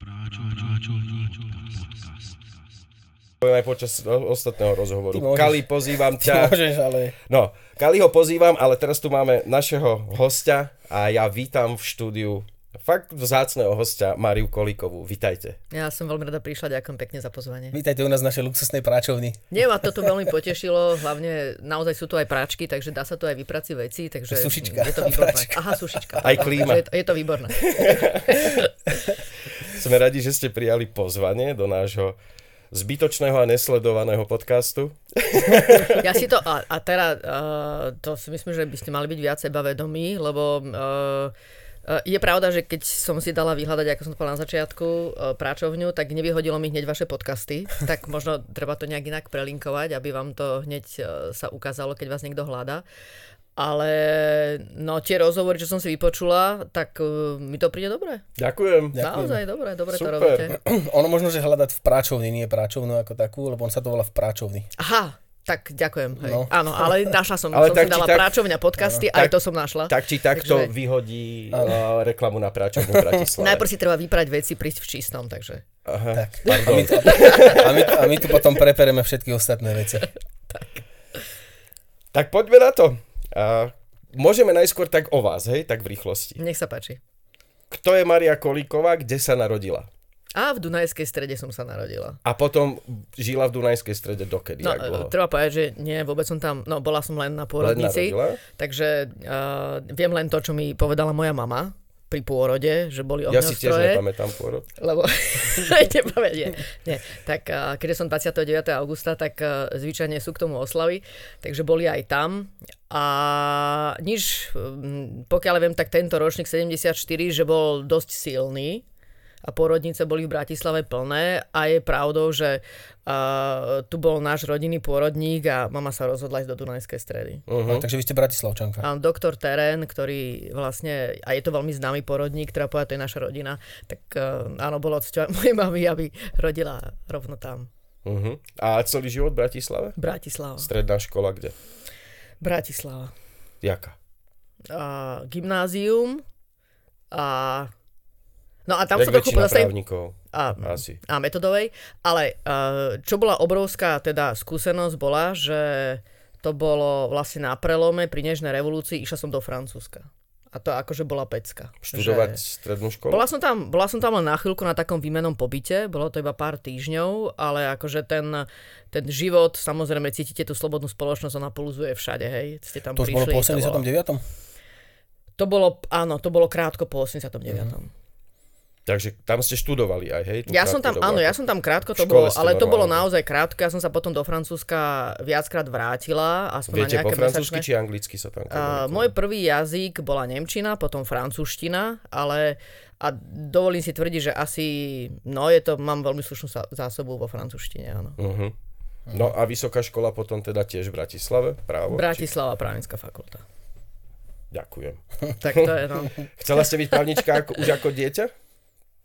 Práčo, práčo, podcast. Poviem aj počas o- ostatného rozhovoru. Ty môžeš. Kali, pozývam Ty ťa. môžeš, ale... No, Kali ho pozývam, ale teraz tu máme našeho hostia a ja vítam v štúdiu fakt vzácného hostia Mariu Kolíkovú. Vítajte. Ja som veľmi rada prišla, ďakujem pekne za pozvanie. Vítajte u nás v našej luxusnej práčovni. Nie, ma toto veľmi potešilo, hlavne naozaj sú tu aj práčky, takže dá sa tu aj vyprať si veci, takže Sušička. je to výborné. Práčka. Aha, sušička. Aj klíma. Je to, je to výborné. Sme radi, že ste prijali pozvanie do nášho zbytočného a nesledovaného podcastu. Ja si to, a, a teraz, uh, to si myslím, že by ste mali byť viac sebavedomí, lebo uh, je pravda, že keď som si dala vyhľadať, ako som to povedala na začiatku, práčovňu, tak nevyhodilo mi hneď vaše podcasty, tak možno treba to nejak inak prelinkovať, aby vám to hneď sa ukázalo, keď vás niekto hľadá. Ale no tie rozhovory, čo som si vypočula, tak uh, mi to príde dobre. Ďakujem. Naozaj dobre, dobre to Super. robíte. ono možno, že hľadať v práčovni, nie práčovnu ako takú, lebo on sa to volá v práčovni. Aha, tak ďakujem. Hej. No. Áno, ale našla som, Ale som tak si dala tak- práčovňa podcasty, Áno. aj Tak- to som našla. Tak či takto Takže- vyhodí uh, reklamu na práčovnú v Bratislave. Najprv si treba vyprať veci, prísť v čistom, takže... Aha, Tak. A my, to, a, my, a my tu potom prepereme všetky ostatné veci. Tak poďme na to. A môžeme najskôr tak o vás, hej, tak v rýchlosti. Nech sa páči. Kto je Maria Kolíková, kde sa narodila? A v Dunajskej strede som sa narodila. A potom žila v Dunajskej strede dokedy? No, dlho? treba povedať, že nie, vôbec som tam, no bola som len na Len pôrodnici, narodila? takže uh, viem len to, čo mi povedala moja mama pri pôrode, že boli Ja si tiež ohňostroje. nepamätám pôrod. lebo nepovie, nie, nie. Tak keďže som 29. augusta, tak uh, zvyčajne sú k tomu oslavy, takže boli aj tam. A nič, pokiaľ viem, tak tento ročník 74, že bol dosť silný a pôrodnice boli v Bratislave plné a je pravdou, že uh, tu bol náš rodinný pôrodník a mama sa rozhodla ísť do Dunajskej stredy. Uh-huh. Takže vy ste Bratislavčanka. A doktor Terén, ktorý vlastne, a je to veľmi známy porodník, ktorá povedať, to je naša rodina, tak uh, áno, bolo cťa mojej mamy, aby rodila rovno tam. Uh-huh. A celý život v Bratislave? Bratislava. Stredná škola kde? Bratislava. Jaká? A gymnázium a... No a tam Jak sa trochu pozastavím. právnikov. A, Asi. a metodovej, ale uh, čo bola obrovská teda skúsenosť bola, že to bolo vlastne na prelome pri Nežnej revolúcii, išla som do Francúzska. A to akože bola pecka. Študovať Že- strednú školu? Bola som, tam, bola som tam len na chvíľku na takom výmenom pobyte, bolo to iba pár týždňov, ale akože ten, ten život, samozrejme cítite tú slobodnú spoločnosť, ona pulzuje všade, hej. Ste tam To už bolo prišli, po to bolo, 89. to bolo, áno, to bolo krátko po 89. Mhm. Takže tam ste študovali aj, hej? Ja som tam, dobu, áno, ja som tam krátko, to bolo, ale to bolo normálne. naozaj krátko, ja som sa potom do Francúzska viackrát vrátila, aspoň Viete na po francúzsky mesačné. či anglicky sa tam Uh, môj prvý jazyk bola nemčina, potom francúzština, ale a dovolím si tvrdiť, že asi, no je to, mám veľmi slušnú zásobu vo francúzštine, áno. Uh-huh. No a vysoká škola potom teda tiež v Bratislave? Právo? Bratislava právnická fakulta. Či... Ďakujem. Tak to je, no. Chcela ste byť právnička ako, už ako dieťa?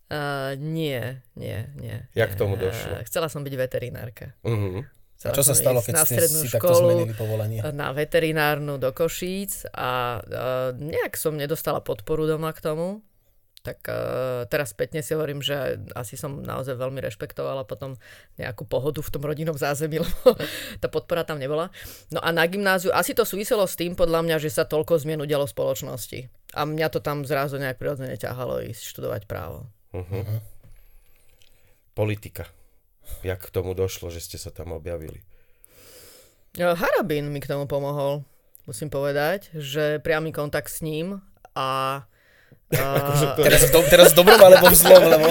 Uh, nie, nie, nie. Jak nie. k tomu došlo? Uh, chcela som byť veterinárka. Uh-huh. A čo sa stalo, keď na ste si takto zmenili povolanie? na veterinárnu do Košíc a uh, nejak som nedostala podporu doma k tomu. Tak uh, teraz spätne si hovorím, že asi som naozaj veľmi rešpektovala potom nejakú pohodu v tom rodinnom zázemí, lebo tá podpora tam nebola. No a na gymnáziu, asi to súviselo s tým podľa mňa, že sa toľko zmien udialo v spoločnosti. A mňa to tam zrazu nejak prirodzene ťahalo ísť študovať právo. Uh-huh. Politika. Jak k tomu došlo, že ste sa tam objavili? E, Harabin mi k tomu pomohol, musím povedať, že priamy kontakt s ním a... a Teraz, v do, teraz dobrom alebo v zlom, lebo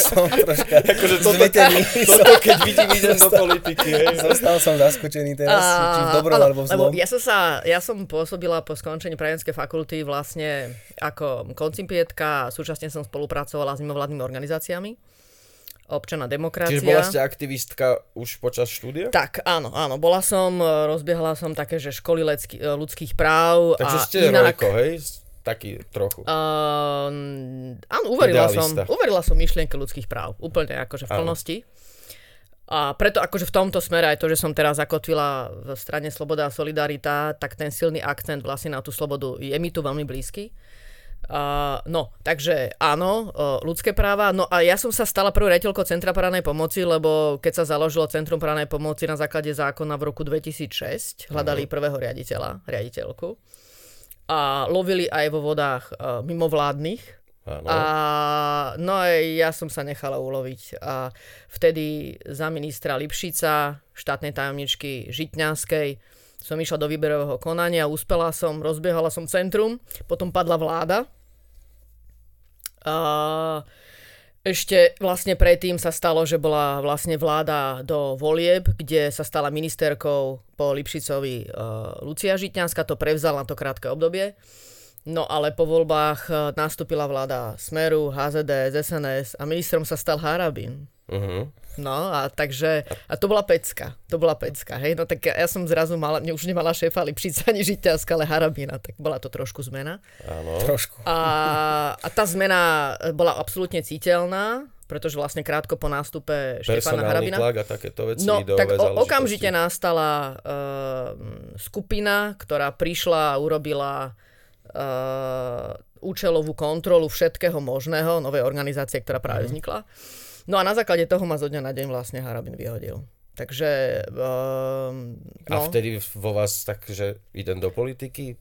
som troška Akože toto, zmetený. toto keď vidím, idem do politiky. Hej. Zostal som zaskočený teraz, či v dobrom áno, alebo v zlom. ja som, sa, ja som pôsobila po skončení právnickej fakulty vlastne ako koncipietka a súčasne som spolupracovala s mimovládnymi organizáciami. Občaná demokracia. Čiže bola ste aktivistka už počas štúdia? Tak, áno, áno. Bola som, rozbiehala som také, že školy ľudských práv Takže a ste inak... rojko, hej? Taký trochu. Uh, áno, uverila som, uverila som myšlienke ľudských práv. Úplne akože v plnosti. A preto akože v tomto smere aj to, že som teraz zakotvila v strane Sloboda a Solidarita, tak ten silný akcent vlastne na tú slobodu je mi tu veľmi blízky. Uh, no, takže áno, uh, ľudské práva. No a ja som sa stala prvou riaditeľkou Centra právnej pomoci, lebo keď sa založilo Centrum právnej pomoci na základe zákona v roku 2006, hľadali prvého riaditeľa, riaditeľku. A lovili aj vo vodách uh, mimovládnych. Áno. A no aj ja som sa nechala uloviť. A vtedy za ministra Lipšica, štátnej tajomničky Žitňanskej, som išla do výberového konania, uspela som, rozbiehala som centrum, potom padla vláda. A ešte vlastne predtým sa stalo, že bola vlastne vláda do volieb, kde sa stala ministerkou po Lipšicovi uh, Lucia Žitňanská, to prevzala na to krátke obdobie. No ale po voľbách uh, nastúpila vláda Smeru, HZD, SNS a ministrom sa stal Harabin. Uh-huh. No a takže, a to bola pecka, to bola pecka, hej, no tak ja, ja som zrazu mala, už nemala šéfa Lipšica ani Žitňanská, ale Harabina, tak bola to trošku zmena. Áno. Trošku. A, a tá zmena bola absolútne citeľná, pretože vlastne krátko po nástupe Štefana Harabina. tlak a takéto veci, No, tak o, okamžite nastala uh, skupina, ktorá prišla a urobila uh, účelovú kontrolu všetkého možného, novej organizácie, ktorá práve Mhm. vznikla. No a na základe toho ma zo dňa na deň vlastne Harabin vyhodil. Takže... Um, A no. vtedy vo vás tak, že idem do politiky?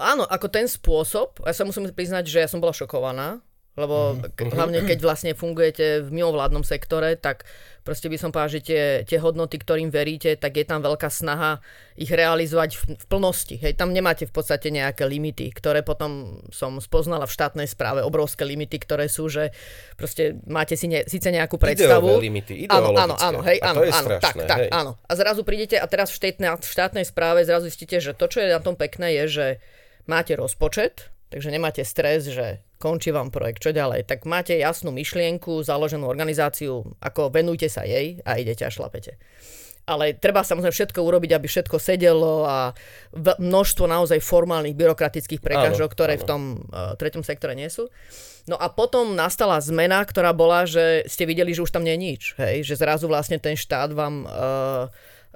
Áno, ako ten spôsob, ja sa musím priznať, že ja som bola šokovaná, lebo Mhm. k- hlavne keď vlastne fungujete v mimovládnom sektore, tak proste by som povedala, že tie, tie hodnoty, ktorým veríte, tak je tam veľká snaha ich realizovať v, v plnosti. Hej, tam nemáte v podstate nejaké limity, ktoré potom som spoznala v štátnej správe, obrovské limity, ktoré sú, že proste máte si ne, síce nejakú predstavu. Ideové limity, Áno, áno, áno, hej, A áno, to je áno, tak, strašné, tak, hej. áno. A zrazu prídete a teraz v štátnej, v štátnej správe zrazu zistíte, že to, čo je na tom pekné, je, že máte rozpočet, takže nemáte stres, že končí vám projekt, čo ďalej. Tak máte jasnú myšlienku, založenú organizáciu, ako venujte sa jej a idete a šlapete. Ale treba samozrejme všetko urobiť, aby všetko sedelo a v- množstvo naozaj formálnych byrokratických prekážok, Áno, ktoré v áno. tom uh, treťom sektore nie sú. No a potom nastala zmena, ktorá bola, že ste videli, že už tam nie je nič. Hej? Že zrazu vlastne ten štát vám, uh,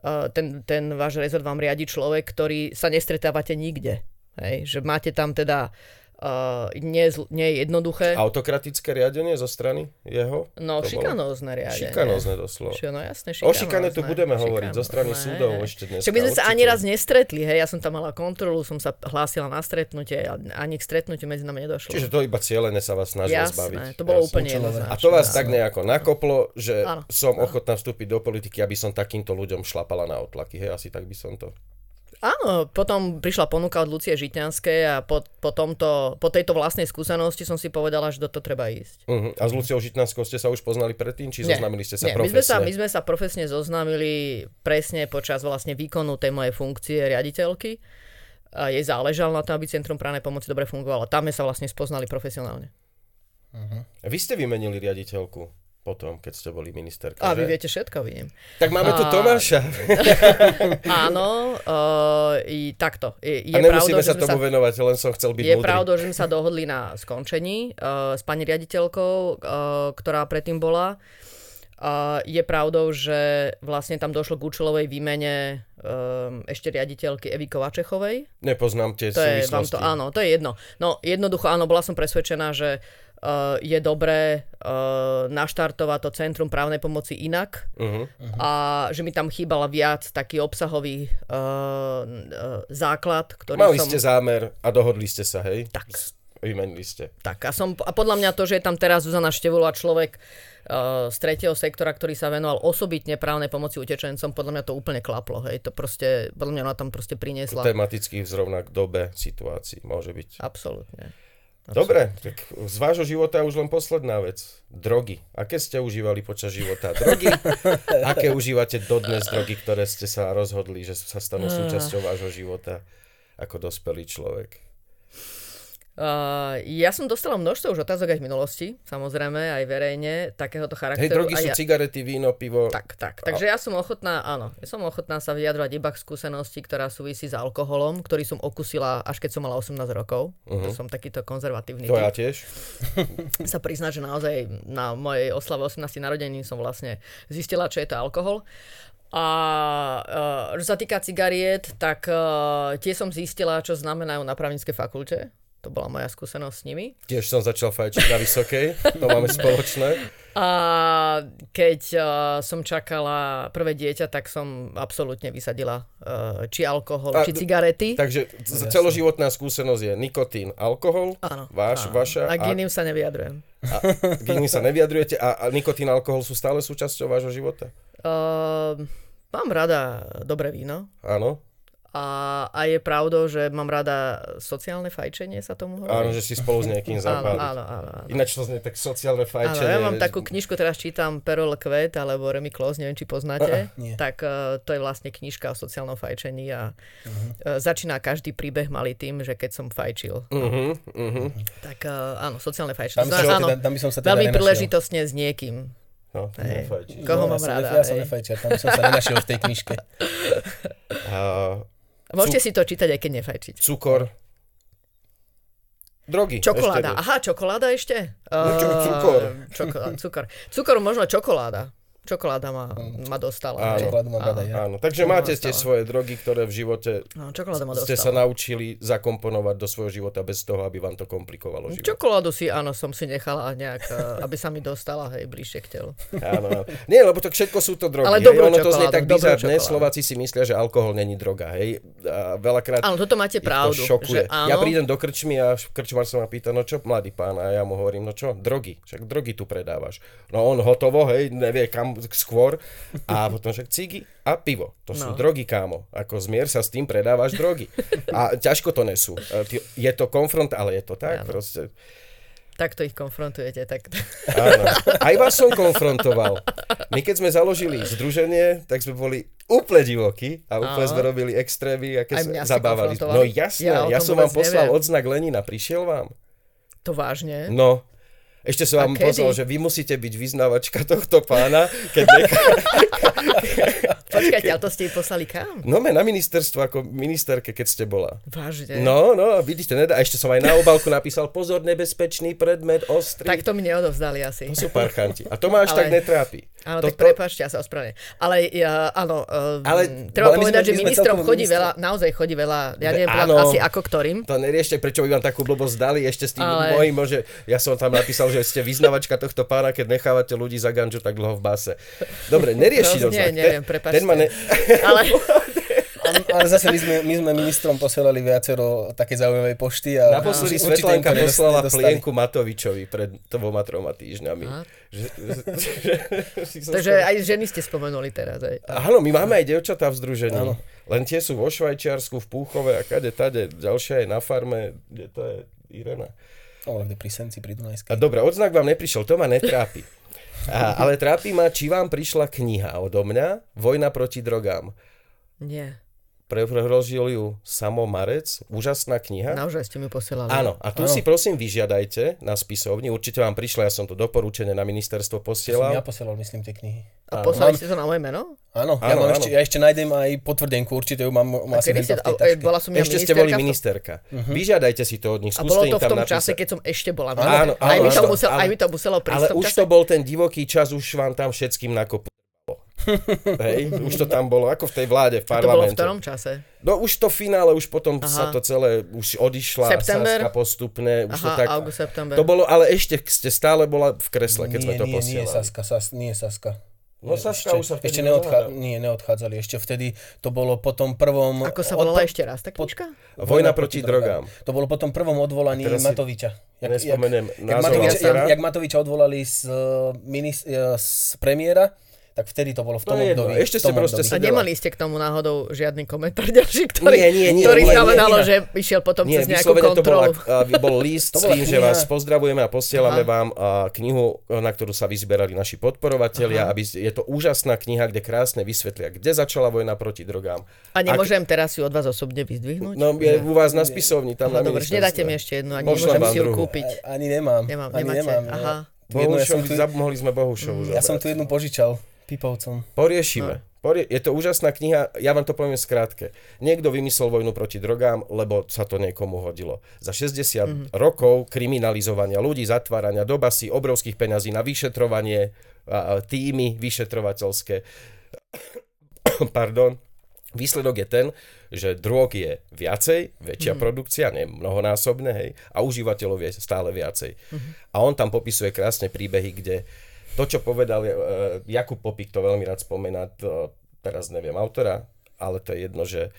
uh, ten, ten váš rezort vám riadi človek, ktorý sa nestretávate nikde. Hej? Že máte tam teda uh, nie, nie je jednoduché. Autokratické riadenie zo strany jeho? No, To bolo? šikanózne riadenie. Šikanózne doslova. Ši- No jasne, O šikane tu šikanózne, budeme hovoriť zo strany šikanózne. súdov ešte dneska. Však my sme sa ani raz nestretli, hej, ja som tam mala kontrolu, som sa hlásila na stretnutie a ani k stretnutiu medzi nami nedošlo. Čiže to iba cieľene sa vás snažil Jasné, zbaviť. to bolo Jasné. úplne jednoznačné. A to vás tak nejako nakoplo, že Áno. som ochotná vstúpiť do politiky, aby som takýmto ľuďom šlapala na otlaky. Hej, asi tak by som to... Áno, potom prišla ponuka od Lucie Žitňanskej a po, po, tomto, po tejto vlastnej skúsenosti som si povedala, že do toho treba ísť. Uh-huh. A s Luciou Žitnanskou ste sa už poznali predtým, či Nie, zoznámili ste sa nie, my sme sa, profesne? my sme sa profesne zoznámili presne počas vlastne výkonu tej mojej funkcie riaditeľky. A jej záležalo na to, aby Centrum právnej pomoci dobre fungovalo. Tam sme sa vlastne spoznali profesionálne. Vy ste vymenili riaditeľku potom, keď ste boli ministerka, A vy že? viete všetko, vidím. Tak máme tu A- Tomáša. Áno, uh, i takto. Je, je A nemusíme pravdou, sa tomu venovať, len som chcel byť Je múdry. pravdou, že sme sa dohodli na skončení uh, s pani riaditeľkou, uh, ktorá predtým bola. Uh, je pravdou, že vlastne tam došlo k účelovej výmene um, ešte riaditeľky Evy Kovačechovej. Nepoznám tie To je vám to, áno, to je jedno. No jednoducho, áno, bola som presvedčená, že uh, je dobré uh, naštartovať to Centrum právnej pomoci inak Uh-huh. a že mi tam chýbala viac taký obsahový uh, uh, základ, ktorý Mali som... ste zámer a dohodli ste sa, hej? Tak. Vymenili ste. Tak a, som, a podľa mňa to, že je tam teraz Zuzana Števulová človek uh, z tretieho sektora, ktorý sa venoval osobitne právnej pomoci utečencom, podľa mňa to úplne klaplo. Hej. To proste, podľa mňa ona tam proste priniesla. Tematicky zrovna k dobe situácií môže byť. Absolútne. Dobre, tak z vášho života už len posledná vec. Drogy. Aké ste užívali počas života? Drogy? Aké užívate dodnes drogy, ktoré ste sa rozhodli, že sa stanú súčasťou vášho života ako dospelý človek? Uh, ja som dostala množstvo už otázok aj v minulosti, samozrejme, aj verejne, takéhoto charakteru. Hej, drogy sú ja... cigarety, víno, pivo. Tak, tak. Takže ja som ochotná, áno, ja som ochotná sa vyjadrovať iba k skúsenosti, ktorá súvisí s alkoholom, ktorý som okusila až keď som mala 18 rokov. Uh-huh. To som takýto konzervatívny To typ. ja tiež. sa priznať, že naozaj na mojej oslave 18 narodení som vlastne zistila, čo je to alkohol. A uh, čo sa týka cigariet, tak uh, tie som zistila, čo znamenajú na právnickej fakulte. To bola moja skúsenosť s nimi. Tiež som začal fajčiť na vysokej, to máme spoločné. A keď uh, som čakala prvé dieťa, tak som absolútne vysadila uh, či alkohol, A či cigarety. Takže c- celoživotná skúsenosť je nikotín, alkohol, Áno. váš, áno. vaša A k iným sa nevyjadrujem. a k iným sa nevyjadrujete a, a nikotín, alkohol sú stále súčasťou vášho života? Uh, mám rada dobré víno. Áno? A, a je pravdou, že mám rada sociálne fajčenie, sa tomu hovorí. Áno, že si spolu s niekým áno, zapáliť. áno, áno, áno. Ináč to znie tak sociálne Áno, fajčenie. ja mám takú knižku, teraz čítam Perol Kvet alebo Remy Kloss, neviem, či poznáte. nie. tak uh, to je vlastne knižka o sociálnom fajčení a uh, začína každý príbeh malý tým, že keď som fajčil. Uh-huh, uh-huh. Tak uh, áno, sociálne Tam, fajčenie. by som, áno, teda, tam by som sa teda veľmi nenašiel. príležitostne s niekým. No, Hej. nefajčíš. Koho No, mám ja rada, Ja som hej. nefajčiar, tam som sa nenašiel v tej knižke. A Môžete si to čítať, aj keď nefajčiť. cukor. Drogy. Čokoláda. ešte. Aha, čokoláda ešte? No, čo, Uh, cukor. Čokoláda, cukor. Cukor možno čokoláda. Čokoláda ma, ma dostala. Áno. Čokoládu rada ja. Áno, takže Čo máte ma tie dostala? svoje drogy, ktoré v živote No, čokoláda ma ste sa naučili zakomponovať do svojho života bez toho, aby vám to komplikovalo život. Čokoládu si, áno, som si nechala nejak, eh, aby sa mi dostala, hej, bližšie k telu. Áno, áno. Nie, lebo to všetko sú to drogy. Ale hej. Ono to znie tak bizarne. Slováci si myslia, že alkohol není droga. Hej. A veľakrát Áno, toto máte pravdu. to šokuje. Že áno, Ja prídem do krčmy a krčmar sa ma pýta, no čo, mladý pán, a ja mu hovorím, no čo, drogy, však drogy tu predávaš. No on hotovo, hej, nevie kam skôr. A potom však cigy a pivo. To sú No. drogy, kámo. Ako zmier sa s tým, predávaš drogy. A ťažko to nesú. E, Je to konfront, ale je to tak. Áno. Proste. takto ich konfrontujete. Tak... Áno. Aj vás som konfrontoval. My keď sme založili združenie, tak sme boli úplne divokí a úplne Áno. sme robili extrémy, aké ste zabávali. No jasné, Ja ja, som vám poslal neviem. odznak Lenina, prišiel vám? To vážne? No. Ešte som vám poslal, že vy musíte byť vyznávačka tohto pána, keď nechá... Počkajte, ale to ste jej poslali kam? No me na ministerstvo ako ministerke, keď ste bola. Vážne? No, no, vidíte, nedá. A ešte som aj na obálku napísal pozor, nebezpečný predmet, ostrý. Tak to mi neodovzdali asi. To sú parchanti. A to ma až Ale- tak netrápi. Áno, to, tak prepáčte, ja sa ospravedlňujem. Ale ja, áno, uh, Ale- treba ale povedať, sme- že ministrom chodí ministro- veľa, naozaj chodí veľa, ja neviem Áno. asi ako ktorým. To neriešte, prečo by vám takú blbosť dali ešte s tým Ale- mojím, že ja som tam napísal, že ste vyznavačka tohto pána, keď nechávate ľudí za ganžu tak dlho v base. Dobre, neriešiť No, odznak. nie, neviem, prepáčte. Ten ma ne... Ale Ale zase my sme, my sme ministrom posielali viacero také zaujímavej pošty a Naposledy nedos- poslala plienku Matovičovi pred dvoma, troma týždňami. Že, že, si som takže aj ženy ste spomenuli teraz. Aj. Áno, my máme aj dievčatá v združení. Áno. Len tie sú vo Švajčiarsku, v Púchove a kade tade. Ďalšia je na farme, kde to je Irena. Kde pri Senci, pri Dunajskej. A dobre, odznak vám neprišiel, to ma netrápi. A, ale trápi ma, či vám prišla kniha odo mňa, Vojna proti drogám. Nie, Preložil ju Samo Marec, úžasná kniha. naozaj ste mi posielali. Áno, a tu Áno. si prosím vyžiadajte na spisovni, určite vám prišla, ja som to doporučené na ministerstvo To som posielal. ja posielal, myslím, tie knihy. A Áno. poslali ste to na moje meno? Áno, ja, Áno, mám áno. Ešte, ja ešte nájdem aj potvrdenku, určite ju mám, mám A asi ste, v a, tej bola som ja Ešte ste boli ministerka ministerka. Vyžiadajte si to od nich, A skúste bolo im to v tom napísať. čase, keď som ešte bola. Áno, minister. áno, aj, mi to áno, musel, áno. aj mi to muselo prísť Ale už čase. to bol ten divoký čas, už vám tam všetkým nakopu. Hej, už to tam bolo, ako v tej vláde, v To bolo v parlamente. ktorom čase? No už to finále, už potom Aha. sa to celé, už odišla September? Saska postupne, už to Aha, tak... august, september. To bolo, ale ešte ste stále bola v kresle, keď nie, sme to nie, nie, posielali. Saska, Sas, nie Saska. No Saska ešte, už sa vtedy ešte neodchá, nie, neodchádzali. Ešte vtedy to bolo po tom prvom... Ako sa volala ešte raz tá knižka? Vojna proti drogám. To bolo po tom prvom odvolaní Matoviča. nespomeniem jak, názov Matoviča, jak, jak Matoviča odvolali z, uh, minis, uh, z premiéra, tak vtedy to bolo v To tom jedno, období. ešte v ste proste období. A nemali ste k tomu náhodou žiadny komentár ďalší, ktorý, Nie, nie, nie, ktorý nie, znamenalo, nie. že išiel potom Nie, cez nejakú vyslovene to bola, kontrolu. a, bol list To s tým, že vás pozdravujeme a posielame Aha. vám a, knihu, na ktorú sa vyzberali naši podporovatelia. Aby, je to úžasná kniha, kde krásne vysvetlia, kde začala vojna proti drogám. A nemôžem teraz ju od vás osobne vyzdvihnúť? No je u vás na spisovni, tam No na dobre, nedáte mi ešte jednu, ani Pošlem nemôžem si ju kúpiť. Ani nemám. Nemám, ani nemáte? nemám. Aha. Tu jednu, ja, tu, mohli sme Bohušovu ja som tu jednu požičal Pipovcom. Poriešime. Porie, je to úžasná kniha, ja vám to poviem skrátke. Niekto vymyslel vojnu proti drogám, lebo sa to niekomu hodilo. Za 60 rokov kriminalizovania ľudí, zatvárania do basy, obrovských peňazí na vyšetrovanie, a, a týmy vyšetrovateľské. Pardon. Výsledok je ten, že drog je viacej, väčšia mm. produkcia, nie mnohonásobné, hej, a užívateľov je stále viacej. Mm. A on tam popisuje krásne príbehy, kde to, čo povedal uh, Jakub Popik, to veľmi rád spomená, to, teraz neviem autora, ale to je jedno, že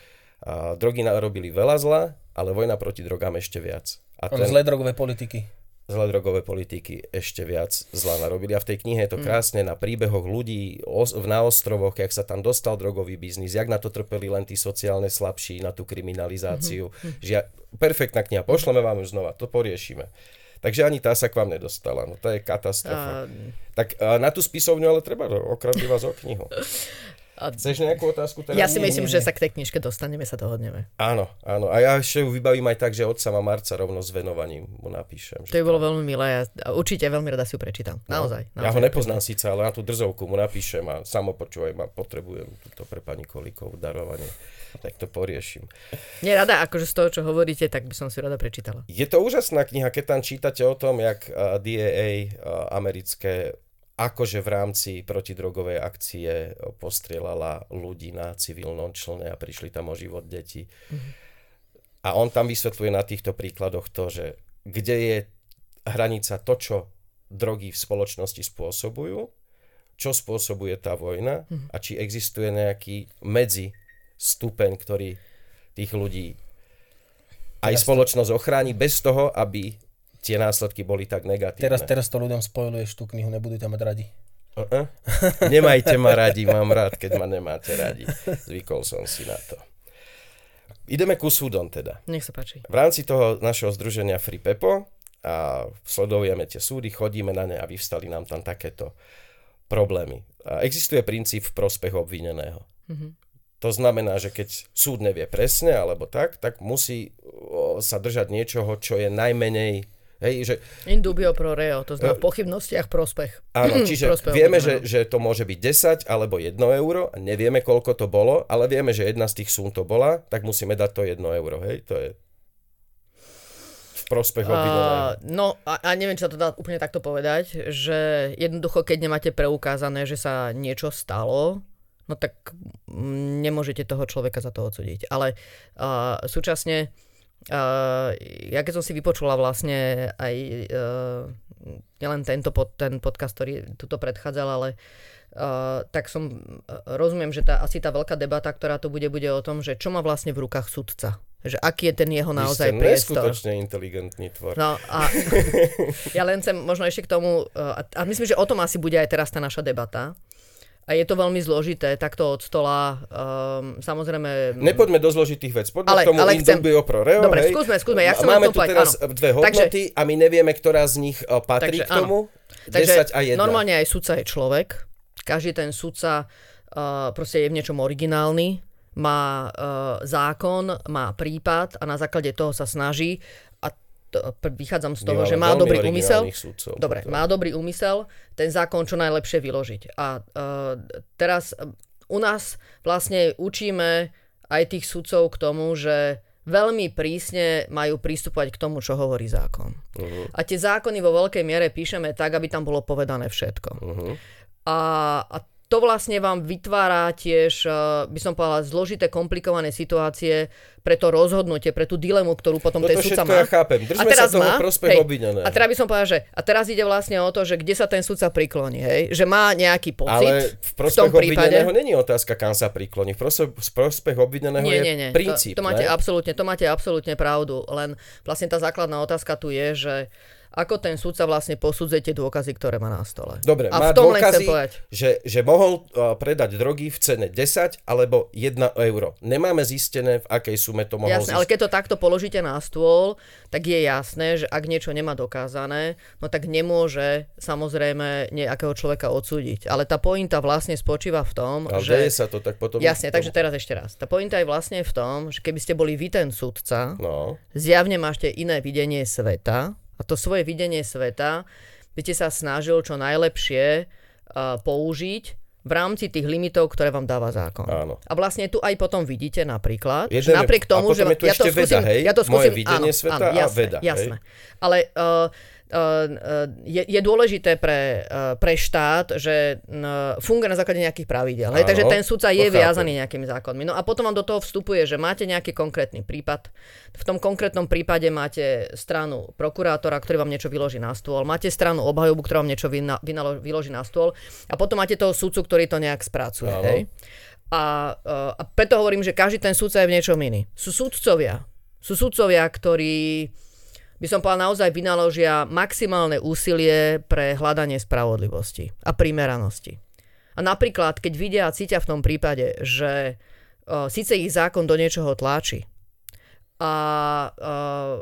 uh, drogy narobili veľa zla, ale vojna proti drogám ešte viac. A Áno, zlé drogové politiky. zlé drogové politiky ešte viac zla narobili. A v tej knihe je Mm. to krásne na príbehoch ľudí os- na ostrovoch, jak sa tam dostal drogový biznis, jak na to trpeli len tí sociálne slabší, na tú kriminalizáciu. Mhm. Že ja, perfektná kniha, pošleme vám ju znova, to poriešime. Takže ani tá sa k vám nedostala. No to je katastrofa. A- Tak a na tú spisovňu ale treba okradli vás o knihu. A- Chceš nejakú otázku teraz? Ja si nie, myslím, nie, že nie. sa k tej knižke dostaneme, sa dohodneme. Áno, áno. A ja ešte ju vybavím aj tak, že od sama marca rovno s venovaním mu napíšem. To by bolo veľmi milé a určite veľmi rada si ju prečítam. Naozaj. naozaj. Ja ho nepoznám síce, ale na tú drzovku mu napíšem a samo počúvaj ma, potrebujem túto pre pani Kolíkov darovanie. Tak to poriešim. Nie rada, akože z toho, čo hovoríte, tak by som si rada prečítala. Je to úžasná kniha, keď tam čítate o tom, jak DAA americké akože v rámci protidrogovej akcie uh, postrieľala ľudí na civilnom člne a prišli tam o život deti. A on tam vysvetľuje na týchto príkladoch to, že kde je hranica to, čo drogy v spoločnosti spôsobujú, čo spôsobuje tá vojna a či existuje nejaký medzi stupeň, ktorý tých ľudí aj spoločnosť ochráni bez toho, aby tie následky boli tak negatívne. Teraz, teraz to ľuďom spojuješ tú knihu, nebudú ťa mať radi. Uh-uh. Nemajte ma radi, mám rád, keď ma nemáte radi. Zvykol som si na to. Ideme ku súdom teda. Nech sa páči. V rámci toho našeho združenia Free Pepo a sledujeme tie súdy, chodíme na ne a vyvstali nám tam takéto problémy. A existuje princíp v prospech obvineného. Mm-hmm. To znamená, že keď súd nevie presne alebo tak, tak musí sa držať niečoho, čo je najmenej Hej, že, In dubio pro reo, to znamená v pochybnostiach prospech. áno, čiže Prospech vieme, že, že to môže byť 10 alebo 1 euro, nevieme koľko to bolo, ale vieme, že jedna z tých sum to bola, tak musíme dať to 1 euro, hej, to je v prospech obvineného. No a, a neviem, či sa to dá úplne takto povedať, že jednoducho, keď nemáte preukázané, že sa niečo stalo, no tak mm, nemôžete toho človeka za to odsúdiť. Ale uh, súčasne, uh, ja keď som si vypočula vlastne aj uh, nielen tento pod, ten podcast, ktorý tuto predchádzal, ale Uh, tak som, uh, rozumiem, že tá, asi tá veľká debata, ktorá tu bude, bude o tom, že čo má vlastne v rukách sudca. Že aký je ten jeho Vy naozaj ste priestor. neskutočne inteligentný tvor. No a ja len chcem možno ešte k tomu, uh, a myslím, že o tom asi bude aj teraz tá naša debata. A je to veľmi zložité, takto od stola. Um, samozrejme... Nepoďme do zložitých vec. Poďme Ale- k tomu ale chcem- pro reo. Dobre, hej. skúsme, skúsme, ja chcem Máme tu povedať, teraz áno. dve Takže- hodnoty a my nevieme, ktorá z nich eh, patrí Takže k tomu. Takže 10 a 1. normálne aj sudca je človek. Každý ten sudca uh, proste je v niečom originálny, má uh, zákon, má prípad a na základe toho sa snaží to, vychádzam z toho, že má dobrý úmysel. sudcov Dobre, potom. má dobrý úmysel ten zákon čo najlepšie vyložiť. A uh, teraz uh, u nás vlastne učíme aj tých sudcov k tomu, že veľmi prísne majú pristupovať k tomu, čo hovorí zákon. Mhm. A tie zákony vo veľkej miere píšeme tak, aby tam bolo povedané všetko. Mhm. A, a to vlastne vám vytvára tiež, uh, by som povedala, zložité, komplikované situácie pre to rozhodnutie, pre tú dilemu, ktorú potom Toto ten sudca má. ja chápem. Držme sa toho prospech obvineného. A teraz by som povedala, že a teraz ide vlastne o to, že kde sa ten sudca prikloní, hej? Že má nejaký pocit Ale v v prospech tom prípade. není otázka, kam sa prikloní. V prospech, v obvineného Nie, je nie, nie. princíp. to, to, máte ne? absolútne, to máte absolútne pravdu. Len vlastne tá základná otázka tu je, že ako ten sudca vlastne posudzuje tie dôkazy, ktoré má na stole. Dobre, a má v tom dôkazy, že, že mohol predať drogy v cene 10 alebo 1 euro. Nemáme zistené, v akej sume to mohol Jasné, ale keď to takto položíte na stôl, tak je jasné, že ak niečo nemá dokázané, no tak nemôže samozrejme nejakého človeka odsúdiť. Ale tá pointa vlastne spočíva v tom, Ale že... sa to tak potom... Jasne, takže teraz ešte raz. Tá pointa je vlastne v tom, že keby ste boli vy ten sudca, No, zjavne máte iné videnie sveta a to svoje videnie sveta by ste sa snažil čo najlepšie uh, použiť v rámci tých limitov, ktoré vám dáva zákon. Áno. A vlastne tu aj potom vidíte napríklad, že Jeden- napriek a tomu, že je tu ja to ešte veda, skúsim, hej? ja to Moje skúsim, videnie áno, sveta áno, a jasné, veda, hej? jasné. Ale uh, je, je dôležité pre, uh, pre štát, že funguje na základe nejakých pravidel. Hej? Takže ten sudca je viazaný nejakými zákonmi. No a potom vám do toho vstupuje, že máte nejaký konkrétny prípad. V tom konkrétnom prípade máte stranu prokurátora, ktorý vám niečo vyloží na stôl. Máte stranu obhajobu, ktorá vám niečo vyna, vynalo, vyloží na stôl. A potom máte toho sudcu, ktorý to nejak spracuje. Hej? A, uh, a preto hovorím, že každý ten sudca je v niečom iný. Sú sudcovia. Sú sudcovia, ktorí by som povedal, naozaj vynaložia maximálne úsilie pre hľadanie spravodlivosti a primeranosti. A napríklad, keď vidia a cítia v tom prípade, že uh, síce ich zákon do niečoho tláči a, uh,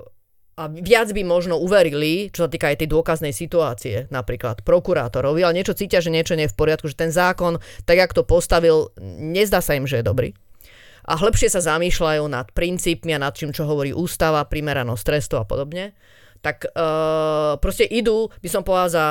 a viac by možno uverili, čo sa týka aj tej dôkaznej situácie, napríklad prokurátorovi, ale niečo cítia, že niečo nie je v poriadku, že ten zákon, tak jak to postavil, nezdá sa im, že je dobrý a hĺbšie sa zamýšľajú nad princípmi a nad čím, čo hovorí ústava, primeranosť trestu a podobne, tak uh, proste idú, by som povedal, za,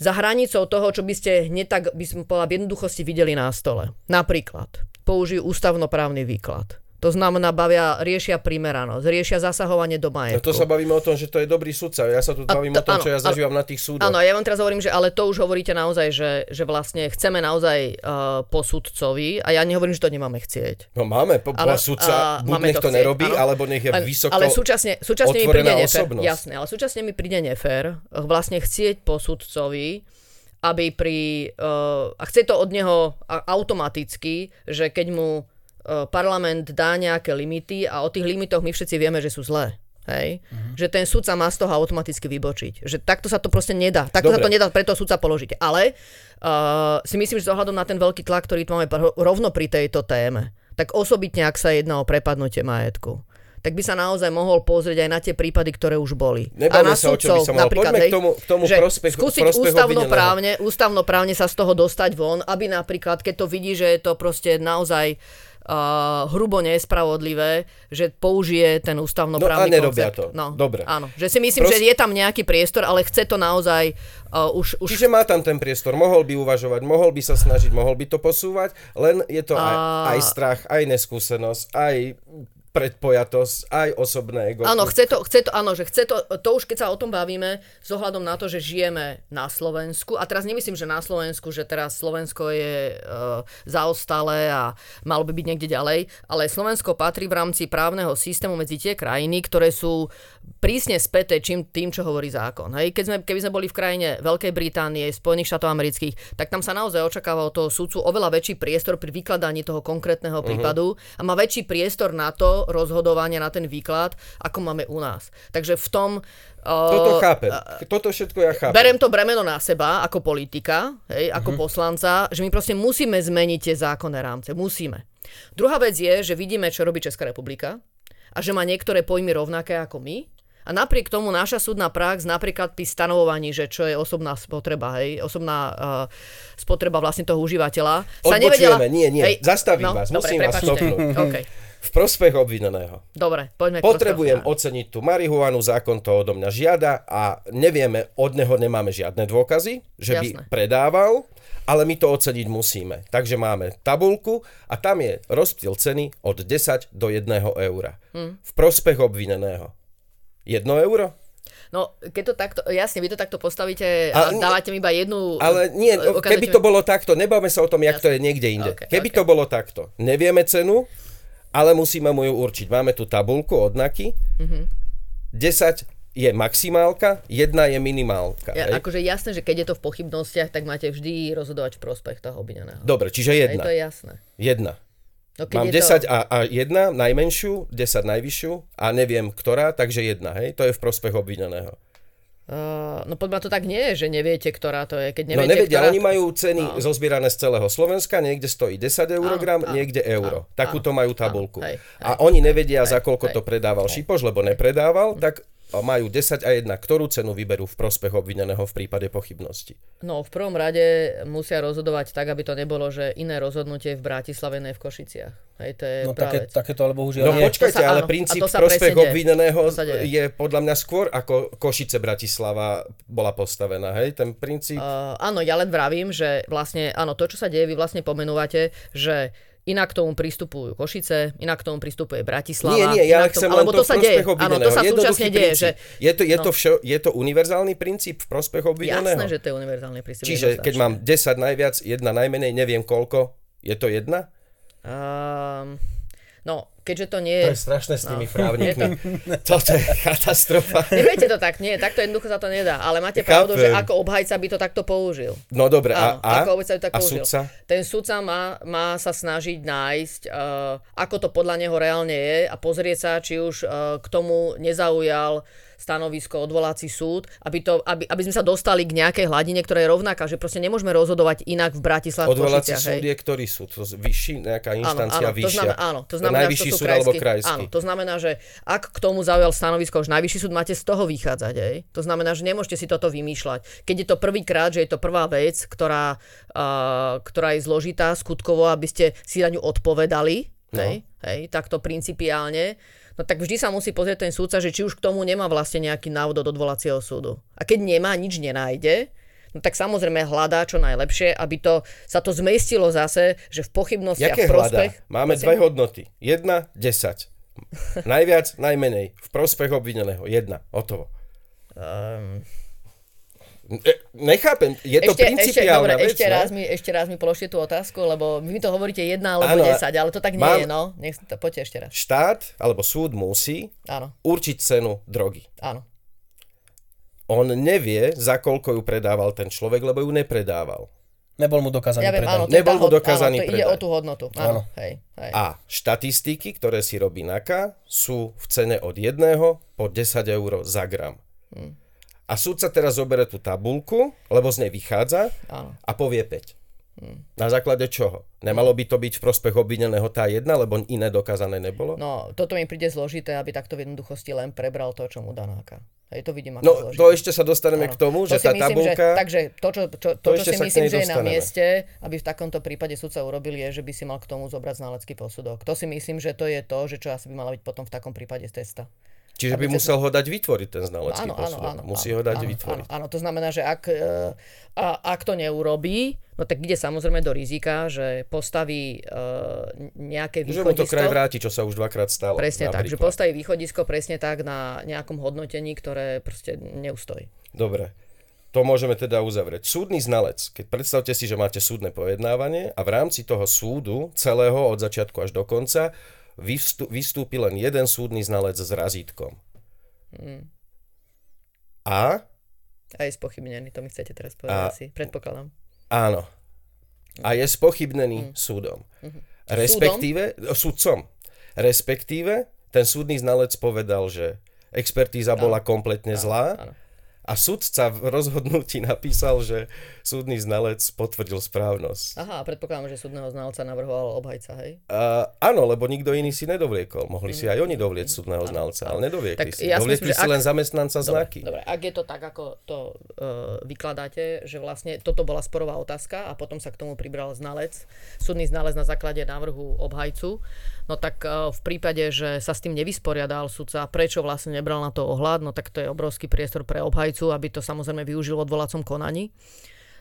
za hranicou toho, čo by ste hneď tak, by som povedal, v jednoduchosti videli na stole. Napríklad, použijú ústavnoprávny výklad. To znamená, bavia, riešia primeranosť, riešia zasahovanie do No majetku. to sa bavíme o tom, že to je dobrý sudca. Ja sa tu A bavím to- o tom, áno, čo ja zažívam na tých súdoch. Áno, ja vám teraz hovorím, že ale to už hovoríte naozaj, že, že vlastne chceme naozaj uh, po sudcovi a ja nehovorím, že to nemáme chcieť. No máme, po, Ale, ale, sudca, a, buď máme nech to chcieť, nerobí, áno. alebo nech je Len- vysoko ale súčasne, súčasne mi príde nefér, jasné, ale súčasne mi príde nefér eh, vlastne chcieť po sudcovi, aby pri, uh, a chce to od neho a- automaticky, že keď mu parlament dá nejaké limity a o tých limitoch my všetci vieme, že sú zlé. Hej? Mhm. Že ten sudca má z toho automaticky vybočiť. Že takto sa to proste nedá. Takto sa Dobre. to nedá pre toho sudca položiť. Ale uh, si myslím, že s ohľadom na ten veľký tlak, ktorý tu máme rovno pri tejto téme, tak osobitne, ak sa jedná o prepadnutie majetku, tak by sa naozaj mohol pozrieť aj na tie prípady, ktoré už boli. Nebavme a na sa, o čom by sa malo. Poďme k hej, tomu- k tomu že prospech- skúsiť prospechu ústavnoprávne, ústavnoprávne sa z toho dostať von, aby napríklad, keď to vidí, že je to proste naozaj uh, hrubo nespravodlivé, že použije ten ústavnoprávny No a nerobia koncept. to. Dobre. Áno, že si myslím, Pros- že je tam nejaký priestor, ale chce to naozaj uh, už, už Čiže má tam ten priestor, mohol by uvažovať, mohol by sa snažiť, mohol by to posúvať, len je to aj, A- aj strach, aj neskúsenosť, aj predpojatosť, aj osobné ego. Áno, chce to, chce to, áno, že chce to, to už keď sa o tom bavíme, s ohľadom na to, že žijeme na Slovensku, a teraz nemyslím, že na Slovensku, že teraz Slovensko je uh, zaostalé a malo by byť niekde ďalej, ale Slovensko patrí v rámci právneho systému medzi tie krajiny, ktoré sú prísne späté čím, tým, čo hovorí zákon. Hej? Keď sme, keby sme boli v krajine Veľkej Británie, Spojených štátov amerických, tak tam sa naozaj očakáva od toho súdcu oveľa väčší priestor pri vykladaní toho konkrétneho prípadu a má väčší priestor na to rozhodovania, na ten výklad, ako máme u nás. Takže v tom... Toto uh, chápem. Toto všetko ja chápem. Berem to bremeno na seba ako politika, hej, ako poslanca, že my proste musíme zmeniť tie zákonné rámce. Musíme. Druhá vec je, že vidíme, čo robí Česká republika a že má niektoré pojmy rovnaké ako my. A napriek tomu naša súdna prax napríklad pri stanovovaní, že čo je osobná spotreba, hej, osobná uh, spotreba vlastne toho užívateľa, sa nevedela... Odbočujeme, nie, nie, zastavím vás, dobre, musím vás prepáčte. stopnúť. Okay. V prospech obvineného. Dobre, poďme Potrebujem prospech- oceniť tú marihuanu, zákon to odo mňa žiada a nevieme, od neho nemáme žiadne dôkazy, že by Jasné. predával, ale my to oceniť musíme. Takže máme tabulku a tam je rozptyl ceny od 10 do 1 eura. Hm. V prospech obvineného. 1 euro? No, keď to takto, jasne, vy to takto postavíte A- a, dávate mi iba jednu... Ale nie, ukážete keby mi- to bolo takto, nebavme sa o tom, jak to je niekde inde. Ok, Keby ok. to bolo takto, nevieme cenu, ale musíme mu ju určiť. Máme tu tabulku od NAKY, Mhm. 10 je maximálka, 1 je minimálka. Ja, hej? akože jasné, že keď je to v pochybnostiach, tak máte vždy rozhodovať v prospech toho obvineného. Dobre, čiže Hej, jedna. to je jasné. Jedna. No, Mám je 10 to... a, a jedna, najmenšiu, 10 najvyššiu a neviem ktorá, takže jedna, hej? To je v prospech obvineného. Uh, no podľa to tak nie je, že neviete, ktorá to je. Keď No neviete, nevedia, ktorá... oni majú ceny zozbierané z celého Slovenska, niekde stojí 10 eurogram, áno, niekde euro. áno, Takúto majú tabulku. hej, A oni nevedia, za koľko hej, to predával Šipoš, lebo nepredával, tak majú 10 a 1, ktorú cenu vyberú v prospech obvineného v prípade pochybnosti. No v prvom rade musia rozhodovať tak, aby to nebolo, že iné rozhodnutie v Bratislave, ne v Košiciach. Hej, to je No také, vec. takéto ale bohužiaľ No nie. počkajte, To sa- ale áno, princíp a to sa prospech obvineného To sa deje. je podľa mňa skôr ako Košice Bratislava bola postavená, hej? Ten princíp... Uh, áno, ja len vravím, že vlastne, áno, to, čo sa deje, vy vlastne pomenúvate, že inak k tomu pristupujú Košice, inak k tomu pristupuje Bratislava. Nie, nie, ja chcem tomu, len to to sa deje. Áno, to sa súčasne deje, že... princíp. Je to, je, to no. všo, je to univerzálny princíp v prospech obvineného? Jasné, že to je univerzálny prístup. Čiže keď mám 10 najviac, jedna najmenej, neviem koľko, je to jedna? Um, no, keďže to nie To je... je strašné s tými No. právnikmi. Toto je katastrofa. Neviete to tak, nie, takto jednoducho sa to nedá. Ale máte Chápem. pravdu, že ako obhajca by to takto použil. No dobre, Áno, a, a, ako obhajca by to tak a použil. sudca? Ten sudca má, má sa snažiť nájsť, uh, ako to podľa neho reálne je a pozrieť sa, či už uh, k tomu nezaujal stanovisko odvolací súd, aby, to, aby, aby sme sa dostali k nejakej hladine, ktorá je rovnaká, že proste nemôžeme rozhodovať inak v Bratislave Odvolací Košiciach, súd hej. je ktorý súd? To vyšší, nejaká Áno, inštancia áno, to vyššia? znamená, áno, to znamená, najvyšší to súd alebo krajský- krajský? Áno, to znamená, že ak k tomu zaujal stanovisko už najvyšší súd, máte z toho vychádzať. Hej? To znamená, že nemôžete si toto vymýšľať. Keď je to prvýkrát, že je to prvá vec, ktorá, uh, ktorá je zložitá skutkovo, aby ste si na ňu odpovedali, No. hej? Hej? takto principiálne, no tak vždy sa musí pozrieť ten súdca, že či už k tomu nemá vlastne nejaký návod od odvolacieho súdu. A keď nemá, nič nenájde, No tak samozrejme hľadá čo najlepšie, aby to, sa to zmestilo zase, že v pochybnostiach Jaké v prospech... hľadá? Máme dve hodnoty. Jedna, 10. Najviac, najmenej. V prospech obvineného. Jedna. Hotovo. Um, Nechápem, je to ešte, ešte, principiálna dobre, vec, ešte, ne? raz mi, ešte raz mi položte tú otázku, lebo vy mi to hovoríte jedna alebo Áno, a- 10, ale to tak nie mám- je, no. Nech, to, poďte ešte raz. Štát alebo súd musí Áno, určiť cenu drogy. áno. On nevie, za koľko ju predával ten človek, lebo ju nepredával. Nebol mu dokázaný Ja viem, predaj. Nebol mu dokázaný áno, to ide predaj. o tú hodnotu. Áno, Áno. hej, hej. A štatistiky, ktoré si robí NAKA, sú v cene od 1 po 10 eur za gram. Hm. A súd sa teraz zoberie tú tabulku, lebo z nej vychádza Áno. a povie 5. Hm. Na základe čoho? Nemalo by to byť v prospech obvineného tá jedna, lebo iné dokázané nebolo? No, toto mi príde zložité, aby takto v jednoduchosti len prebral to, čo mu danáka. Hej, to vidím ako No, zložité. to ešte sa dostaneme Áno. k tomu, To že tá myslím, tabulka... Že, takže to, čo, čo, to, To čo si myslím, že je na mieste, aby v takomto prípade sudca urobil, je, že by si mal k tomu zobrať znalecký posudok. To si myslím, že to je to, že čo asi by mala byť potom v takom prípade z testa. Čiže by musel ho dať vytvoriť, ten znalecký Áno, áno, posudok. áno. Musí áno, ho dať áno, vytvoriť. Áno, áno, to znamená, že ak, e, a, ak to neurobí, no tak ide samozrejme do rizika, že postaví e, nejaké Že mu to východisko. kraj vráti, čo sa už dvakrát stalo. Presne tak, že napríklad. postaví východisko presne tak na nejakom hodnotení, ktoré proste neustojí. Dobre. To môžeme teda uzavrieť. Súdny znalec. Keď predstavte si, že máte súdne pojednávanie a v rámci toho súdu, celého od začiatku až do konca, vystúpi len jeden súdny znalec s razítkom. Mm. A A je spochybnený, to mi chcete teraz A- povedať asi, predpokladám. áno. A je spochybnený súdom. Respektíve, súdcom. Respektíve, ten súdny znalec povedal, že expertíza bola kompletne zlá Áno. A sudca v rozhodnutí napísal, že súdny znalec potvrdil správnosť. Aha, a predpokladám, že súdneho znalca navrhoval obhajca, hej? Uh, áno, lebo nikto iný si nedovliekol. Mohli si aj oni dovlieť súdneho znalca, ale nedoviekli Tak si. ja Dovliekli si ak- len zamestnanca znaky. Dobre, ak je to tak, ako to uh, vykladáte, že vlastne toto bola sporová otázka a potom sa k tomu pribral znalec, súdny znalec na základe návrhu obhajcu, no tak uh, v prípade, že sa s tým nevysporiadal sudca, prečo vlastne nebral na to ohľad, no tak to je obrovský priestor pre obhajcu, aby to samozrejme využil v odvolacom konaní.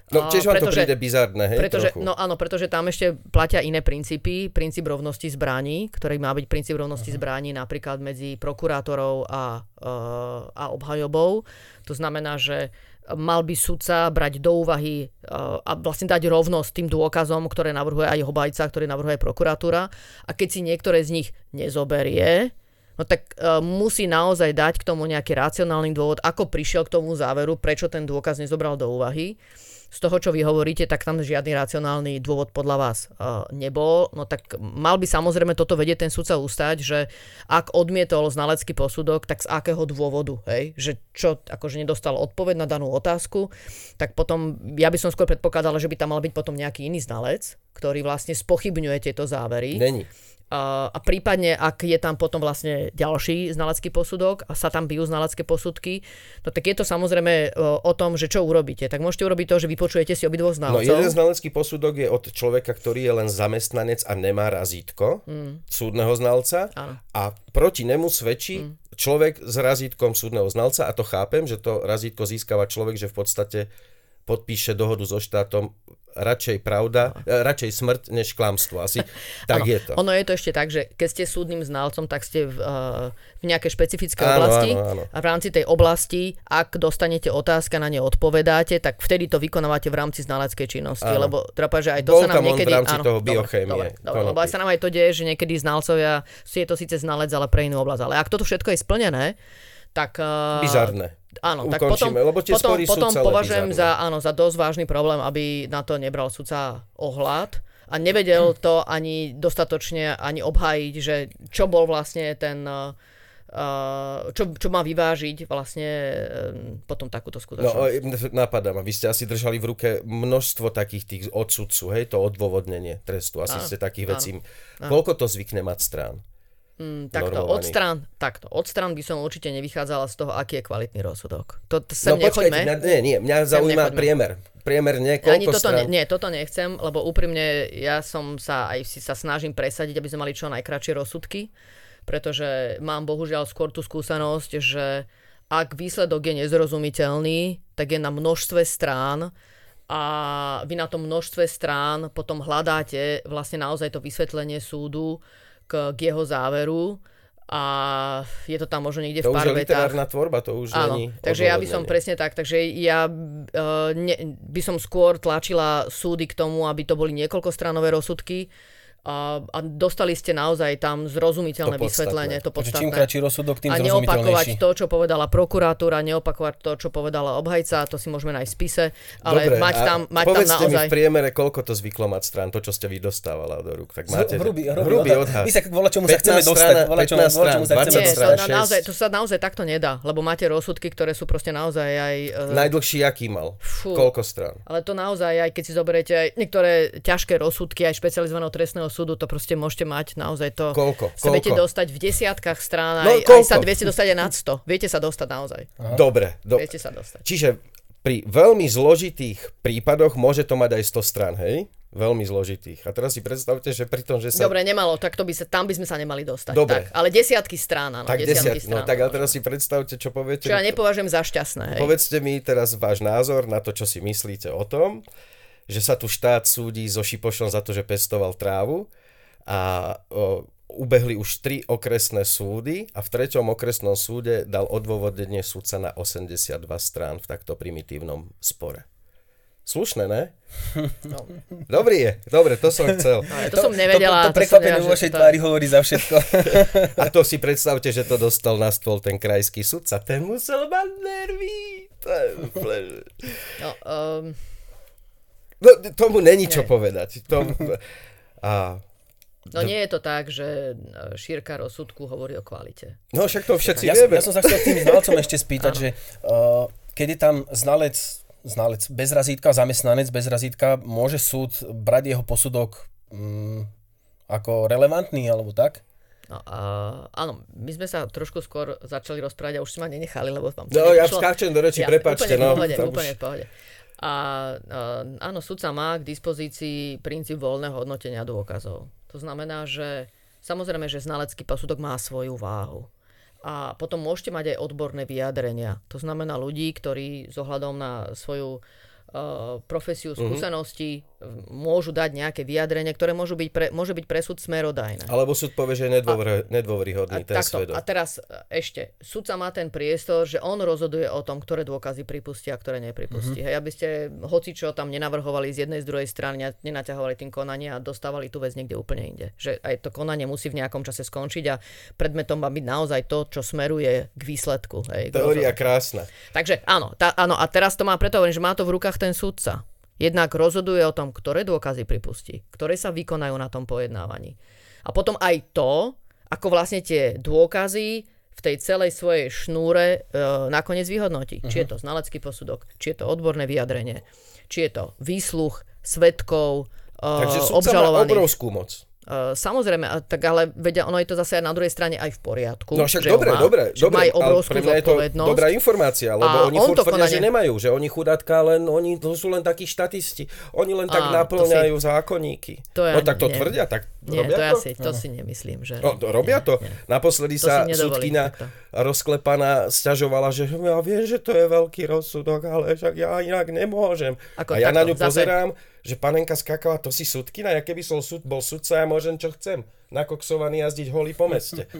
No tiež vám to pretože- príde bizarné, hej, Pretože, trochu. no áno, pretože tam ešte platia iné princípy. Princíp rovnosti zbraní, ktorý má byť princíp rovnosti zbraní napríklad medzi prokurátorov a, e, a obhajobou. To znamená, že mal by sudca brať do úvahy e, a vlastne dať rovnosť tým dôkazom, ktoré navrhuje aj obhajca, ktoré navrhuje prokuratúra. A keď si niektoré z nich nezoberie, no tak e, musí naozaj dať k tomu nejaký racionálny dôvod, ako prišiel k tomu záveru, prečo ten dôkaz nezobral do úvahy z toho, čo vy hovoríte, tak tam žiadny racionálny dôvod podľa vás uh, nebol. No tak mal by samozrejme toto vedieť ten sudca ustať, že ak odmietol znalecký posudok, tak z akého dôvodu, hej? Že čo, akože nedostal odpoveď na danú otázku, tak potom, ja by som skôr predpokladala, že by tam mal byť potom nejaký iný znalec, ktorý vlastne spochybňuje tieto závery. Není. A, a prípadne, ak je tam potom vlastne ďalší znalecký posudok a sa tam bijú znalecké posudky, no tak je to samozrejme o, o tom, že čo urobíte. Tak môžete urobiť to, že vypočujete si obidvoch No znalcov. jeden znalecký posudok je od človeka, ktorý je len zamestnanec a nemá razítko Mm. súdneho znalca Áno. a proti nemu svedčí Mm. človek s razítkom súdneho znalca a to chápem, že to razítko získava človek, že v podstate podpíše dohodu so štátom radšej pravda, eh, radšej smrť, než klamstvo. Asi tak Áno, je to. Ono je to ešte tak, že keď ste súdnym znalcom, tak ste v, uh, v nejakej špecifickej Áno, oblasti áno, áno. a v rámci tej oblasti, ak dostanete otázka, na ne odpovedáte, tak vtedy to vykonávate v rámci znaleckej činnosti, Áno. lebo treba, že aj to Bol sa nám on v niekedy... rámci toho dobre, biochémie, Dobre, dobre, lebo aj sa nám aj to deje, že niekedy znalcovia, je to síce znalec, ale pre inú oblasť. Ale ak toto všetko je splnené, tak... Uh, Bizarné. Áno, tak potom, lebo tie potom, potom považujem bizarné. za, áno, za dosť vážny problém, aby na to nebral sudca ohľad a nevedel to ani dostatočne ani obhájiť, že čo bol vlastne ten uh, čo, čo má vyvážiť vlastne um, potom takúto No, skutočnosť. e, napadá ma, vy ste asi držali v ruke množstvo takých tých odsudcu, hej, to odôvodnenie trestu, asi Áno, ste takých áno, vecí. Koľko to zvykne mať strán? Mm, takto, od stran, takto, od stran by som určite nevychádzala z toho, aký je kvalitný rozsudok. To sem No počkajte, nechoďme. mňa, nie, nie, mňa zaujíma nechoďme. priemer. Priemer nie, Ani koľko toto, strán? ne, nie, toto nechcem, lebo úprimne ja som sa aj si sa snažím presadiť, aby sme mali čo najkračšie rozsudky, pretože mám bohužiaľ skôr tú skúsenosť, že ak výsledok je nezrozumiteľný, tak je na množstve strán a vy na tom množstve strán potom hľadáte vlastne naozaj to vysvetlenie súdu k, k jeho záveru a je to tam možno niekde To v už pár je vetách. literárna tvorba, to už Áno, není takže ja by som presne tak, takže ja uh, ne, by som skôr tlačila súdy k tomu, aby to boli niekoľkostranové rozsudky a, a dostali ste naozaj tam zrozumiteľné To podstatné. vysvetlenie, to Takže čím podstatné. kratší rozsudok, tým A neopakovať to, čo povedala prokuratúra, neopakovať to, čo povedala obhajca, to si môžeme nájsť v spise, ale Dobre, mať a tam, mať tam naozaj... mi v priemere, koľko to zvyklo mať strán, to, čo ste vy dostávala do rúk. Tak máte, Hrubý, hrubý, hrubý odhad. odhad. My sa voľa čomu sa 15 chceme dostať. strana, Voľa čomu, 15 voľa čomu sa strán, chceme 20 Nie, to, naozaj, sa naozaj takto nedá, lebo máte rozsudky, ktoré sú proste naozaj aj... Uh, Najdlhší aký mal? Fú. Koľko strán? Ale to naozaj, aj keď si zoberiete aj niektoré ťažké rozsudky, aj špecializovaného trestného súdu, to proste môžete mať naozaj to... Koľko? Sa viete Koľko? dostať v desiatkách strán, No, aj, aj koľko? sa viete dostať aj nad 100. Viete sa dostať naozaj. Dobre. Do... Viete sa dostať. Čiže pri veľmi zložitých prípadoch môže to mať aj 100 strán, hej? Veľmi zložitých. A teraz si predstavte, že pri tom, že sa... Dobre, nemalo, tak to by sa, tam by sme sa nemali dostať. Dobre. Tak, ale desiatky strán, áno. tak desiatky desiat, no strán. tak ale teraz si predstavte, čo poviete. Čo ja nepovažujem za šťastné. Hej. Povedzte mi teraz váš názor na to, čo si myslíte o tom, že sa tu štát súdi so Šipošom za to, že pestoval trávu a o, ubehli už tri okresné súdy a v treťom okresnom súde dal odôvodnenie súdca na 82 strán v takto primitívnom spore. Slušné, ne? No. Dobrý je, dobre, to som chcel. Ale to, som nevedela. To, to, to prekvapenie vo že vašej to- tvári hovorí za všetko. A to si predstavte, že to dostal na stôl ten krajský sudca. Ten musel mať nervy. To je úplne... No, um, No, tomu není čo Nie. povedať. Tom... A... no nie je to tak, že e, šírka rozsudku hovorí o kvalite. No však to všetci Ja, vieme. ja som sa chcel tým znalcom ešte spýtať, že uh, keď je tam znalec, znalec bez razítka, zamestnanec bez razítka, môže súd brať jeho posudok um, ako relevantný alebo tak? No, a, áno, my sme sa trošku skôr začali rozprávať a už si ma nenechali, lebo vám No ja prišlo- skáčem do reči, Jasne, prepáčte. úplne No, v pohode, tam úplne už- v pohode. A áno, sudca má k dispozícii princíp voľného hodnotenia dôkazov. To znamená, že samozrejme, že znalecký posudok má svoju váhu. A potom môžete mať aj odborné vyjadrenia. To znamená ľudí, ktorí s ohľadom na svoju uh, profesiu, Mhm. skúsenosti uh, môžu dať nejaké vyjadrenie, ktoré môžu byť pre, môže byť pre súd smerodajné. Alebo súd povie, že je nedôver, nedôveryhodný ten Takto. svedok. A teraz e, ešte, sudca má ten priestor, že on rozhoduje o tom, ktoré dôkazy pripustí a ktoré nepripustí. Mhm. Mm-hmm. Hej, aby ste hocičo tam nenavrhovali z jednej, z druhej strany, a nenaťahovali tým konanie a dostávali tú vec niekde úplne inde. Že aj to konanie musí v nejakom čase skončiť a predmetom má byť naozaj to, čo smeruje k výsledku. Hej, Teória krásna. Takže áno, tá, áno, a teraz to má preto že má to v rukách ten sudca. Jednak rozhoduje o tom, ktoré dôkazy pripustí, ktoré sa vykonajú na tom pojednávaní. A potom aj to, ako vlastne tie dôkazy v tej celej svojej šnúre e, nakoniec vyhodnotí. Uh-huh. Či je to znalecký posudok, či je to odborné vyjadrenie, či je to výsluch svetkov, e, Takže súdca má obžalovaných. obrovskú moc. Uh, samozrejme, a tak ale vedia, ono je to zase aj na druhej strane aj v poriadku. No však že dobre, má, dobre, že dobre, má ale obrovskú pre mňa je to dobrá informácia, lebo A oni on furt to tvrdia, konanie- že nemajú, že oni chudátka len, oni to sú len takí štatisti. Oni len tak Á, to naplňajú zákonníky. to ja no tak to nie. tvrdia, tak Nie, robia to, ja si, to si nemyslím, že... No, to robia to. Naposledy To sa si takto. rozklepaná sťažovala, že ja viem, že to je veľký rozsudok, ale však ja inak nemôžem. Ako a ja na ňu zase- pozerám že panenka skákala, to si sudkina, ja keby som sud, bol sudca, ja môžem čo chcem. Nakoksovaný jazdiť holý po meste.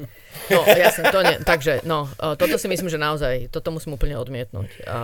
No, jasne, to nie. Takže, no, e, toto si myslím, že naozaj, toto musím úplne odmietnúť. E,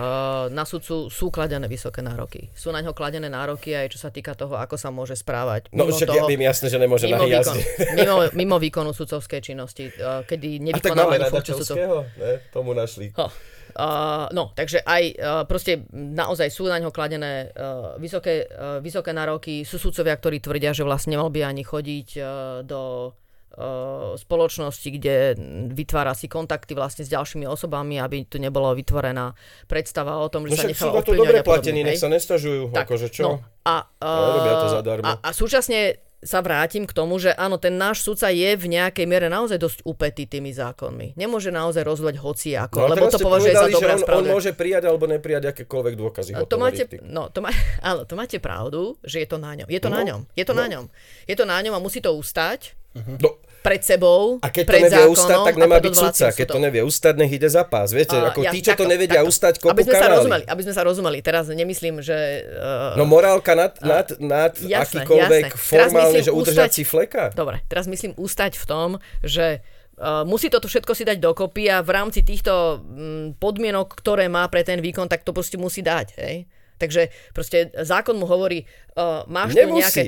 Na sudcu sú kladené vysoké nároky. Sú na ňo kladené nároky aj čo sa týka toho, ako sa môže správať. No však ja toho- viem jasne, že nemôže mimo, výkon, mimo, mimo výkonu sudcovskej činnosti, e, kedy nevykonávajú funkciu sudcov. Ne, tomu našli. Ho. Uh, no, takže aj uh, proste naozaj sú na ňo kladené uh, vysoké, uh, vysoké nároky. Sú sudcovia, ktorí tvrdia, že vlastne nemal by ani chodiť uh, do uh, spoločnosti, kde vytvára si kontakty vlastne s ďalšími osobami, aby tu nebola vytvorená predstava o tom, No že sa nechala na to ovplyvňovať dobre platení, nech sa nestažujú. Tak, akože čo? No, a, Ale robia to uh, zadarmo. a, a súčasne sa vrátim k tomu, že áno, ten náš sudca je v nejakej miere naozaj dosť upetý tými zákonmi. Nemôže naozaj rozhodovať hoci ako, No, lebo to považuje za dobré on, on môže prijať alebo neprijať akékoľvek dôkazy. To máte, no, to má, áno, to máte pravdu, že je to na ňom. Je to No, na ňom. Je to no. na ňom. Je to na ňom a musí to ustať No, pred sebou, a keď to nevie zákonom ustať, tak nemá byť sudca. Keď to nevie ustať, nech ide za pás. Viete, A, ako ja- tí, čo to takto, nevedia takto. ustať, kopu aby sme sa kanály. rozumeli, aby sme sa rozumeli. Teraz nemyslím, že... Uh, No morálka nad, nad, nad jasné, akýkoľvek jasné. Formálne, že udržať ustať- si fleka. Dobre, teraz myslím ústať v tom, že uh, musí toto všetko si dať dokopy a v rámci týchto mm, podmienok, ktoré má pre ten výkon, tak to proste musí dať. Hej? Takže proste zákon mu hovorí, uh, máš tu Nemusí. nejaké...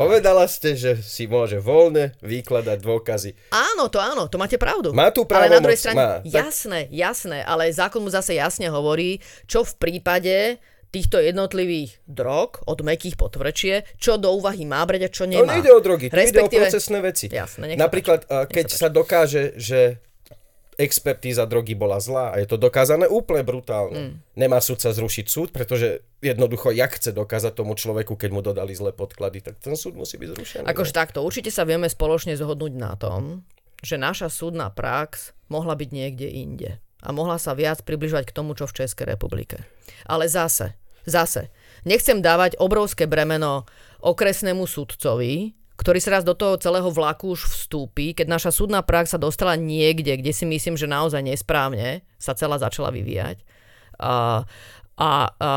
Povedala ste, že si môže voľne vykladať dôkazy. Áno, to áno, to máte pravdu. Má tú Ale na druhej strane, má. Jasné, jasné, ale zákon mu zase jasne hovorí, čo v prípade týchto jednotlivých drog, od mekých po tvrdšie, čo do úvahy má brať a čo No nemá. nejde o drogy, tu ide o Respektíve- procesné veci. Jasné, Napríklad, páči. keď sa dokáže, že expertíza drogy bola zlá a je to dokázané úplne brutálne. Mm. Nemá sudca zrušiť súd, pretože jednoducho, jak chce dokázať tomu človeku, keď mu dodali zlé podklady, tak ten súd musí byť zrušený. Akože takto, určite sa vieme spoločne zhodnúť na tom, že naša súdna prax mohla byť niekde inde. A mohla sa viac približovať k tomu, čo v Českej republike. Ale zase, zase, nechcem dávať obrovské bremeno okresnému sudcovi, ktorý sa raz do toho celého vlaku už vstúpi, keď naša súdna prax sa dostala niekde, kde si myslím, že naozaj nesprávne sa celá začala vyvíjať. A, a, a,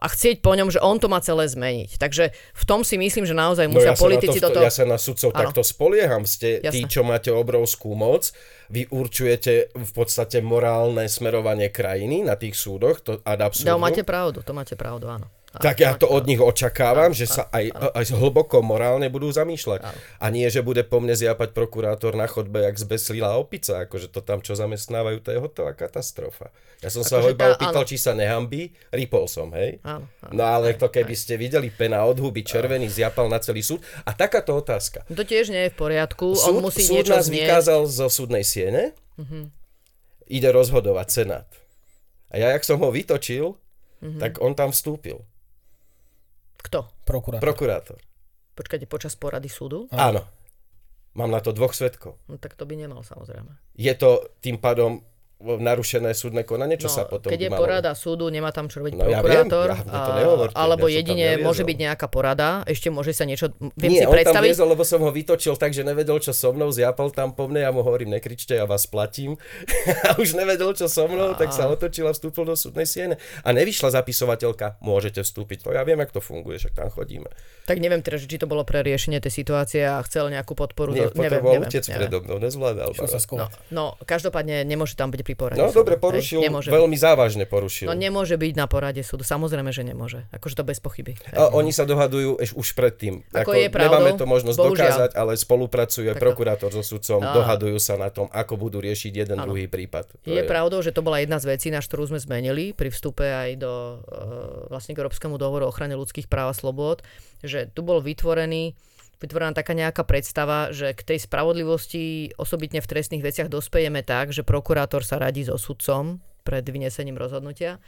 a chcieť po ňom, že on to má celé zmeniť. Takže v tom si myslím, že naozaj No musia ja sa, na politici to, toto... ja sa na sudcov Áno. takto spolieham. Ste tí, Jasné. čo máte obrovskú moc, vy určujete v podstate morálne smerovanie krajiny na tých súdoch, to ad absurdum. No, máte pravdu, to máte pravdu, áno. Tak ja to od nich očakávam, že sa aj, aj hlboko morálne budú zamýšľať. A nie, že bude po mne zjapať prokurátor na chodbe, jak zbeslila opica. Akože to tam, čo zamestnávajú, to je hotová katastrofa. Ja som sa ho Akože iba tá- opýtal, či sa nehambí. Ripol som, hej? No ale to keby ste videli pena od huby, červený, zjapal na celý súd. A takáto otázka. To tiež nie je v poriadku, Súd, on musí súd niečo nás znieť. Vykázal zo súdnej siene, ide rozhodovať Senát. A ja, jak som ho vytočil, Mhm. tak on tam vstúpil. Kto? Prokurátor. Prokurátor. Počkajte, počas porady súdu? Áno. Mám na to dvoch svetkov. No tak to by nemal samozrejme. Je to tým pádom narušené súdne konanie, čo No, sa potom keď je malo... porada súdu, nemá tam čo robiť No ja viem, prokurátor. ja- to a- nehovorte, alebo ja tam jedine môže byť nejaká porada, ešte môže sa niečo... Viem Nie, si on tam predstaviť, viezol, lebo som ho vytočil tak, že nevedel, čo so mnou, zjapal tam po mne, ja mu hovorím, nekričte, ja vás platím. a už nevedel, čo so mnou, tak sa otočil a vstúpil do súdnej siene. A nevyšla zapisovateľka, môžete vstúpiť. No ja viem, ako to funguje, však tam chodíme. tak neviem že či to bolo pre riešenie tej situácie a chcel nejakú podporu. Nie, do- neviem, neviem, utec neviem. predo mnou, nezvládal. No, no, každopádne nemôže tam byť pri porade No súdu, dobre, hej? porušil, Nemôže veľmi závažne porušil. No nemôže byť na porade súdu, samozrejme, že nemôže. Akože to bez pochyby. hej. A oni sa dohadujú už predtým. Ako je pravdou, nemáme to možnosť bohužiaľ. dokázať, ale spolupracuje Takto. prokurátor so sudcom, Á. dohadujú sa na tom, ako budú riešiť jeden druhý prípad. To Je pravdou, že to bola jedna z vecí, na ktorú sme zmenili pri vstupe aj do uh, vlastne k Európskemu dohovoru o ochrane ľudských práv a slobod, že tu bol vytvorený vytvorená taká nejaká predstava, že k tej spravodlivosti osobitne v trestných veciach dospejeme tak, že prokurátor sa radí so sudcom pred vynesením rozhodnutia.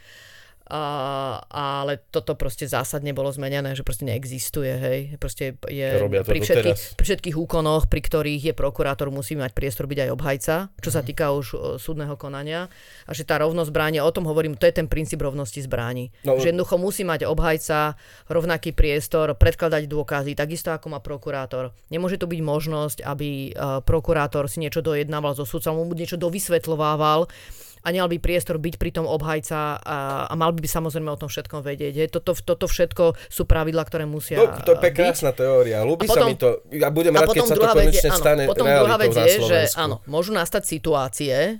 A, ale toto proste zásadne bolo zmenené, že proste neexistuje, hej. Proste je Robia to pri, všetkých, pri všetkých úkonoch, pri ktorých je prokurátor, musí mať priestor byť aj obhajca, čo Mhm. sa týka už súdneho konania. A že tá rovnosť zbranie, o tom hovorím, to je ten princíp rovnosti zbraní. No- že jednoducho musí mať obhajca rovnaký priestor, predkladať dôkazy, takisto ako má prokurátor. Nemôže to byť možnosť, aby e, prokurátor si niečo dojednával so sudcom, mu niečo dovysvetľovával a nemal by priestor byť pri tom obhajca a, a mal by samozrejme o tom všetkom vedieť. Hej. Toto, toto všetko sú pravidla, ktoré musia No, to je byť. krásna teória. Ľúbi A potom- sa mi to. Ja budem rád, keď sa to konečne áno, stane potom druhá vec je, že áno, môžu nastať situácie,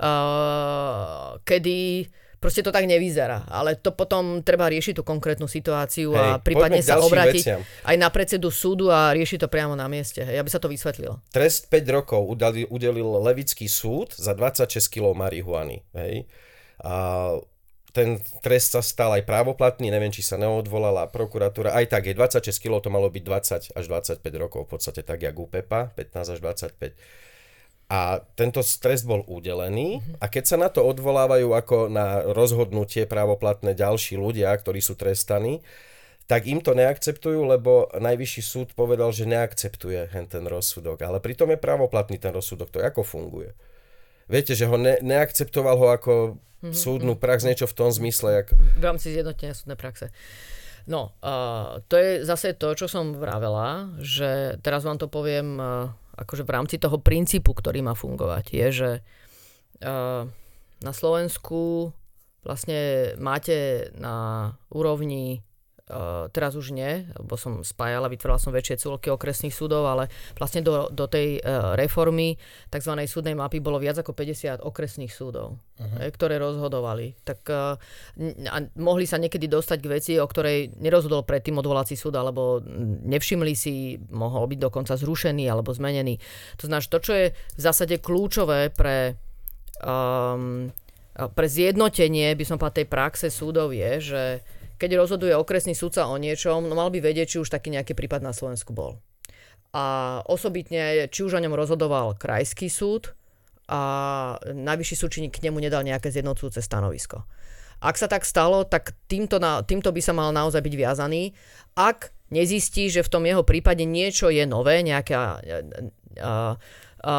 uh, kedy proste to tak nevyzerá. Ale to potom treba riešiť tú konkrétnu situáciu a Hej, prípadne poďme k sa obrátiť veciam. aj na predsedu súdu a riešiť to priamo na mieste. Hej, aby sa to vysvetlilo. Trest 5 rokov udali, udelil Levický súd za 26 kg marihuany. Hej. A ten trest sa stal aj právoplatný, neviem, či sa neodvolala prokuratúra. Aj tak je 26 kg, to malo byť 20 až 25 rokov, v podstate tak, jak u Pepa, 15 až 25. A tento trest bol udelený a keď sa na to odvolávajú ako na rozhodnutie právoplatné ďalší ľudia, ktorí sú trestaní, tak im to neakceptujú, lebo najvyšší súd povedal, že neakceptuje ten rozsudok. Ale pritom je právoplatný ten rozsudok. To ako funguje? Viete, že ho ne, neakceptoval ho ako súdnu prax, niečo v tom zmysle, jak... v rámci zjednotenia súdnej praxe. No, uh, to je zase to, čo som vravela, že teraz vám to poviem uh, akože v rámci toho princípu, ktorý má fungovať, je, že uh, na Slovensku vlastne máte na úrovni teraz už nie, lebo som spájala, vytvorila som väčšie celky okresných súdov, ale vlastne do, do tej uh, reformy tzv. súdnej mapy bolo viac ako 50 okresných súdov, uh-huh. ktoré rozhodovali. Tak uh, n- a mohli sa niekedy dostať k veci, o ktorej nerozhodol predtým odvolací súd, alebo nevšimli si, mohol byť dokonca zrušený alebo zmenený. To znamená, to, čo je v zásade kľúčové pre um, pre zjednotenie, by som povedal, tej praxe súdov je, že keď rozhoduje okresný súdca o niečom, no mal by vedieť, či už taký nejaký prípad na Slovensku bol. A osobitne, či už o ňom rozhodoval krajský súd a najvyšší či k nemu nedal nejaké zjednocujúce stanovisko. Ak sa tak stalo, tak týmto, na, týmto by sa mal naozaj byť viazaný. Ak nezistí, že v tom jeho prípade niečo je nové, nejaká, a, a,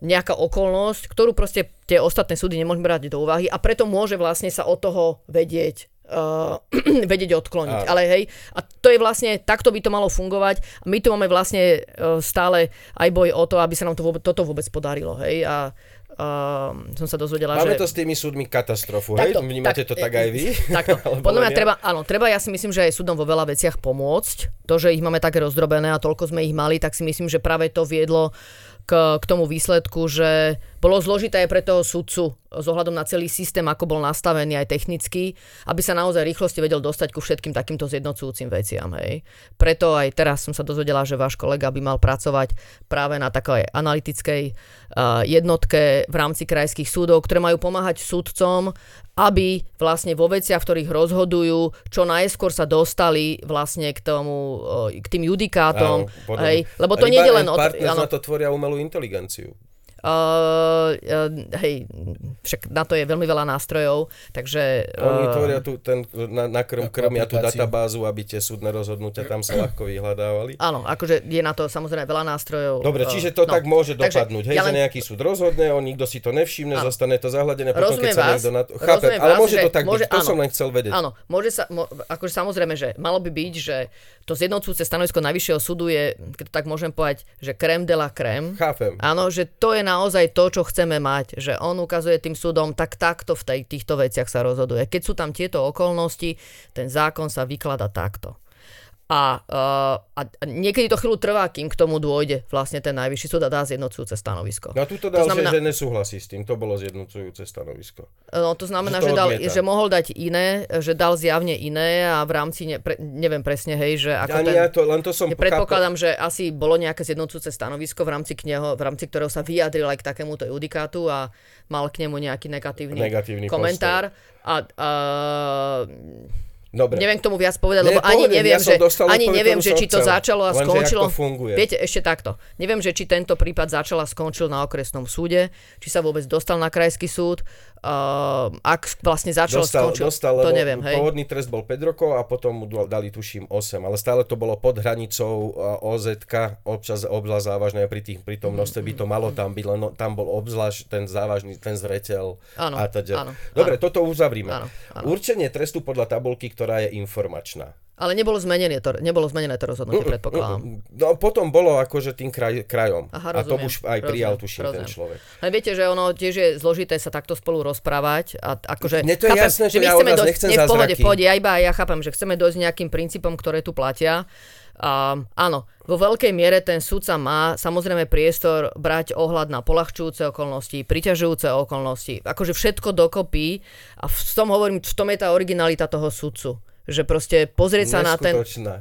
nejaká okolnosť, ktorú proste tie ostatné súdy nemôžu brať do úvahy a preto môže vlastne sa od toho vedieť uh, vedieť odkloniť. Áno. Ale hej, a to je vlastne, takto by to malo fungovať. A my tu máme vlastne uh, stále aj boj o to, aby sa nám to vôbec, toto vôbec podarilo. Hej, a uh, som sa dozvedela, Máme že... to s tými súdmi katastrofu, hej? Vnímate to tak aj vy? Takto. Podľa mňa treba, áno, treba, ja si myslím, že aj súdom vo veľa veciach pomôcť. To, že ich máme také rozdrobené a toľko sme ich mali, tak si myslím, že práve to viedlo k, k tomu výsledku, že bolo zložité aj pre toho sudcu s ohľadom na celý systém, ako bol nastavený aj technicky, aby sa naozaj rýchlosti vedel dostať ku všetkým takýmto zjednocujúcim veciam. Hej. Preto aj teraz som sa dozvedela, že váš kolega by mal pracovať práve na takej analytickej uh, jednotke v rámci krajských súdov, ktoré majú pomáhať sudcom, aby vlastne vo veciach, v ktorých rozhodujú, čo najskôr sa dostali vlastne k tomu, uh, k tým judikátom. Áno, hej. Lebo to nie je len o... Partners áno. na to tvoria umelú inteligenciu. Uh, uh, hej, však na to je veľmi veľa nástrojov, takže... Oni uh, tvoria tu ten, na, na krm, krmia tú databázu, aby tie súdne rozhodnutia tam sa ľahko vyhľadávali. Áno, akože je na to samozrejme veľa nástrojov. Dobre, čiže to no. tak môže Takže dopadnúť, hej, ja že len- nejaký súd rozhodne, on nikto si to nevšimne, Áno. zostane to zahladené, potom keď Rozumiem sa vás, niekto na to... Chápem, ale vás, môže že to tak môže- byť, to áno. som len chcel vedieť. Áno, môže sa, mo, akože samozrejme, že malo by byť, že to zjednocujúce stanovisko Najvyššieho súdu je, keď to tak môžem povedať, že krem de la krem. Chápem. Áno, že to je naozaj to, čo chceme mať, že on ukazuje tým súdom, tak takto v tej, týchto veciach sa rozhoduje. Keď sú tam tieto okolnosti, ten zákon sa vyklada takto. A, uh, a a niekedy to chvíľu trvá, kým k tomu dôjde vlastne ten najvyšší súd a dá zjednocujúce stanovisko. No tu to dal, znamená- že, že nesúhlasí s tým, to bolo zjednocujúce stanovisko. No to znamená, Že to že, dal, odmieta. že mohol dať iné, že dal zjavne iné a v rámci, ne, pre, neviem presne, hej, že ako Ani ten... ja to, len to som predpokladám, že asi bolo nejaké zjednocujúce stanovisko, v rámci, kneho, v rámci ktorého sa vyjadril aj k takémuto judikátu a mal k nemu nejaký negatívny, Negatívny komentár. A, a Dobre. neviem k tomu viac povedať, lebo ani povedem, neviem, ja že, ani odpoveď, neviem, že či to chcel. začalo a jak skončilo. to funguje? Viete, ešte takto. Neviem, že či tento prípad začal a skončil na okresnom súde, či sa vôbec dostal na krajský súd. Uh, ak vlastne začal, Dostal, skončil, dostal, to neviem, hej. pôvodný trest bol 5 rokov a potom mu dali tuším 8, ale stále to bolo pod hranicou OZ, občas obzvlášť závažné, pri, tých, pri tom množstve by to malo tam byť, len tam bol obzvlášť ten závažný, ten zreteľ Áno, a teda. áno, Dobre, áno. toto uzavrime. Áno, áno. Určenie trestu podľa tabulky, ktorá je informačná. Ale nebolo zmenené to, nebolo zmenené to rozhodnutie, predpokladám. No potom bolo akože tým kraj, krajom. Aha, a to rozumiem, už aj prijal, rozumiem, tuším, ten rozumiem. človek. Ale viete, že ono tiež je zložité sa takto spolu rozprávať. A akože, Mne to je jasné, že my ja od chceme vás dojsť, nechcem nie, v pohode, v pohode, ja iba ja chápem, že chceme dojsť nejakým princípom, ktoré tu platia. A, áno, vo veľkej miere ten sudca má samozrejme priestor brať ohľad na polahčujúce okolnosti, priťažujúce okolnosti, akože všetko dokopy a v tom hovorím, v tom je tá originalita toho sudcu. Že proste pozrieť sa na ten...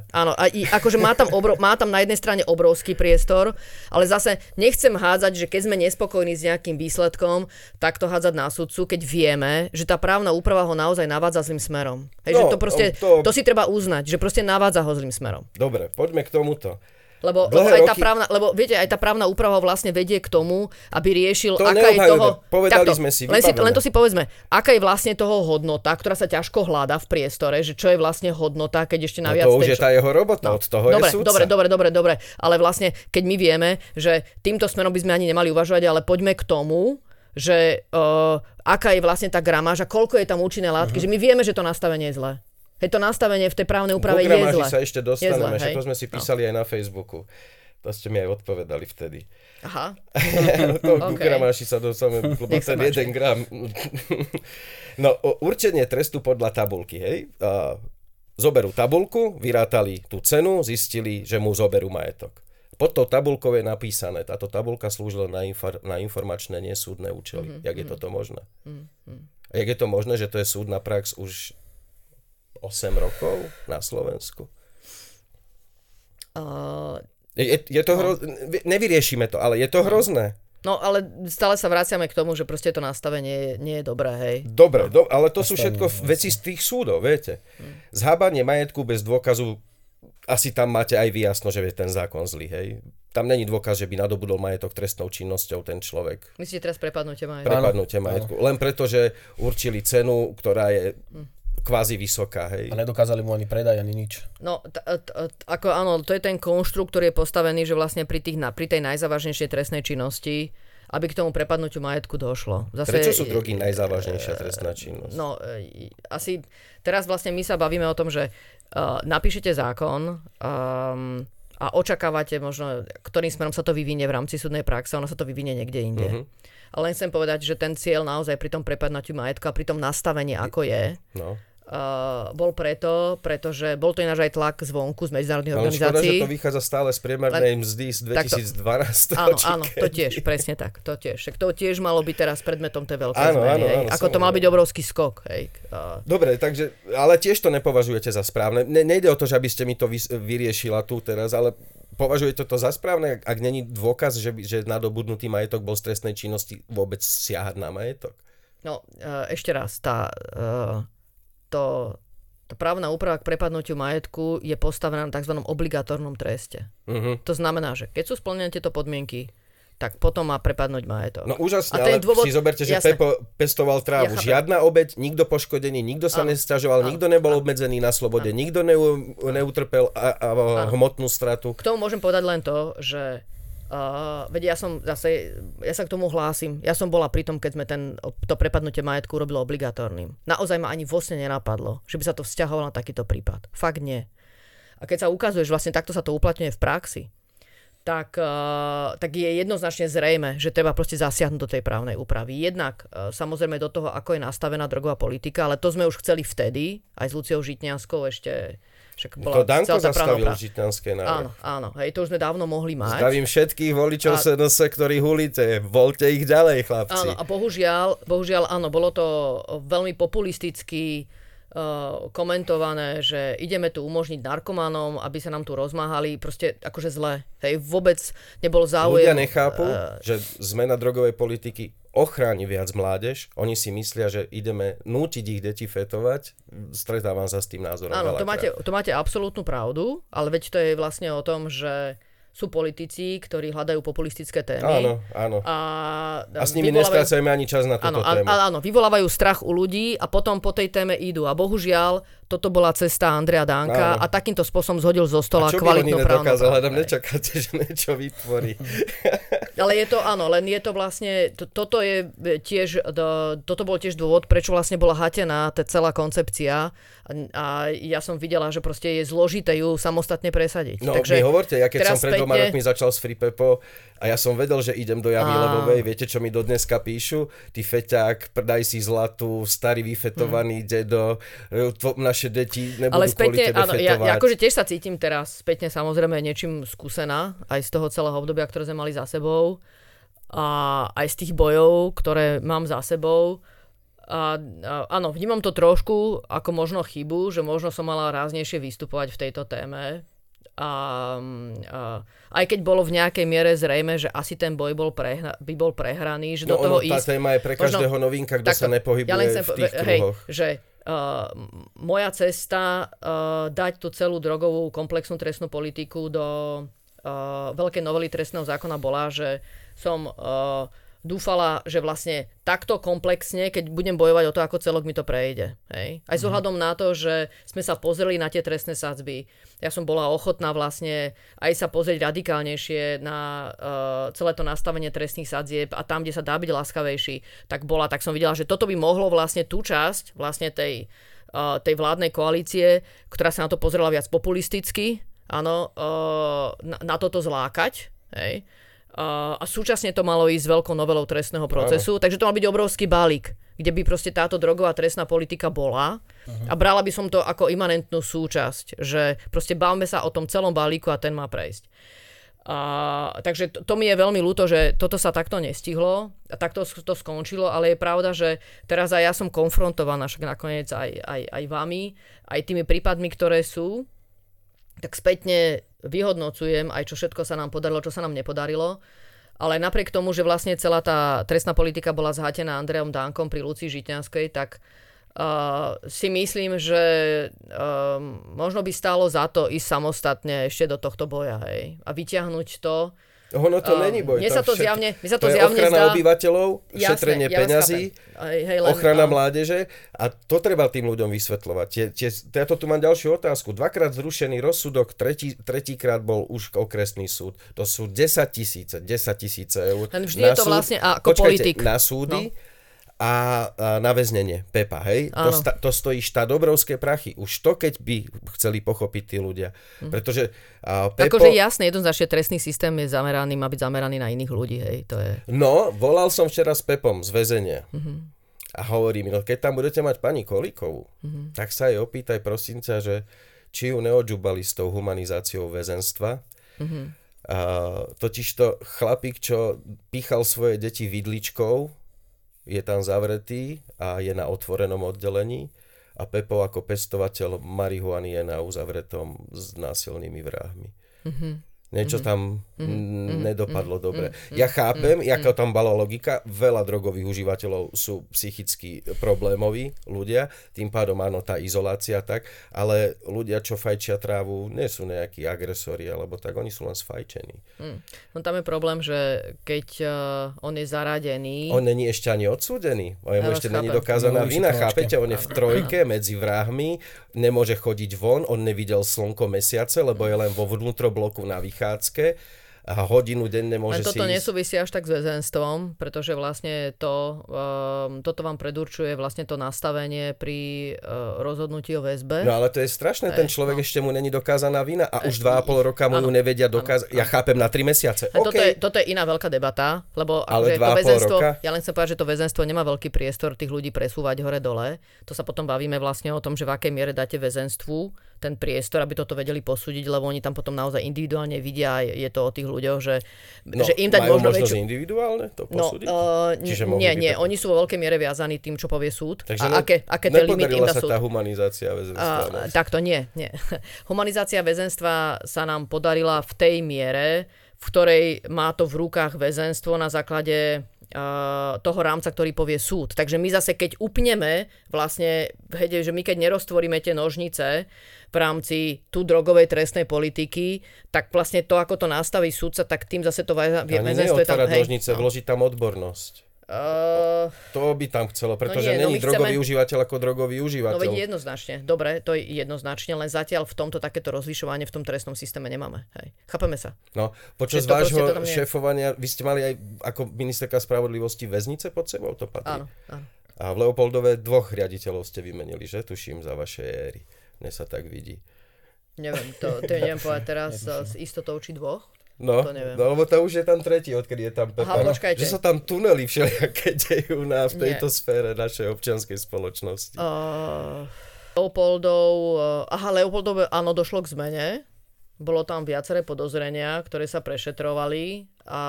Áno, a i, akože má tam, obro, má tam na jednej strane obrovský priestor, ale zase nechcem hádzať, že keď sme nespokojní s nejakým výsledkom, tak to hádzať na sudcu, keď vieme, že tá právna úprava ho naozaj navádza zlým smerom. Hej, že No, to proste, to... to si treba uznať, že proste navádza ho zlým smerom. Dobre, poďme k tomuto. Lebo, lebo, aj tá roky- právna, lebo viete, aj tá právna úprava vlastne vedie k tomu, aby riešil, To aká je toho... Povedali sme si, len, si, len to si povedzme, aká je vlastne toho hodnota, ktorá sa ťažko hľada v priestore, že čo je vlastne hodnota, keď ešte No naviac... to už je tá jeho robota, od toho dobre, je súdca. dobre, dobre, dobre, dobre, ale vlastne, keď my vieme, že týmto smerom by sme ani nemali uvažovať, ale poďme k tomu, že uh, aká je vlastne tá gramáž a koľko je tam účinné látky, Mhm. že my vieme, že to nastavenie je zlé. Hej, to nastavenie v tej právnej úprave je zlé. sa ešte Je dostaneme, hej? všetko sme si písali aj na Facebooku. To ste mi aj odpovedali vtedy. Aha. to ku OK. gramáši sa dostaneme, lebo ten jeden gram. no, určenie trestu podľa tabulky, hej. Zoberú tabulku, vyrátali tú cenu, zistili, že mu zoberú majetok. Pod tou tabulkou je napísané, táto tabulka slúžila na, infor, na informačné, nesúdne účely. Mhm, Jak je toto možné? A jak je to možné, že to je súdna prax už 8 rokov na Slovensku? Uh, Je, je, to hro... Nevyriešime to, ale je to hrozné. no ale stále sa vraciame k tomu, že proste to nastavenie nie je dobré, hej. Dobre, do, ale to sú všetko veci z tých súdov, viete. Zhábanie majetku bez dôkazu, asi tam máte aj vy jasno, že je ten zákon zlý, hej. Tam není dôkaz, že by nadobudol majetok trestnou činnosťou ten človek. Myslíte teraz prepadnutie majú? Prepadnutie majetku. Len preto, že určili cenu, ktorá je kvázi vysoká, hej. A nedokázali mu ani predať, ani nič. No, t- t- t- ako áno, to je ten konštrukt, ktorý je postavený, že vlastne pri, tých, na, pri tej najzávažnejšej trestnej činnosti, aby k tomu prepadnutiu majetku došlo. Zase, Prečo sú drogy najzávažnejšia trestná činnosť? No, e, asi teraz vlastne my sa bavíme o tom, že uh, napíšete zákon um, a očakávate možno, ktorým smerom sa to vyvinie v rámci súdnej praxe, ono sa to vyvinie niekde inde. Mhm. Ale len chcem povedať, že ten cieľ naozaj pri tom prepadnutiu majetku a pri tom nastavení, ako je, No. uh, bol preto, pretože bol to ináč aj tlak zvonku z medzinárodných Ale škoda, že organizácií. to vychádza stále z priemernej mzdy z Takto. 2012. Áno, či áno, to tiež, presne tak, to tiež. Však to tiež malo byť teraz predmetom tej veľkej Áno, zmeny. áno, áno, Ako to mal byť obrovský skok. Hej. Uh, Dobre, takže, ale tiež to nepovažujete za správne. Ne, nejde o to, že aby ste mi to vys- vyriešila tu teraz, ale považujete to za správne, ak, ak není dôkaz, že, by, že nadobudnutý majetok bol z trestnej činnosti vôbec siahať na majetok? no, uh, ešte raz, tá, uh, to, tá právna úprava k prepadnutiu majetku je postavená na tzv. obligatórnom treste. Mhm. To znamená, že keď sú splnené tieto podmienky, tak potom má prepadnúť majetok. No úžasne, A ten ale dôvod- si zoberte, že jasné. Pepo pestoval trávu. Ja. Žiadna obeď, nikto poškodený, nikto sa Áno. nesťažoval, nikto nebol obmedzený na slobode, nikto ne, neutrpel a, a, hmotnú stratu. K tomu môžem povedať len to, že uh, veď ja som zase, ja sa k tomu hlásim. Ja som bola pri tom, keď sme ten, to prepadnutie majetku urobili obligatórnym. Naozaj ma ani vlastne nenapadlo, že by sa to vzťahovalo na takýto prípad. Fakt nie. A keď sa ukazuje, že vlastne takto sa to uplatňuje v praxi, tak, uh, tak je jednoznačne zrejme, že treba proste zasiahnuť do tej právnej úpravy. Jednak uh, samozrejme do toho, ako je nastavená drogová politika, ale to sme už chceli vtedy, aj s Luciou Žitňanskou ešte však bola To Danko zastavil úprava. žitňanské Áno, návrh. áno, hej, to už sme dávno mohli mať. Zdravím všetkých voličov A- SNS, ktorí hulíte. Volte ich ďalej, chlapci. Áno, a bohužiaľ, bohužiaľ, áno, bolo to veľmi populisticky uh, komentované, že ideme tu umožniť narkomanom, aby sa nám tu rozmáhali, proste akože zle. Hej, vôbec nebol záujem. Ľudia nechápu, eh, že zmena drogovej politiky ochráni viac mládež. Oni si myslia, že ideme nútiť ich deti fetovať. Stretávam sa s tým názorom Áno, to máte, to máte absolútnu pravdu, ale veď to je vlastne o tom, že sú politici, ktorí hľadajú populistické témy. Áno, áno. A, A s nimi vyvolávajú- nestrácajme ani čas na túto Áno, tému. áno, vyvolávajú strach u ľudí a potom po tej téme idú. A bohužiaľ, toto bola cesta Andrea Danka Áno. a takýmto spôsobom zhodil zo stola A čo by oni kvalitnú právnu nedokázali? nečakáte, že niečo vytvorí. Ale je to, áno, len je to vlastne, to, toto je tiež, to, toto bol tiež dôvod, prečo vlastne bola hatená tá celá koncepcia a, a ja som videla, že proste je zložité ju samostatne presadiť. No Takže mi hovorte, ja keď som pred dvoma spätne- rokmi začal s Free Pepo a ja som vedel, že idem do Javy Á. Levovej, viete čo mi do dneska píšu? Ty feťák, prdaj si zlatú, starý vyfetovaný dedo, e, tvo, naše deti nebudú Ale kvôli spätne, tebe áno, ja, fetovať. ja akože tiež sa cítim teraz spätne samozrejme niečím skúsená, aj z toho celého obdobia, ktoré sme mali za sebou a aj z tých bojov, ktoré mám za sebou. A, a áno, vnímam to trošku ako možno chybu, že možno som mala ráznejšie vystupovať v tejto téme. A, a aj keď bolo v nejakej miere zrejme, že asi ten boj bol prehra, by bol prehraný, že do No toho ono, tá ísť... téma je pre možno- každého novinka, kto sa nepohybuje len chcem v tých hej, kruhoch. že uh, moja cesta uh, dať tú celú drogovú komplexnú trestnú politiku do uh, veľkej novely trestného zákona bola, že som uh, dúfala, že vlastne takto komplexne, keď budem bojovať o to, ako celok mi to prejde. Hej? Aj s ohľadom na to, že sme sa pozreli na tie trestné sadzby. Ja som bola ochotná vlastne aj sa pozrieť radikálnejšie na uh, celé to nastavenie trestných sadzieb a tam, kde sa dá byť láskavejší, tak bola, tak som videla, že toto by mohlo vlastne tú časť vlastne tej, uh, tej vládnej koalície, ktorá sa na to pozrela viac populisticky, áno, na, na toto zlákať, hej, a súčasne to malo ísť s veľkou novelou trestného procesu, takže to mal byť obrovský balík, kde by proste táto drogová trestná politika bola. A brala by som to ako imanentnú súčasť, že proste bavme sa o tom celom balíku a ten má prejsť. A, takže to, to mi je veľmi ľúto, že toto sa takto nestihlo a takto to skončilo, ale je pravda, že teraz aj ja som konfrontovaná, však nakoniec aj, aj, aj vami, aj tými prípadmi, ktoré sú, tak spätne vyhodnocujem aj čo všetko sa nám podarilo, čo sa nám nepodarilo. Ale napriek tomu, že vlastne celá tá trestná politika bola zhatená Andreom Dankom pri Lucii Žitňanskej, tak uh, si myslím, že um, možno by stálo za to ísť samostatne ešte do tohto boja, hej. A vyťahnuť to. Ono to Um, není boj. mne sa to zjavne- mne sa to je zjavne ochrana zdá- obyvateľov, Jasné, šetrenie ja peňazí. Hej, len, ochrana um, mládeže a to treba tým ľuďom vysvetľovať. Tie, tie, ja to tu mám ďalšiu otázku. Dvakrát zrušený rozsudok, tretí, tretíkrát bol už okresný súd. To sú 10 tisíce, 10 tisíce eur. Len vždy je to vlastne ako politik. Na súdy a, a na väznenie Pepa, hej? Áno. To, sta, to stojí štát obrovské prachy. Už to, keď by chceli pochopiť tí ľudia. Pretože a, Pepo... Akože jasne, jednoznačne trestný systém je zameraný, má byť zameraný na iných ľudí, hej, to je... No, volal som včera s Pepom z väzenia. Mhm. A hovorí mi, no keď tam budete mať pani Kolíkovú, Mhm. tak sa jej opýtaj prosím ťa, že či ju neodžubali s tou humanizáciou väzenstva. Mhm. A, totižto chlapík, čo pichal svoje deti vidličkou, je tam zavretý a je na otvorenom oddelení a Pepo ako pestovateľ marihuany je na uzavretom s násilnými vrahmi. Niečo tam mm, nedopadlo dobre. Ja chápem, jaká tam bola logika. Veľa drogových užívateľov sú psychicky problémoví ľudia, tým pádom áno, tá izolácia tak, ale ľudia, čo fajčia trávu, nie sú nejakí agresori, alebo tak, oni sú len sfajčení. No tam je problém, že keď uh, on je zaradený... On není ešte ani odsúdený, o jemu Ja vás ešte není chápem. dokázaná No, vina, chápete? On je v trojke medzi vrahmi, nemôže chodiť von, on nevidel slnko mesiace, lebo je len vo vnútrobloku na vychádzke a hodinu denne môže Len toto si ísť. nesúvisí až tak s väzenstvom, pretože vlastne to, um, toto vám predurčuje vlastne to nastavenie pri uh, rozhodnutí o väzbe. No ale to je strašné, ten človek no. ešte mu není dokázaná vina a už 2,5 roka mu ju nevedia dokázať. Ja chápem na 3 mesiace. A toto, je, toto je iná veľká debata, lebo Ale akože dva to väzenstvo, roka? ja len chcem povedať, že to väzenstvo nemá veľký priestor tých ľudí presúvať hore-dole. To sa potom bavíme vlastne o tom, že v akej miere dáte väzenstvu ten priestor, aby toto vedeli posúdiť, lebo oni tam potom naozaj individuálne vidia, je to o tých ľuďoch, že, No, že im dať majú možno väčšiu... individuálne to No, posúdiť? uh, Čiže nie, nie, tak- oni sú vo veľkej miere viazaní tým, čo povie súd. Takže a aké, aké tie limity im dá sa súd. tá humanizácia väzenstva. A, no. takto nie, nie. Humanizácia väzenstva sa nám podarila v tej miere, v ktorej má to v rukách väzenstvo na základe uh, toho rámca, ktorý povie súd. Takže my zase, keď upneme, vlastne, hede, že my keď neroztvoríme tie nožnice v rámci tu drogovej trestnej politiky, tak vlastne to, ako to nastaví súdca, tak tým zase to väzenstvo je tam... hej, nožnice, no. vložiť tam odbornosť. Uh, To by tam chcelo, pretože nie, no není my drogový chceme- užívateľ ako drogový no užívateľ. veď jednoznačne. Dobre, to je jednoznačne, len zatiaľ v tomto takéto rozlišovanie v tom trestnom systéme nemáme. Hej. Chápeme sa. No, počas vášho to nie šéfovania, vy ste mali aj ako ministerka spravodlivosti väznice pod sebou, to patrí? Áno, áno. A v Leopoldove dvoch riaditeľov ste vymenili, že? Tuším, za vaše éry. Mne sa tak vidí. Neviem, to, to neviem povedať teraz s istotou, či dvoch. No, To neviem. no lebo to už je tam tretí, odkedy je tam Pepa. Aha, počkajte. Že sa tam tunely všelijaké dejú na, v tejto Nie. sfére našej občianskej spoločnosti. Uh, Leopoldov, uh, aha, Leopoldov, áno, došlo k zmene. Bolo tam viaceré podozrenia, ktoré sa prešetrovali a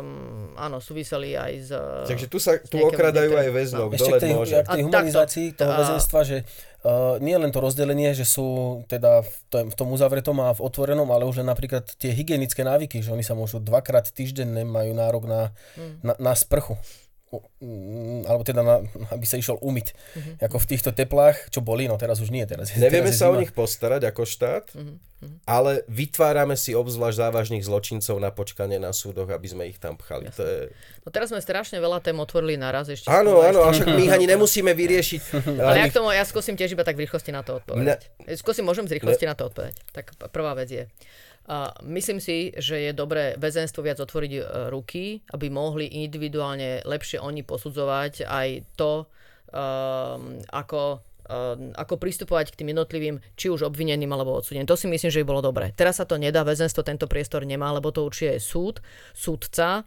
um, áno, súviseli aj s... Takže tu sa tu okradajú aj väzňov, Ešte kto k tej, môže. k tej A humanizácii takto, toho a- väzenstva, že uh, nie len to rozdelenie, že sú teda v tom, v tom uzavretom a v otvorenom, ale už len napríklad tie hygienické návyky, že oni sa môžu dvakrát týždenne majú nárok na, Hmm. na, na sprchu. Mm, alebo teda na, aby sa išiel umyť. Mhm. Ako v týchto teplách, čo boli, no teraz už nie. Teraz, je- Nevieme teraz sa o zima. nich postarať ako štát, Mhm, ale vytvárame si obzvlášť závažných zločincov na počkanie na súdoch, aby sme ich tam pchali. To je... No teraz sme strašne veľa tém otvorili naraz ešte. Áno, áno, a však my ich ani nemusíme vyriešiť. Ale ja k tomu, ja skúsim tiež iba tak v rýchlosti na to odpovedať. Skúsim, môžem z rýchlosti na to odpovedať. Tak prvá vec je. Myslím si, že je dobré väzenstvo viac otvoriť e, ruky, aby mohli individuálne lepšie oni posudzovať aj to, um, ako um, ako pristupovať k tým jednotlivým, či už obvineným alebo odsudeným. To si myslím, že by bolo dobré. Teraz sa to nedá, väzenstvo tento priestor nemá, lebo to určite je súd, súdca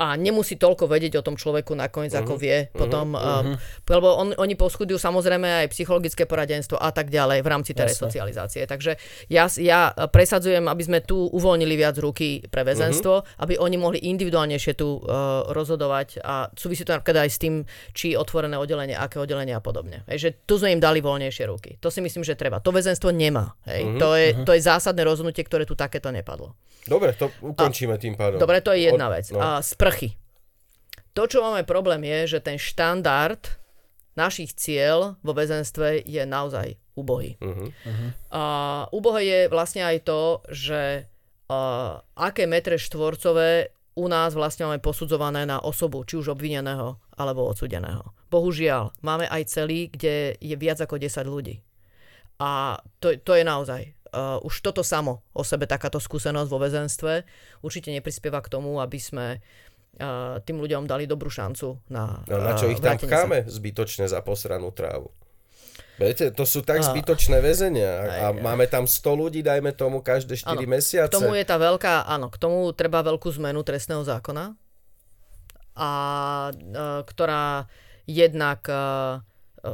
a nemusí toľko vedieť o tom človeku nakoniec, Mhm. ako vie potom, um, lebo on, oni poschudujú samozrejme aj psychologické poradenstvo a tak ďalej v rámci tej resocializácie. Takže ja, ja presadzujem, aby sme tu uvoľnili viac ruky pre väzenstvo, Mhm. aby oni mohli individuálnejšie tu uh, rozhodovať a súvisí to napríklad aj s tým, či otvorené oddelenie, aké oddelenie a podobne. Hej, že tu sme im dali voľnejšie ruky. To si myslím, že treba. To väzenstvo nemá. Hej. Mhm, To, je, to je zásadné rozhodnutie, ktoré tu takéto nepadlo. Dobre, to ukončíme tým pádom. Dobre, to je jedna Od- vec. no. A sprchy. To, čo máme problém, je, že ten štandard našich cieľ vo väzenstve je naozaj ubohý. Mhm. A ubohé je vlastne aj to, že a, aké metre štvorcové u nás vlastne máme posudzované na osobu, či už obvineného alebo odsudeného. Bohužiaľ, máme aj celý, kde je viac ako 10 ľudí. A to, to je naozaj. Uh, už toto samo o sebe, takáto skúsenosť vo väzenstve, určite neprispieva k tomu, aby sme uh, tým ľuďom dali dobrú šancu na No, na čo ich tam vrátenie sa. pcháme zbytočne za posranú trávu? Viete, to sú tak zbytočné väzenia a, a máme tam 100 ľudí, dajme tomu, každé 4 Áno, mesiace. K tomu je tá veľká, áno, k tomu treba veľkú zmenu trestného zákona, a, e, ktorá jednak e,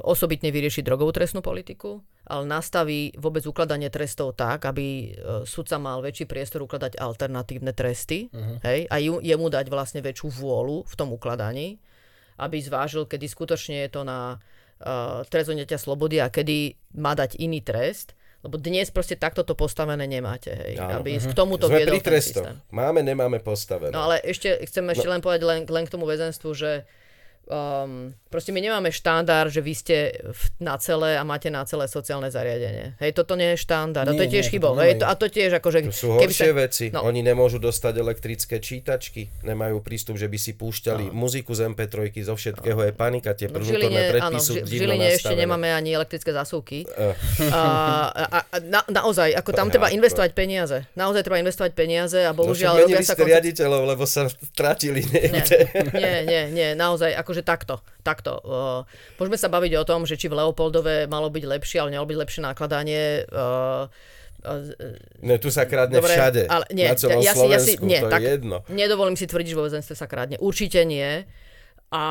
osobitne vyrieši drogovú trestnú politiku, nastaví vôbec ukladanie trestov tak, aby e, sudca mal väčší priestor ukladať alternatívne tresty hej, a ju, jemu dať vlastne väčšiu vôľu v tom ukladaní, aby zvážil, kedy skutočne je to na uh, trest odňatia slobody a kedy má dať iný trest, lebo dnes proste takto to postavené nemáte, hej, Áno. aby k tomuto Sme viedol pri trestoch. Máme, nemáme postavené. No ale ešte chcem ešte len povedať len, len k tomu väzenstvu, že um, proste my nemáme štandard, že vy ste v- na celé a máte na celé sociálne zariadenie. Hej, toto nie je štandard. a to Nie, je tiež nie, chybou. toto Hej, to, a to tiež akože... To sú horšie veci. No. Oni nemôžu dostať elektrické čítačky, nemajú prístup, že by si púšťali muziku z MP3, zo všetkého je panika, tie No, v vnútorné Žiline, áno, predpisy sú v Žiline ešte nemáme ani elektrické zásuvky. Eh. A, a, a na, naozaj, ako tam treba investovať peniaze. Naozaj treba investovať peniaze a No bohužiaľ menili robia sa koncept- riaditeľov, lebo sa stratili Nie, niekde. nie, nie, nie, naozaj, akože takto, takto. Uh, môžeme sa baviť o tom, že či v Leopoldove malo byť lepšie, ale nemalo byť lepšie nakladanie. Uh, Ne, tu sa kradne Dobre, všade. ale nie, na celom ja si- ja si- nie, to tak- je jedno. Nedovolím si tvrdiť, že vo väzenstve sa kradne. Určite nie. A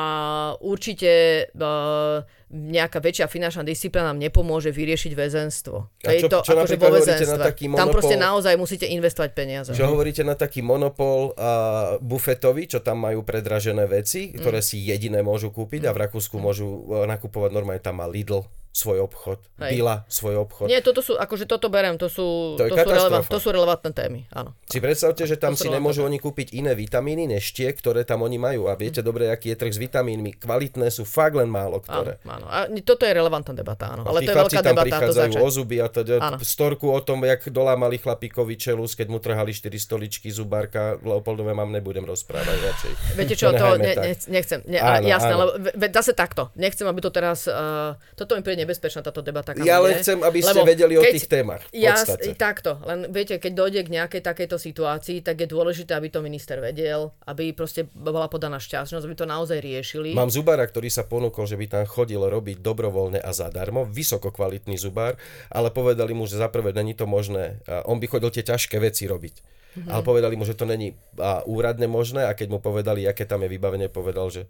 určite uh, nejaká väčšia finančná disciplína nám nepomôže vyriešiť väzenstvo. A čo- čo akože napríklad hovoríte na taký Tam proste monopol? naozaj musíte investovať peniaze. Čo hovoríte na taký monopol a bufetový, čo tam majú predražené veci, ktoré Mm. si jediné môžu kúpiť a v Rakúsku môžu e, nakupovať normálne, tam má Lidl svoj obchod, Hej. byla svoj obchod. Nie, toto sú, akože toto berem, to sú, To to, sú, relevant, to sú relevantné témy, áno. Si predstavte, že tam To si nemôžu oni kúpiť iné vitamíny než tie, ktoré tam oni majú. A viete dobre, aký je trh s vitamínmi. Kvalitné sú fakt len málo Áno, ktoré. áno. A toto je relevantná debata, áno. A Ale to je veľká tam debata, to prichádzajú začať. o zuby a teda Áno. storku o tom, jak dolámali chlapíkovi čelus, keď mu trhali 4 stoličky zubárka. Leopoldové mám nebudem rozprávať radšej. Viete čo, to ne, nechcem, ne, Áno, áno, jasné, áno. lebo zase takto, nechcem, aby to teraz, uh, toto mi príde nebezpečná táto debata. Ja len ide, chcem, aby ste vedeli o tých témach. Ja, takto, len viete, keď dojde k nejakej takejto situácii, tak je dôležité, aby to minister vedel, aby proste bola podaná šťastnosť, aby to naozaj riešili. Mám zubára, ktorý sa ponúkol, že by tam chodil robiť dobrovoľne a zadarmo, vysoko kvalitný zubár, ale povedali mu, že za prvé není to možné. On by chodil tie ťažké veci robiť. Mhm. Ale povedali mu, že to není a, úradne možné a keď mu povedali, aké tam je vybavenie, povedal, že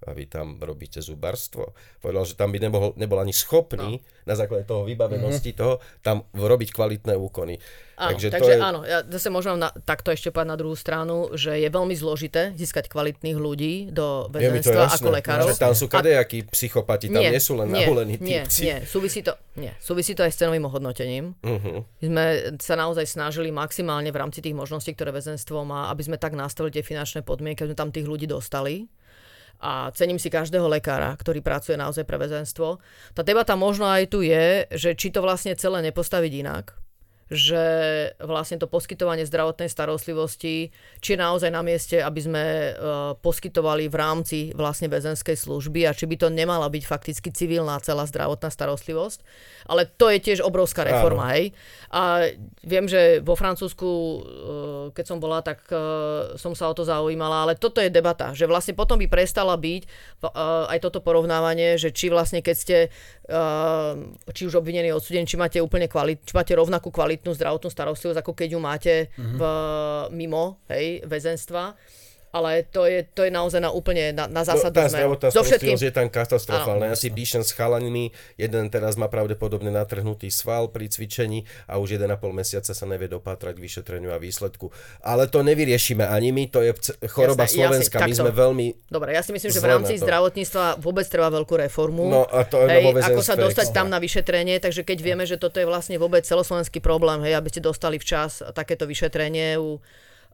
a vy tam robíte zubarstvo. Povedal, že tam by nemohol, nebol ani schopný no. na základe toho vybavenosti Mhm. toho tam robiť kvalitné úkony. Áno, takže, to takže je... áno, ja zase môžem na, takto ešte povedať na druhú stranu, že je veľmi zložité získať kvalitných ľudí do väzenstva ako lekárov. že tam sú A- kadejakí psychopati, tam nie, sú len nie, nahulení nie, typci. nie, súvisí to, nie, súvisí to aj s cenovým ohodnotením. Uh-huh. My sme sa naozaj snažili maximálne v rámci tých možností, ktoré väzenstvo má, aby sme tak nastavili tie finančné podmienky, aby sme tam tých ľudí dostali. A cením si každého lekára, ktorý pracuje naozaj pre väzenstvo. Tá debata možno aj tu je, že či to vlastne celé nepostaviť inak, že vlastne to poskytovanie zdravotnej starostlivosti, či je naozaj na mieste, aby sme uh, poskytovali v rámci vlastne väzenskej služby a či by to nemala byť fakticky civilná celá zdravotná starostlivosť. Ale to je tiež obrovská reforma, hej. A viem, že vo Francúzsku, uh, keď som bola, tak uh, som sa o to zaujímala, ale toto je debata, že vlastne potom by prestala byť aj toto porovnávanie, že či vlastne keď ste či už obvinení, odsudení, či máte úplne kvalit, či máte rovnakú kvalitnú zdravotnú starostlivosť, ako keď ju máte v, mimo hej, väzenstva. Ale to je, to je naozaj na úplne na, na No, zásadnú tá zmenu. zdravotná So všetkým. je tam katastrofálna. Ja si píšem s chalanmi, jeden teraz má pravdepodobne natrhnutý sval pri cvičení a už 1,5 mesiaca sa nevie dopátrať k vyšetreniu a výsledku. Ale to nevyriešime ani my, to je choroba Jasné, Slovenska. jasne, my takto. sme veľmi... Dobre, ja si myslím, že v rámci zdravotníctva vôbec treba veľkú reformu. No a to aj hej, ako sa dostať tam na vyšetrenie, takže keď vieme, že toto je vlastne vôbec celoslovenský problém, hej, aby ste dostali včas takéto vyšetrenie u,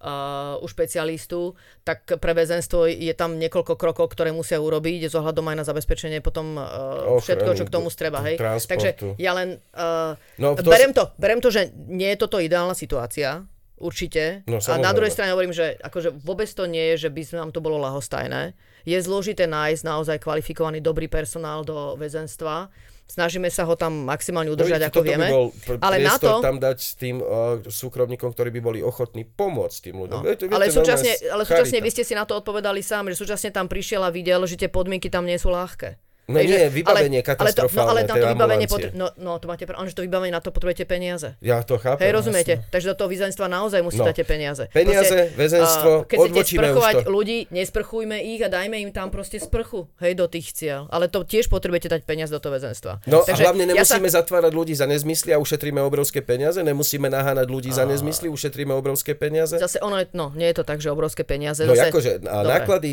uh, u špecialistu, tak pre väzenstvo je tam niekoľko krokov, ktoré musia urobiť, s ohľadom aj na zabezpečenie potom uh, Ochranu, všetko, čo k tomu streba. Hej. transportu. Takže ja len uh, No, to berem, to, berem to, že nie je toto ideálna situácia, určite. No, a na druhej strane hovorím, že akože vôbec to nie je, že by nám to bolo lahostajné. Je zložité nájsť naozaj kvalifikovaný dobrý personál do väzenstva. Snažíme sa ho tam maximálne udržať, No, ako vieme. By bol pr- ale na to, tam dať tým uh, súkromníkom, ktorí by boli ochotní pomôcť tým ľuďom. No. Viete, ale súčasne, ale súčasne charita. vy ste si na to odpovedali sám, že súčasne tam prišiel a videl, že tie podmienky tam nie sú ľahké. No Hej, nie, vybavenie ale, ale to, no, katastrofálne, ale tie to vybavenie potre- no, no, to máte pravdu, že to vybavenie na to potrebujete peniaze. Ja to chápem. Hej, rozumiete? Takže do toho väzenstva naozaj musíte No. dať peniaze. Peniaze, väzenstvo, a keď chcete sprchovať to. ľudí, nesprchujme ich a dajme im tam proste sprchu, hej, do tých cieľ. Ale to tiež potrebujete dať peniaze do toho väzenstva. No Takže a hlavne ja sa- nemusíme zatvárať ľudí za nezmysly a ušetríme obrovské peniaze, nemusíme naháňať ľudí za A- nezmysly, ušetríme obrovské peniaze. Zase ono no, nie je to tak, že obrovské peniaze. No zase, akože a Dobre. náklady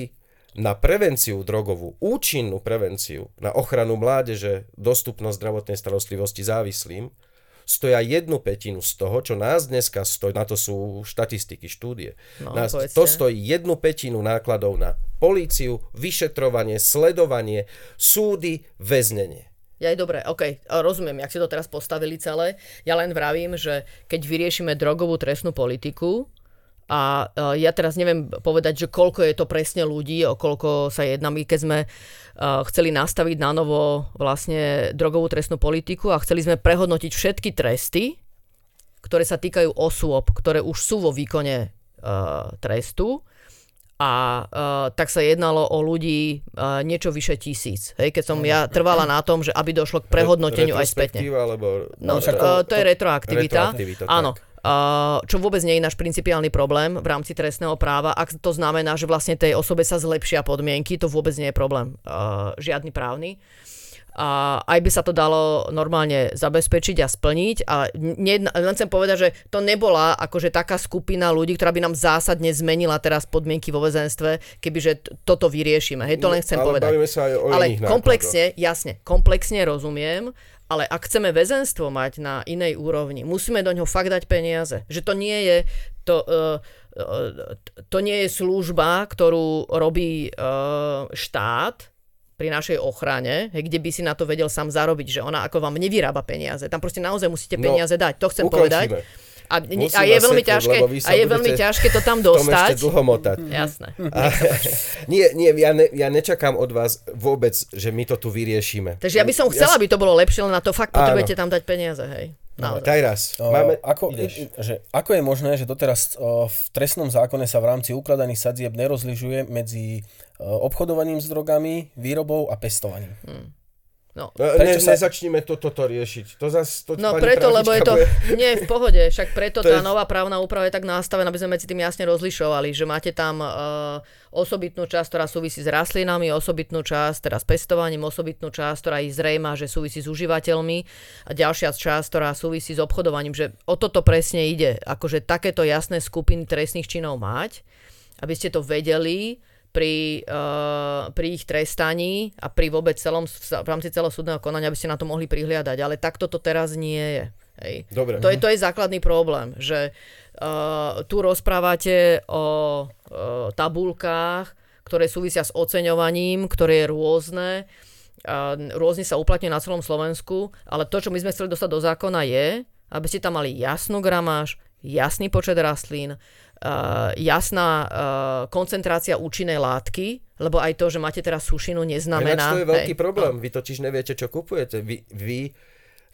na prevenciu drogovú, účinnú prevenciu, na ochranu mládeže, dostupnosť zdravotnej starostlivosti závislým, stoja jednu petinu z toho, čo nás dneska stojí, na to sú štatistiky, štúdie. No, nás, povedzte. to stojí jednu petinu nákladov na políciu, vyšetrovanie, sledovanie, súdy, väznenie. Ja je dobré, OK, rozumiem, jak si to teraz postavili celé. Ja len vravím, že keď vyriešime drogovú trestnú politiku, a uh, ja teraz neviem povedať, že koľko je to presne ľudí, o koľko sa jedná. My keď sme uh, chceli nastaviť na novo vlastne drogovú trestnú politiku a chceli sme prehodnotiť všetky tresty, ktoré sa týkajú osôb, ktoré už sú vo výkone uh, trestu, a uh, tak sa jednalo o ľudí uh, niečo vyše tisíc. Hej, keď som ja trvala na tom, že aby došlo k prehodnoteniu aj spätne. Alebo, No, však uh, to je retroaktivita. Retroaktivita, Áno. tak. Uh, čo vôbec nie je náš principiálny problém v rámci trestného práva. Ak to znamená, že vlastne tej osobe sa zlepšia podmienky, to vôbec nie je problém. Uh, žiadny právny. a aj by sa to dalo normálne zabezpečiť a splniť. A ne, len chcem povedať, že to nebola akože taká skupina ľudí, ktorá by nám zásadne zmenila teraz podmienky vo väzenstve, kebyže toto vyriešime. Hej, to len chcem ale povedať. sa aj o ale komplexne, jasne, komplexne rozumiem, ale ak chceme väzenstvo mať na inej úrovni, musíme do ňoho fakt dať peniaze. Že to nie je to, uh, uh, to nie je služba, ktorú robí uh, štát, pri našej ochrane, hej, kde by si na to vedel sám zarobiť, že ona ako vám nevyrába peniaze. Tam proste naozaj musíte No, peniaze dať. To chcem ukončíme. povedať. A, a je veľmi seknúť, ťažké, a je veľmi ťažké to tam v tom ešte dostať. dlho motať. Jasné. A, nie, nie, ja, ne, ja nečakám od vás vôbec, že my to tu vyriešime. Takže ja by som chcela, aby to bolo lepšie, len na to fakt potrebujete tam dať peniaze, hej. Naozaj. Daj raz. O, Máme, ako, ideš. že, ako je možné, že doteraz o, v trestnom zákone sa v rámci ukladaných sadzieb nerozlišuje medzi o, obchodovaním s drogami, výrobou a pestovaním? No. No, ne, Prečo sa- nezačnime to, toto riešiť. To zas, to No preto, lebo je to... bude- Nie, v pohode. Však preto To tá je- nová právna úprava je tak nastavená, aby sme medzi tým jasne rozlišovali, že máte tam uh, osobitnú časť, ktorá súvisí s rastlinami, osobitnú časť, teda s pestovaním, osobitnú časť, ktorá je zrejma, že súvisí s užívateľmi a ďalšia časť, ktorá súvisí s obchodovaním. Že o toto presne ide. Akože takéto jasné skupiny trestných činov mať, aby ste to vedeli, pri, uh, pri ich trestaní a pri vôbec celom, v rámci celého súdneho konania, aby ste na to mohli prihliadať. Ale takto to teraz nie je. Hej. Dobre. To je, to je základný problém, že uh, tu rozprávate o uh, tabulkách, ktoré súvisia s oceňovaním, ktoré je rôzne, a rôzne sa uplatňuje na celom Slovensku, ale to, čo my sme chceli dostať do zákona je, aby ste tam mali jasnú gramáž, jasný počet rastlín, uh, jasná uh, koncentrácia účinnej látky, lebo aj to, že máte teraz sušinu, Ináč neznamená... to je veľký hej, no. problém. Vy totiž neviete, čo kupujete. Vy, vy,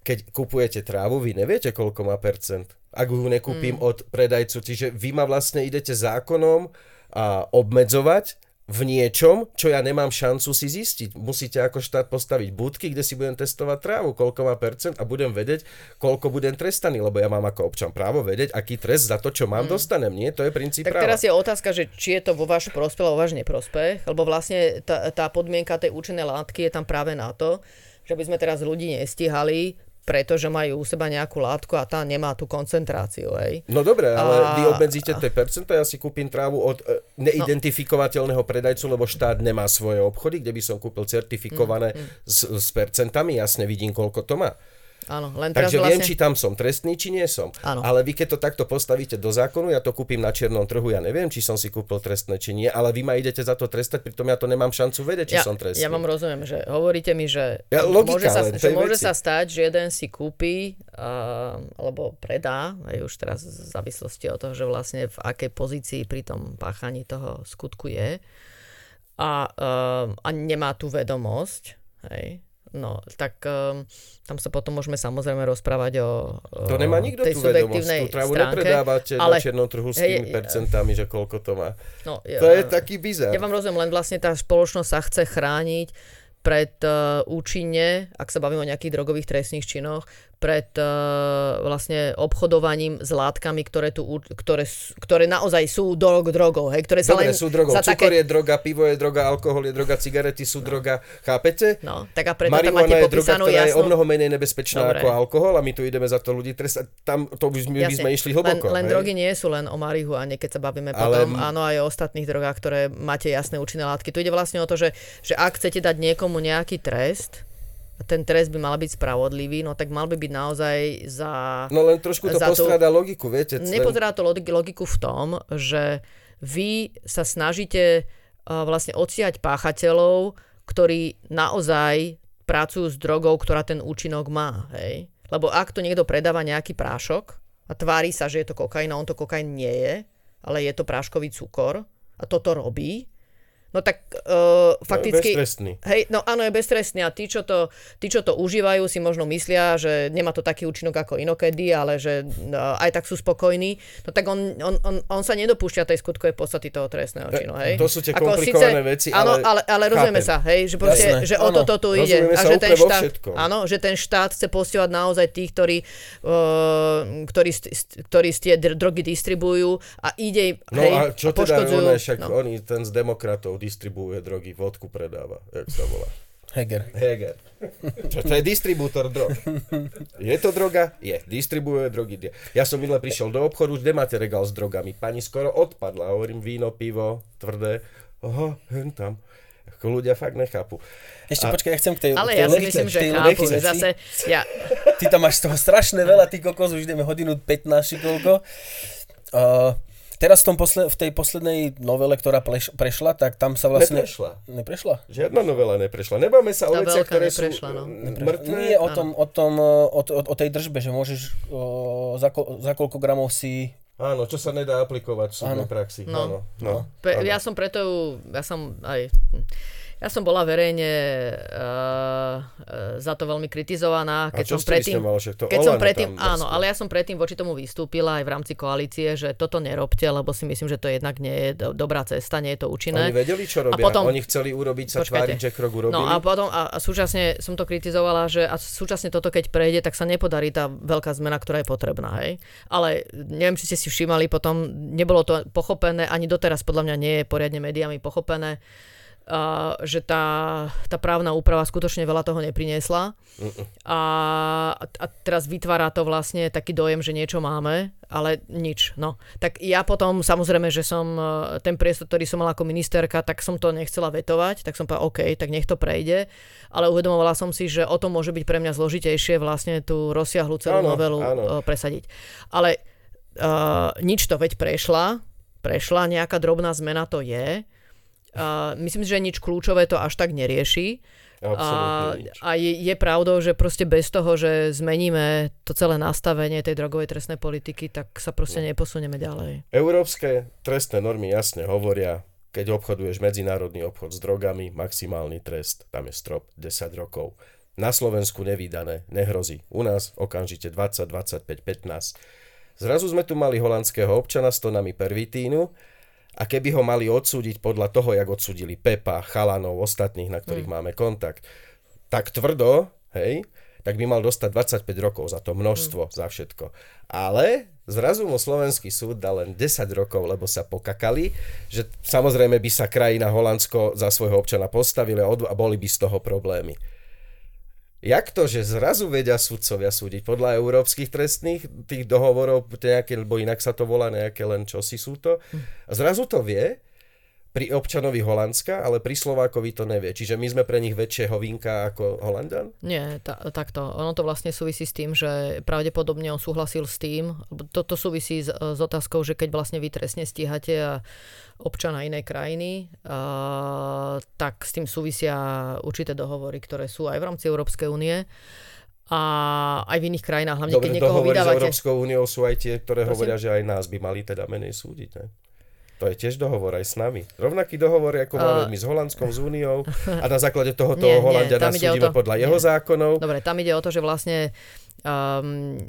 keď kupujete trávu, vy neviete, koľko má percent. Ak ju nekúpim Mm. od predajcu. Čiže vy ma vlastne idete zákonom a obmedzovať v niečom, čo ja nemám šancu si zistiť. Musíte ako štát postaviť budky, kde si budem testovať trávu, koľko má percent a budem vedieť, koľko budem trestaný, lebo ja mám ako občan právo vedieť, aký trest za to, čo mám, dostanem. Nie, to je princíp Mm. Tak práva. teraz je otázka, že či je to vo váš prospech alebo váš neprospech, lebo vlastne tá, tá podmienka tej účinnej látky je tam práve na to, že by sme teraz ľudí nestíhali, pretože majú u seba nejakú látku a tá nemá tú koncentráciu. Hej. No dobre, ale A- vy obmedzíte tie percento, ja si kúpim trávu od e, neidentifikovateľného predajcu, lebo štát nemá svoje obchody, kde by som kúpil certifikované Mm, s, s percentami, jasne vidím, koľko to má. Áno, len teraz Takže vlastne... viem, či tam som trestný, či nie som. Áno. Ale vy keď to takto postavíte do zákonu, ja to kúpim na čiernom trhu, ja neviem, či som si kúpil trestné, či nie, ale vy ma idete za to trestať, pritom ja to nemám šancu vedieť, či ja, som trestný. ja vám rozumiem, že hovoríte mi, že, Ja, logika môže, sa, že môže veci. sa stať, že jeden si kúpi uh, alebo predá, aj už teraz v závislosti od toho, že vlastne v akej pozícii pri tom páchaní toho skutku je a, uh, a nemá tú vedomosť, hej, No, tak um, tam sa potom môžeme samozrejme rozprávať o, o To nemá nikto tej tú vedomosť. Tú trávu stránke, nepredávate ale, na čiernom trhu s hej, tými percentami, že koľko to má. No, To je taký bizar. Ja vám rozumiem, len vlastne tá spoločnosť sa chce chrániť pred uh, účinne, ak sa bavíme o nejakých drogových trestných činoch, pred uh, vlastne obchodovaním s látkami, ktoré, tu, ktoré, ktoré naozaj sú drog, drogou, hej, ktoré sa Dobre, len sú drogou. za Cukor také... je droga, pivo je droga, alkohol je droga, cigarety sú droga. Chápete? No, tak a preto tam máte Marihuana je droga, ktorá je o mnoho menej nebezpečná Dobre. ako alkohol a my tu ideme za to ľudí trestať. Tam to by, my by sme išli hlboko. Len, len hej? drogy nie sú len o marihuane, keď sa bavíme Ale- potom, áno, aj o ostatných drogách, ktoré máte jasné účinné látky. Tu ide vlastne o to, že, že ak chcete dať niekomu nejaký trest, a ten trest by mal byť spravodlivý, no tak mal by byť naozaj za... No len trošku to za tú- logiku, viete. Nepozerá to log- logiku v tom, že vy sa snažíte uh, vlastne odstíhať páchateľov, ktorí naozaj pracujú s drogou, ktorá ten účinok má. Hej? Lebo ak to niekto predáva nejaký prášok a tvári sa, že je to kokain a on to kokain nie je, ale je to práškový cukor a toto robí, no tak uh, fakticky... beztrestný. Hej, no áno, je beztrestný a tí čo, to, tí, čo to užívajú, si možno myslia, že nemá to taký účinok ako inokedy, ale že uh, aj tak sú spokojní. No tak on, on, on, on sa nedopúšťa tej skutkovej podstaty toho trestného činu, hej? to sú tie komplikované veci, Áno, ale ale, ale rozumieme chápem. sa, hej, že, proste, Jasné, že o toto tu ide. A že ten štát, áno, že ten štát chce postihovať naozaj tých, ktorí, uh, ktorí, ktorí tie dr- drogy distribujú a ide No hej, a čo teda poškodzujú. ono, však no. oni, ten z demokratov distribuuje drogy, vodku predáva, jak sa volá. Heger. Heger. Čo, to je distribútor drog. Je to droga? Je. Distribuuje drogy. Ja som minule prišiel do obchodu, kde máte regál s drogami? Pani skoro odpadla. Hovorím víno, pivo, tvrdé. Oho, hen tam. Ako ľudia fakt nechápu. Ešte A- počkaj, ja chcem k tej Ale k tej ja si myslím, že chápu, zase, ja, Ty tam máš z toho strašne veľa, ty kokos, už ideme hodinu 15 či koľko. Uh, teraz v, tom posle, v tej poslednej novele, ktorá pleš, prešla, tak tam sa vlastne... Neprešla. Neprešla? Žiadna novela neprešla. Nebáme sa o veciach, ktoré neprešla, sú no. no. mŕtve. Nie o tom, o, tom o, o, o tej držbe, že môžeš o, za, ko, za koľko gramov si... Áno, čo sa nedá aplikovať v súdnej praxi. No. Áno, no. Pe, áno. ja som preto, ja som aj, ja som bola verejne uh, za to veľmi kritizovaná, A keď som predtým? Však to keď som predtým, áno, vlastne. ale ja som predtým voči tomu vystúpila aj v rámci koalície, že toto nerobte, lebo si myslím, že to jednak nie je do, dobrá cesta, nie je to účinné. Oni vedeli, čo robia. potom- Oni chceli urobiť sa Počkajte. tváriť, že krok urobili. No a potom, a, a súčasne som to kritizovala, že a súčasne toto keď prejde, tak sa nepodarí tá veľká zmena, ktorá je potrebná, hej. Ale neviem, či ste si všimali, potom nebolo to pochopené, ani doteraz podľa mňa nie je poriadne médiami pochopené, a, že tá, tá právna úprava skutočne veľa toho nepriniesla. A, a teraz vytvára to vlastne taký dojem, že niečo máme, ale nič. No. Tak ja potom, samozrejme, že som e, ten priestor, ktorý som mala ako ministerka, tak som to nechcela vetovať, tak som povedala, OK, tak nech to prejde, ale uvedomovala som si, že o to môže byť pre mňa zložitejšie vlastne tú rozsiahlu celú Áno, novelu áno. e, presadiť. Ale uh, nič to veď prešla, prešla, nejaká drobná zmena to je. Uh, myslím si, že nič kľúčové to až tak nerieši. Nič. a je, je pravdou, že proste bez toho, že zmeníme to celé nastavenie tej drogovej trestnej politiky, tak sa proste No. neposunieme ďalej. Európske trestné normy jasne hovoria, keď obchoduješ medzinárodný obchod s drogami, maximálny trest, tam je strop 10 rokov. Na Slovensku nevydané, nehrozí. U nás okamžite 20, 25, 15. Zrazu sme tu mali holandského občana s tonami pervitínu a keby ho mali odsúdiť podľa toho, jak odsúdili Pepa, chalanov, ostatných, na ktorých máme kontakt, tak tvrdo, hej, tak by mal dostať 25 rokov za to množstvo, za všetko. Ale zrazu mu slovenský súd dal len 10 rokov, lebo sa pokakali, že samozrejme by sa krajina Holandsko za svojho občana postavili a boli by z toho problémy. Jak to, že zrazu vedia sudcovia súdiť? Podľa európskych trestných tých dohovorov, nejaké, lebo inak sa to volá nejaké len čosi sú to, a zrazu to vie pri občanovi Holandska, ale pri Slovákovi to nevie. Čiže my sme pre nich väčšie hovinka ako Holandan? Nie, ta, takto. Ono to vlastne súvisí s tým, že pravdepodobne on súhlasil s tým, toto súvisí s, s otázkou, že keď vlastne vy trestne stíhate a občana inej krajiny, a, tak s tým súvisia určité dohovory, ktoré sú aj v rámci Európskej únie a aj v iných krajinách, hlavne keď Dobre, niekoho dohovory s vydávate. Európskou úniou sú aj tie, ktoré Prosím? hovoria, že aj nás by mali teda menej súdiť. Ne? To je tiež dohovor aj s nami. Rovnaký dohovor, ako máme my s Holandskou, s Úniou a na základe tohoto Nie, Holandia nás súdime podľa nie. jeho zákonov. Dobre, tam ide o to, že vlastne um,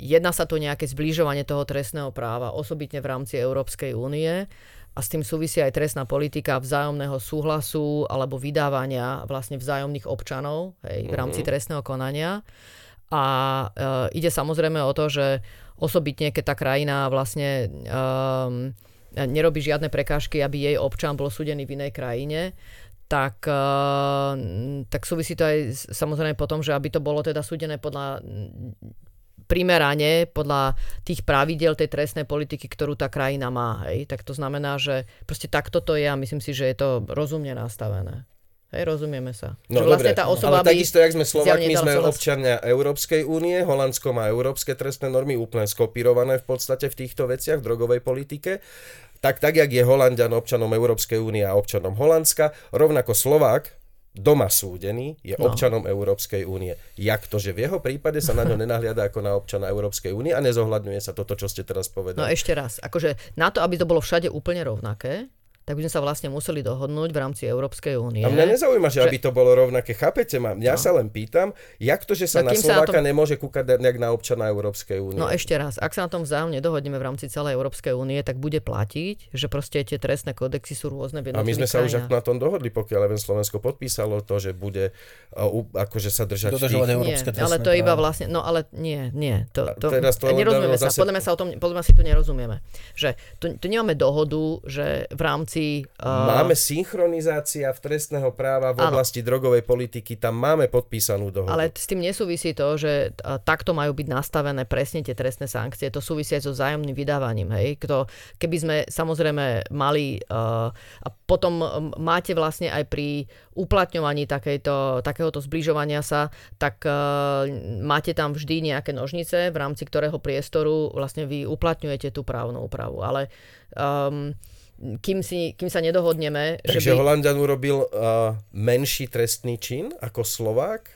jedná sa tu nejaké zbližovanie toho trestného práva, osobitne v rámci Európskej únie a s tým súvisí aj trestná politika vzájomného súhlasu alebo vydávania vlastne vzájomných občanov hej, v rámci trestného konania. A uh, ide samozrejme o to, že osobitne, keď tá krajina vlastne um, nerobí žiadne prekážky, aby jej občan bol súdený v inej krajine, tak, uh, tak súvisí to aj samozrejme potom, že aby to bolo teda súdené podľa primerane podľa tých pravidel tej trestnej politiky, ktorú tá krajina má. Hej. Tak to znamená, že proste takto to je a myslím si, že je to rozumne nastavené. Hej, rozumieme sa. No vlastne dobre, tá osoba ale by takisto, jak sme dala sme súhlas. občania Európskej únie, Holandsko má európske trestné normy úplne skopírované v podstate v týchto veciach, v drogovej politike. Tak, tak, jak je Holandian občanom Európskej únie a občanom Holandska, rovnako Slovák, doma súdený, je No. občanom Európskej únie. Jak to, že v jeho prípade sa na ňo nenahliada ako na občana Európskej únie a nezohľadňuje sa toto, čo ste teraz No povedali? ešte raz, akože na to, aby to bolo všade úplne rovnaké, tak by sme sa vlastne museli dohodnúť v rámci Európskej únie. A mňa nezaujíma, že, Že- aby to bolo rovnaké. Chápete ma? Ja sa len pýtam, jak to, že sa No na kým sa na Slováka tom- nemôže kúkať nejak na občana Európskej únie? No ešte raz, ak sa na tom vzájomne dohodneme v rámci celej Európskej únie, tak bude platiť, že proste tie trestné kodexy sú rôzne v A my sme jednotlivých sa už krajinách. na tom dohodli, pokiaľ len Slovensko podpísalo to, že bude uh, akože sa držať Dodržovať tých... Európske nie, trestné ale to je iba vlastne, no ale nie, nie. To, to, teraz to nerozumieme sa, zase- podľa mňa sa o tom, podľa mňa si tu nerozumieme. Že tu, tu nemáme dohodu, že v rámci si... Uh, Máme synchronizácia v trestného práva v oblasti drogovej politiky, tam máme podpísanú dohodu. Ale s tým nesúvisí to, že a, takto majú byť nastavené presne tie trestné sankcie. To súvisí aj so vzájomným vydávaním. Hej? Kto, keby sme samozrejme mali... Uh, a potom um, máte vlastne aj pri uplatňovaní takejto, takéhoto zbližovania sa, tak uh, máte tam vždy nejaké nožnice, v rámci ktorého priestoru vlastne vy uplatňujete tú právnu úpravu. Ale um, kým, si, kým sa nedohodneme, že Takže by... Holandian urobil uh, menší trestný čin ako Slovák?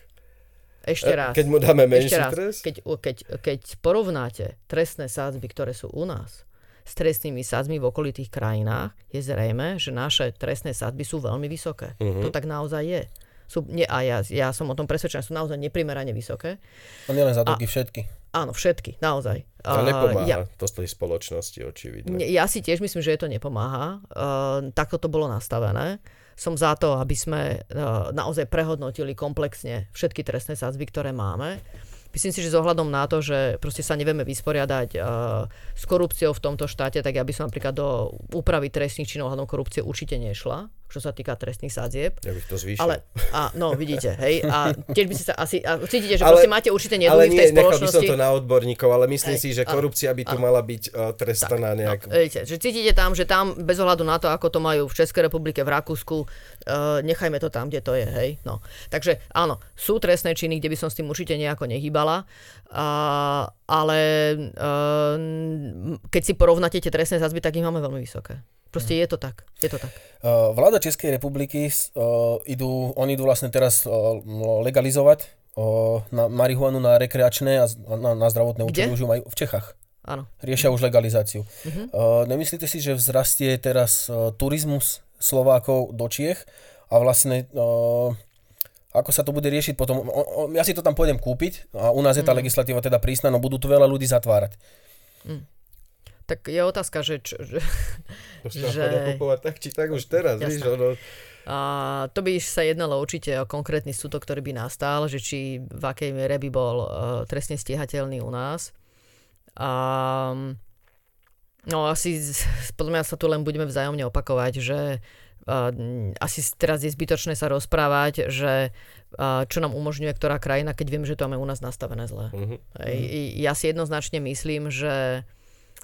Ešte raz. Keď mu dáme menší Ešte raz, trest? keď, keď, keď porovnáte trestné sádzby, ktoré sú u nás, s trestnými sádzmi v okolitých krajinách, je zrejme, že naše trestné sádzby sú veľmi vysoké. Mhm. Uh-huh. To tak naozaj je. Sú, nie, a ja, ja som o tom presvedčená, sú naozaj neprimerane vysoké. No nielen za drogy, všetky. Áno, všetky, naozaj. To A nepomáha ja, to z tej spoločnosti, očividne. Ne- Ja si tiež myslím, že je to nepomáha. Uh, takto to bolo nastavené. Som za to, aby sme uh, naozaj prehodnotili komplexne všetky trestné sádzby, ktoré máme. Myslím si, že s ohľadom na to, že proste sa nevieme vysporiadať uh, s korupciou v tomto štáte, tak ja by som napríklad do úpravy trestných činov ohľadom korupcie určite nešla, čo sa týka trestných sádzieb. Ja bych to zvýšil. Ale, a, no vidíte, hej, a tiež by ste sa asi, a cítite, že Ale- proste máte určité ale nedúhy v tej nechal by som spoločnosti. to na odborníkov, ale myslím Hej, si, že korupcia by tu mala byť uh, trestaná nejak. No, viete, že cítite tam, že tam bez ohľadu na to, ako to majú v Českej republike, v Rakúsku, uh, nechajme to tam, kde to je, hej. No. Takže áno, sú trestné činy, kde by som s tým určite nejako nehýbala, uh, ale uh, keď si porovnáte tie trestné sazby, tak ich máme veľmi vysoké. Proste je to tak. Je to tak. Uh, Vláda Českej republiky uh, idú, oni idú vlastne teraz uh, legalizovať uh, na marihuanu na rekreačné a na, na zdravotné účely už ju majú v Čechách. Áno. Riešia už legalizáciu. Mhm. Uh-huh. Uh, nemyslíte si, že vzrastie teraz uh, turizmus Slovákov do Čiech a vlastne uh, ako sa to bude riešiť potom? O, o, ja si to tam pôjdem kúpiť a u nás je tá Mhm. legislatíva teda prísna, no budú tu veľa ľudí zatvárať. Tak je otázka, že... Čo, že To sa že- kupovať tak či tak už teraz, Jasné. víš, ono, A to by sa jednalo určite o konkrétny súdok, ktorý by nastal, že či v akej miere by bol uh, trestne stíhateľný u nás. A no asi, podľa mňa sa tu len budeme vzájomne opakovať, že uh, asi teraz je zbytočné sa rozprávať, že čo nám umožňuje ktorá krajina, keď vieme, že to máme u nás nastavené zle. I- Ja si jednoznačne myslím, že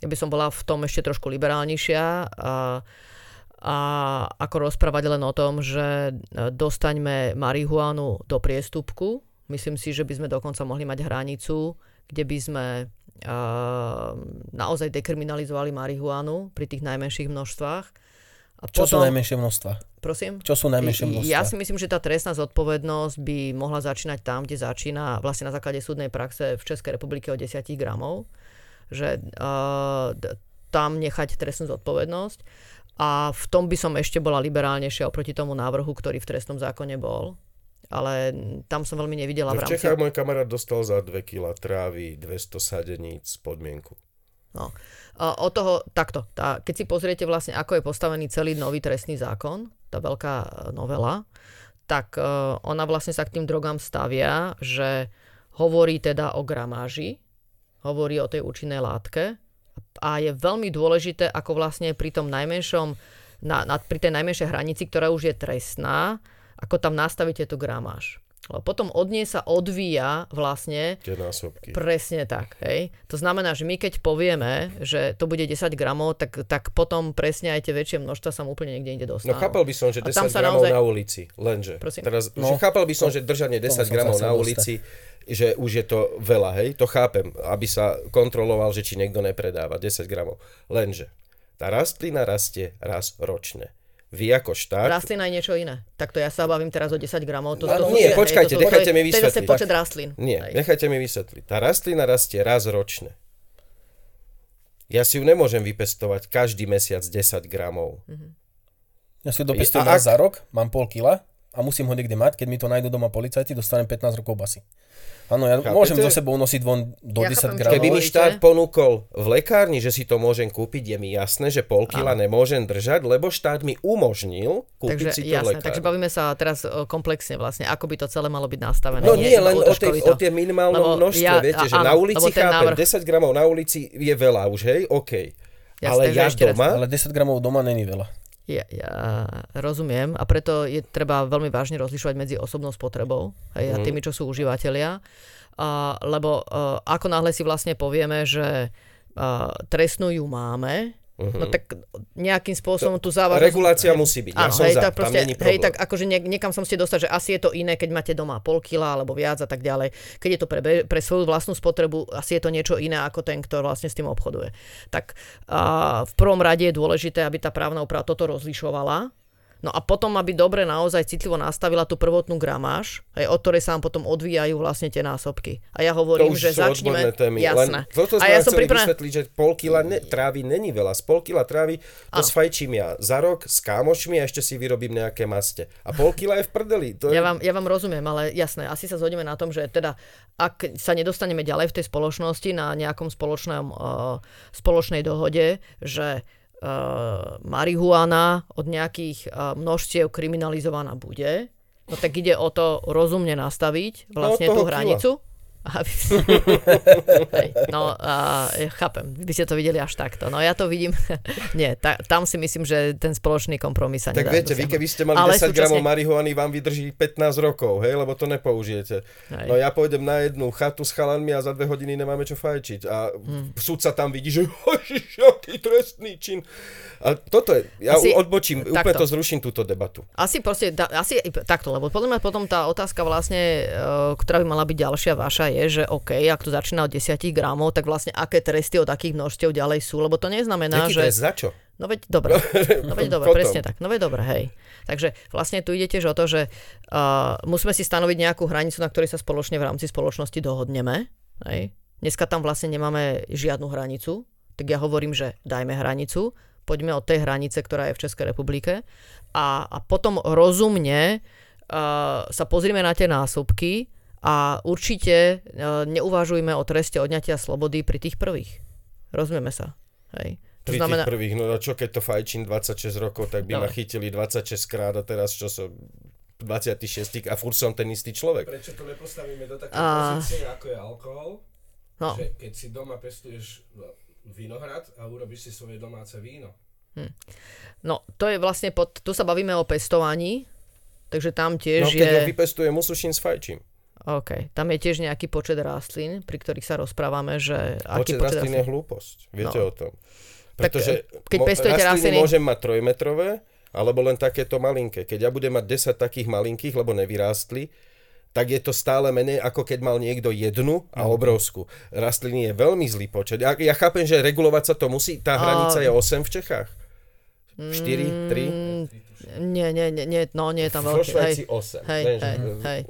ja by som bola v tom ešte trošku liberálnejšia a, a ako rozprávať len o tom, že e, dostaňme marihuanu do priestupku. Myslím si, že by sme dokonca mohli mať hranicu, kde by sme naozaj dekriminalizovali marihuanu pri tých najmenších množstvách. A Čo sú najmenšie množstva? Prosím? Čo sú najmenšie množstva? Ja si myslím, že tá trestná zodpovednosť by mohla začínať tam, kde začína vlastne na základe súdnej praxe v Českej republike o 10 gramov. Že uh, tam nechať trestnú zodpovednosť. A v tom by som ešte bola liberálnejšia oproti tomu návrhu, ktorý v trestnom zákone bol. Ale tam som veľmi nevidela v v rámci... Čechách môj kamarát dostal za 2 kg trávy, 200 sadeníc, podmienku. No. Od toho, takto, tá, keď si pozriete vlastne, ako je postavený celý nový trestný zákon, tá veľká e, novela, tak uh, ona vlastne sa k tým drogám stavia, že hovorí teda o gramáži, hovorí o tej účinnej látke a je veľmi dôležité, ako vlastne pri tom najmenšom, na, na, pri tej najmenšej hranici, ktorá už je trestná, ako tam nastavíte tú gramáž. Potom od nej sa odvíja vlastne Tie násobky. Presne tak. Hej. To znamená, že my keď povieme, že to bude 10 gramov, tak, tak potom presne aj tie väčšie množstva sa úplne niekde inde No dostanú. chápal by som, že A 10 tam sa gramov naozaj- na ulici, lenže. Prosím? Teraz, No, že chápal by som, že držanie tomu 10 som sa gramov na ulici, že už je to veľa, hej, to chápem, aby sa kontroloval, že či niekto nepredáva 10 gramov. Lenže, tá rastlina rastie raz ročne. Vy ako štát... Rastlina je niečo iné. Takto ja sa bavím teraz o 10 gramov. To, to nie, sú- hej, počkajte, to nechajte to mi To je zase vysvetliť. počet rastlín. Nie, Hej. nechajte mi vysvetliť. Tá rastlina rastie raz ročne. Ja si ju nemôžem vypestovať každý mesiac 10 gramov. Ja si ho dopestujem raz ak- za rok, mám pol kila a musím ho niekde mať. Keď mi to nájdu doma policajti, dostanem 15 rokov basy. Áno, ja Chápete? môžem so sebou nosiť von do Ja 10 chápem, čo gramov. Keby mi štát ponúkol v lekárni, že si to môžem kúpiť, je mi jasné, že pol kila nemôžem držať, lebo štát mi umožnil kúpiť Takže si to v jasné, lekárni. takže bavíme sa teraz o, komplexne vlastne, ako by to celé malo byť nastavené. No nie, len iba o, tej, o tie minimálnom Lebo množstve, ja- viete, že áno, na ulici chápem, návrh- 10 gramov na ulici je veľa už, hej, OK. Jasné, Ale ja doma, Ale 10 gramov doma není veľa. Ja, ja rozumiem a preto je treba veľmi vážne rozlišovať medzi osobnou spotrebou hej, a Mhm. tými, čo sú užívateľia. A, lebo a, ako náhle si vlastne povieme, že a, trestnú ju máme, no tak nejakým spôsobom tu závažnosť... Mhm. Regulácia musí byť, ja Áno, som hej, za, tak tam proste, není hej, problém. tak akože niek- niekam sa musíte dostať, že asi je to iné, keď máte doma pol kila alebo viac a tak ďalej. Keď je to pre, pre svoju vlastnú spotrebu, asi je to niečo iné ako ten, kto vlastne s tým obchoduje. Tak a v prvom rade je dôležité, aby tá právna úprava toto rozlišovala. No a potom, aby dobre naozaj citlivo nastavila tú prvotnú gramáž, hej, od ktorej sa potom odvíjajú vlastne tie násobky. A ja hovorím, že začneme... témy. Jasné. Len toto a ja som pripravená... vysvetliť, že pol kila ne, trávy není veľa. Z pol kila trávy to sfajčím ja za rok s kámošmi a ešte si vyrobím nejaké maste. A pol kila je v prdeli. To je... Ja vám, ja vám rozumiem, ale jasné, asi sa zhodneme na tom, že teda ak sa nedostaneme ďalej v tej spoločnosti na nejakom spoločnom, uh, spoločnej dohode, že marihuana od nejakých uh, množstiev kriminalizovaná bude, no tak ide o to rozumne nastaviť vlastne No, od toho tú Hej, no, a, ja chápem, vy ste to videli až takto. No ja to vidím, nie, ta, tam si myslím, že ten spoločný kompromis sa Tak nedá viete, vy keby ste mali Ale 10 gramov súčasne- marihuany, vám vydrží 15 rokov, hej, lebo to nepoužijete. Hej. No ja pôjdem na jednu chatu s chalanmi a za dve hodiny nemáme čo fajčiť. A Hmm. sa tam vidí, že aký trestný čin. A toto je, ja Asi- odbočím, úplne takto. to zruším túto debatu. Asi proste, da, asi takto, lebo podľa mňa potom tá otázka vlastne, e, ktorá by mala byť ďalšia vaša, je, že OK, ak to začína od 10 gramov, tak vlastne aké tresty od akých množstiev ďalej sú, lebo to neznamená, Aký že... trest, za čo? No veď dobre, no veď dobre, presne tak, no veď dobre, hej. Takže vlastne tu ide tiež o to, že uh, musíme si stanoviť nejakú hranicu, na ktorej sa spoločne v rámci spoločnosti dohodneme, hej. Dneska tam vlastne nemáme žiadnu hranicu, tak ja hovorím, že dajme hranicu, poďme od tej hranice, ktorá je v Českej republike a, a potom rozumne uh, sa pozrieme na tie násobky a určite uh, neuvažujme o treste odňatia slobody pri tých prvých. Rozumieme sa. Hej. To Pri znamená, tých prvých, no a čo keď to fajčím 26 rokov, tak by ma Dobre. chytili 26 krát a teraz čo som 26 a furt som ten istý človek. Prečo to nepostavíme do takej A- pozície, ako je alkohol? no, Že keď si doma pestuješ no, vinohrad a urobíš si svoje domáce víno. no, to je vlastne pod, tu sa bavíme o pestovaní, takže tam No tiež keď ho je, vypestujem, usuším, sfajčím. Okay, tam je tiež nejaký počet rastlín, pri ktorých sa rozprávame, že aký Počet počet rastlín je hlúposť. Viete No. o tom. Tak, Pretože keď pestujete rastliny môžem mať trojmetrové, alebo len takéto malinké. Keď ja budem mať 10 takých malinkých, lebo nevyrástli, tak je to stále menej, ako keď mal niekto jednu a No. obrovskú. Rastliny je veľmi zlý počet. Ja, ja chápem, že regulovať sa to musí. Tá hranica je 8 v Čechách. 4, 3. Mm, Nie, nie, nie, no nie je tam Vo veľký. Švajci hej, 8. hej, hej, že- hej.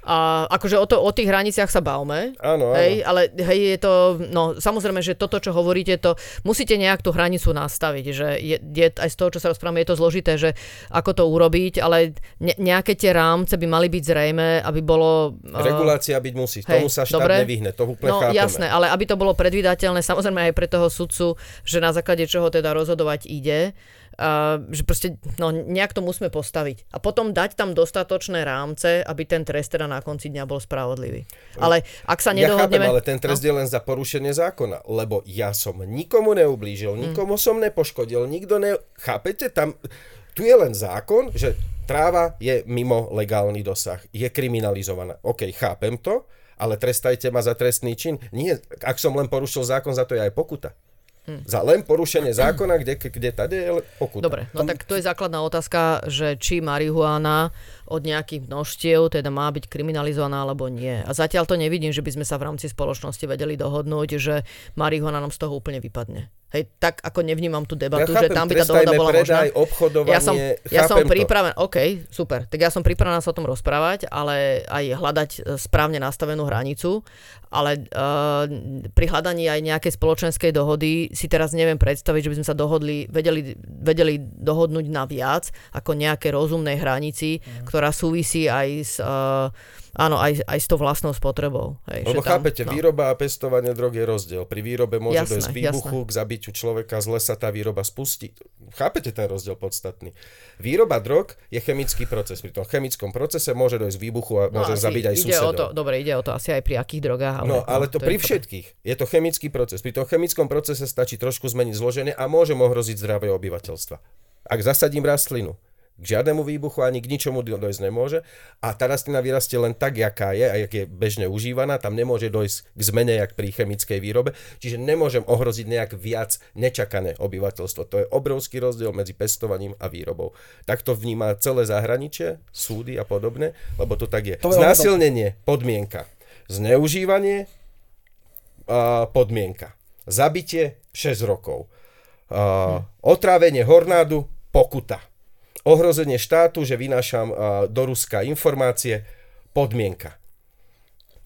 A akože o, to, o tých hraniciach sa bavme. Áno, áno. Hej, ale hej, je to, no samozrejme, že toto, čo hovoríte, to musíte nejak tú hranicu nastaviť, že je, je aj z toho, čo sa rozprávame, je to zložité, že ako to urobiť, ale ne, nejaké tie rámce by mali byť zrejme, aby bolo... eh, Regulácia byť musí. hej, Tomu sa štát dobre. nevyhne. To úplne No chápeme. jasné, ale aby to bolo predvydateľné, samozrejme aj pre toho sudcu, že na základe čoho teda rozhodovať ide, uh, že proste no, nejak to musíme postaviť. A potom dať tam dostatočné rámce, aby ten trest teda na konci dňa bol spravodlivý. Ale ak sa Ja chápem, nedohodneme... ale ten trest je len za porušenie zákona, lebo ja som nikomu neublížil, Hm. nikomu som nepoškodil, nikto ne... Chápete? Tam, tu je len zákon, že tráva je mimo legálny dosah, je kriminalizovaná. OK, chápem to, ale trestajte ma za trestný čin. Nie, ak som len porušil zákon, za to je aj pokuta. Za len porušenie zákona, kde, kde tady je pokuta. Dobre, no tak to je základná otázka, že či marihuana od nejakých množstiev teda má byť kriminalizovaná alebo nie. A zatiaľ to nevidím, že by sme sa v rámci spoločnosti vedeli dohodnúť, že marihuana nám z toho úplne vypadne. Hej, tak ako nevnímam tú debatu, Ja že chápem, tam by tá dohoda bola predaj, možná. obchodovanie, ja som, ja som to. pripravený, OK, super, tak ja som pripravená sa o tom rozprávať, ale aj hľadať e, správne nastavenú hranicu, ale uh, pri hľadaní aj nejakej spoločenskej dohody si teraz neviem predstaviť, že by sme sa dohodli, vedeli, vedeli dohodnúť na viac ako nejaké rozumnej hranici, Mhm. ktorá súvisí aj s, uh, áno, aj, aj s tou vlastnou spotrebou. Hej, Lebo že tam- chápete, no. výroba a pestovanie drog je rozdiel. Pri výrobe môže Jasné, dojsť k výbuchu, k zabitiu človeka, zle sa tá výroba spustí. Chápete ten rozdiel podstatný? Výroba drog je chemický proces. Pri tom chemickom procese môže dojsť k výbuchu a No môže zabiť aj ide o susedov. to, dobre, ide o to asi aj pri akých drogách. Ale, No, ale to je pri chápem. všetkých. Je to chemický proces. Pri tom chemickom procese stačí trošku zmeniť zloženie a môže ohroziť zdravie obyvateľstva. Ak zasadím rastlinu, k žiadnemu výbuchu ani k ničomu do- dojsť nemôže a tá rastlina vyrastie len tak, jaká je a jak je bežne užívaná, tam nemôže dojsť k zmene jak pri chemickej výrobe, čiže nemôžem ohroziť nejak viac nečakané obyvateľstvo. To je obrovský rozdiel medzi pestovaním a výrobou. Tak to vníma celé zahraničie, súdy a podobne, lebo to tak je. To je Znásilnenie, podmienka. Zneužívanie, podmienka. Zabitie 6 rokov. A, otrávenie hornádu, pokuta. Ohrozenie štátu, že vynášam do Ruska informácie, podmienka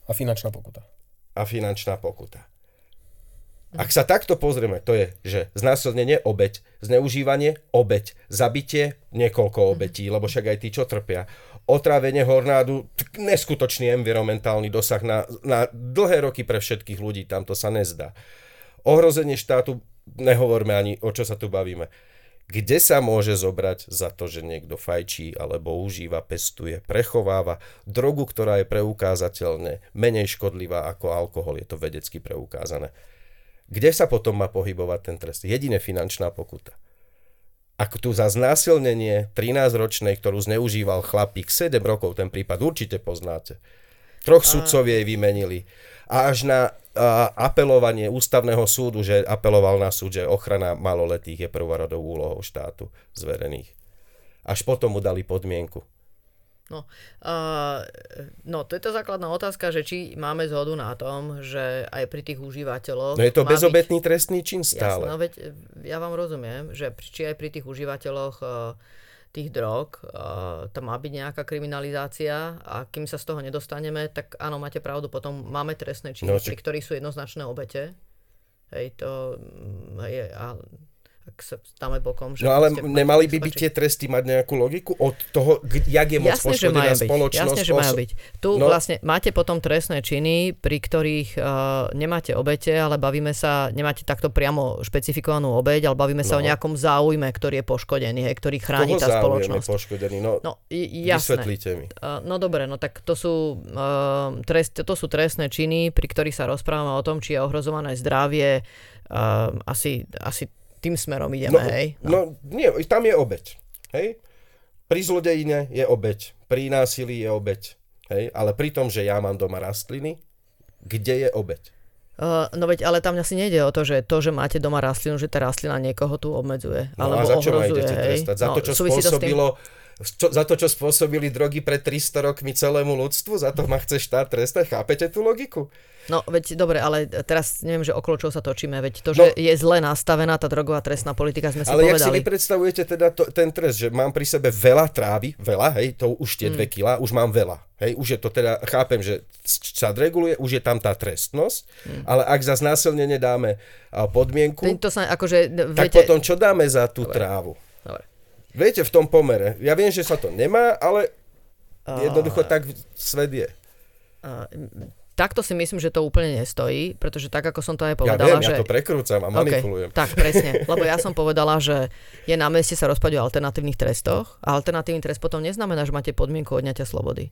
A finančná pokuta. a finančná pokuta. Ak sa takto pozrieme, to je, že znásilnenie obeď, zneužívanie obeď, zabitie niekoľko obetí, lebo však aj tí, čo trpia. Otrávenie hornádu, t- neskutočný environmentálny dosah na, na dlhé roky pre všetkých ľudí, tam to sa nezdá. Ohrozenie štátu, nehovorme ani o čo sa tu bavíme. Kde sa môže zobrať za to, že niekto fajčí alebo užíva, pestuje, prechováva drogu, ktorá je preukázateľne menej škodlivá ako alkohol, je to vedecky preukázané. Kde sa potom má pohybovať ten trest? Jedine finančná pokuta. Ak tu za znásilnenie 13-ročnej, ktorú zneužíval chlapík 7 rokov, ten prípad určite poznáte. Troch sudcov jej vymenili. A až na a, apelovanie ústavného súdu, že apeloval na súd, že ochrana maloletých je prvoradou úlohou štátu zverených. Až potom mu dali podmienku. No, uh, no, to je tá základná otázka, že či máme zhodu na tom, že aj pri tých užívateľoch... No je to bezobetný trestný čin Byť, stále. jasné, no veď ja vám rozumiem, že či aj pri tých užívateľoch uh, tých drog tam má byť nejaká kriminalizácia a kým sa z toho nedostaneme, tak áno, máte pravdu, potom máme trestné No, no, pri čak- ktorých sú jednoznačné obete. Hej, to mm, je... A, sa dáme bokom, že... No ale nemali by byť tie tresty mať nejakú logiku od toho, jak je moc Jasne, že majú spoločnosť. Jasne, že majú byť. Tu No. no. vlastne máte potom trestné činy, pri ktorých uh, nemáte obete, ale bavíme sa, nemáte takto priamo špecifikovanú obeť, ale bavíme sa No. o nejakom záujme, ktorý je poškodený, hej, ktorý chráni Koho tá spoločnosť. poškodený? No, No, jasné. vysvetlite mi. Uh, no dobre, no tak to sú, uh, trest, to sú trestné činy, pri ktorých sa rozprávame o tom, či je ohrozované zdravie. Uh, asi, asi tým smerom ideme, No, hej. no nie, tam je obeď. Hej? Pri zlodejine je obeď, pri násilí je obeď. Hej? Ale pri tom, že ja mám doma rastliny, kde je obeď? Uh, no veď, ale tam asi nejde o to, že to, že máte doma rastlinu, že tá rastlina niekoho tu obmedzuje. No alebo a za čo ma ohrozuje, idete hej. trestať? Za no, to, čo to spôsobilo čo, za to, čo spôsobili drogy pred 300 rokmi celému ľudstvu? Za to ma chce štát trestať? Chápete tú logiku? No veď dobre, ale teraz neviem, že okolo čoho sa točíme, veď to, No. že je zle nastavená tá drogová trestná politika, sme si Ale jak si povedali. vy predstavujete teda to, ten trest, že mám pri sebe veľa trávy, veľa, hej, to už tie Mm. dve kila, už mám veľa, hej, už je to teda, chápem, že sa reguluje, už je tam tá trestnosť, Mm. ale ak za znásilnenie dáme a, podmienku, To sa akože, tak viete, potom čo dáme za tú trávu? Dobre. Viete, v tom pomere. Ja viem, že sa to nemá, ale jednoducho tak svet je. Takto si myslím, že to úplne nestojí, pretože tak, ako som to aj Ja povedala, viem, že... ja to prekrúcam a manipulujem. Okay, tak, presne. Lebo ja som povedala, že je na mieste sa rozpať o alternatívnych trestoch a alternatívny trest potom neznamená, že máte podmienku odňatia slobody.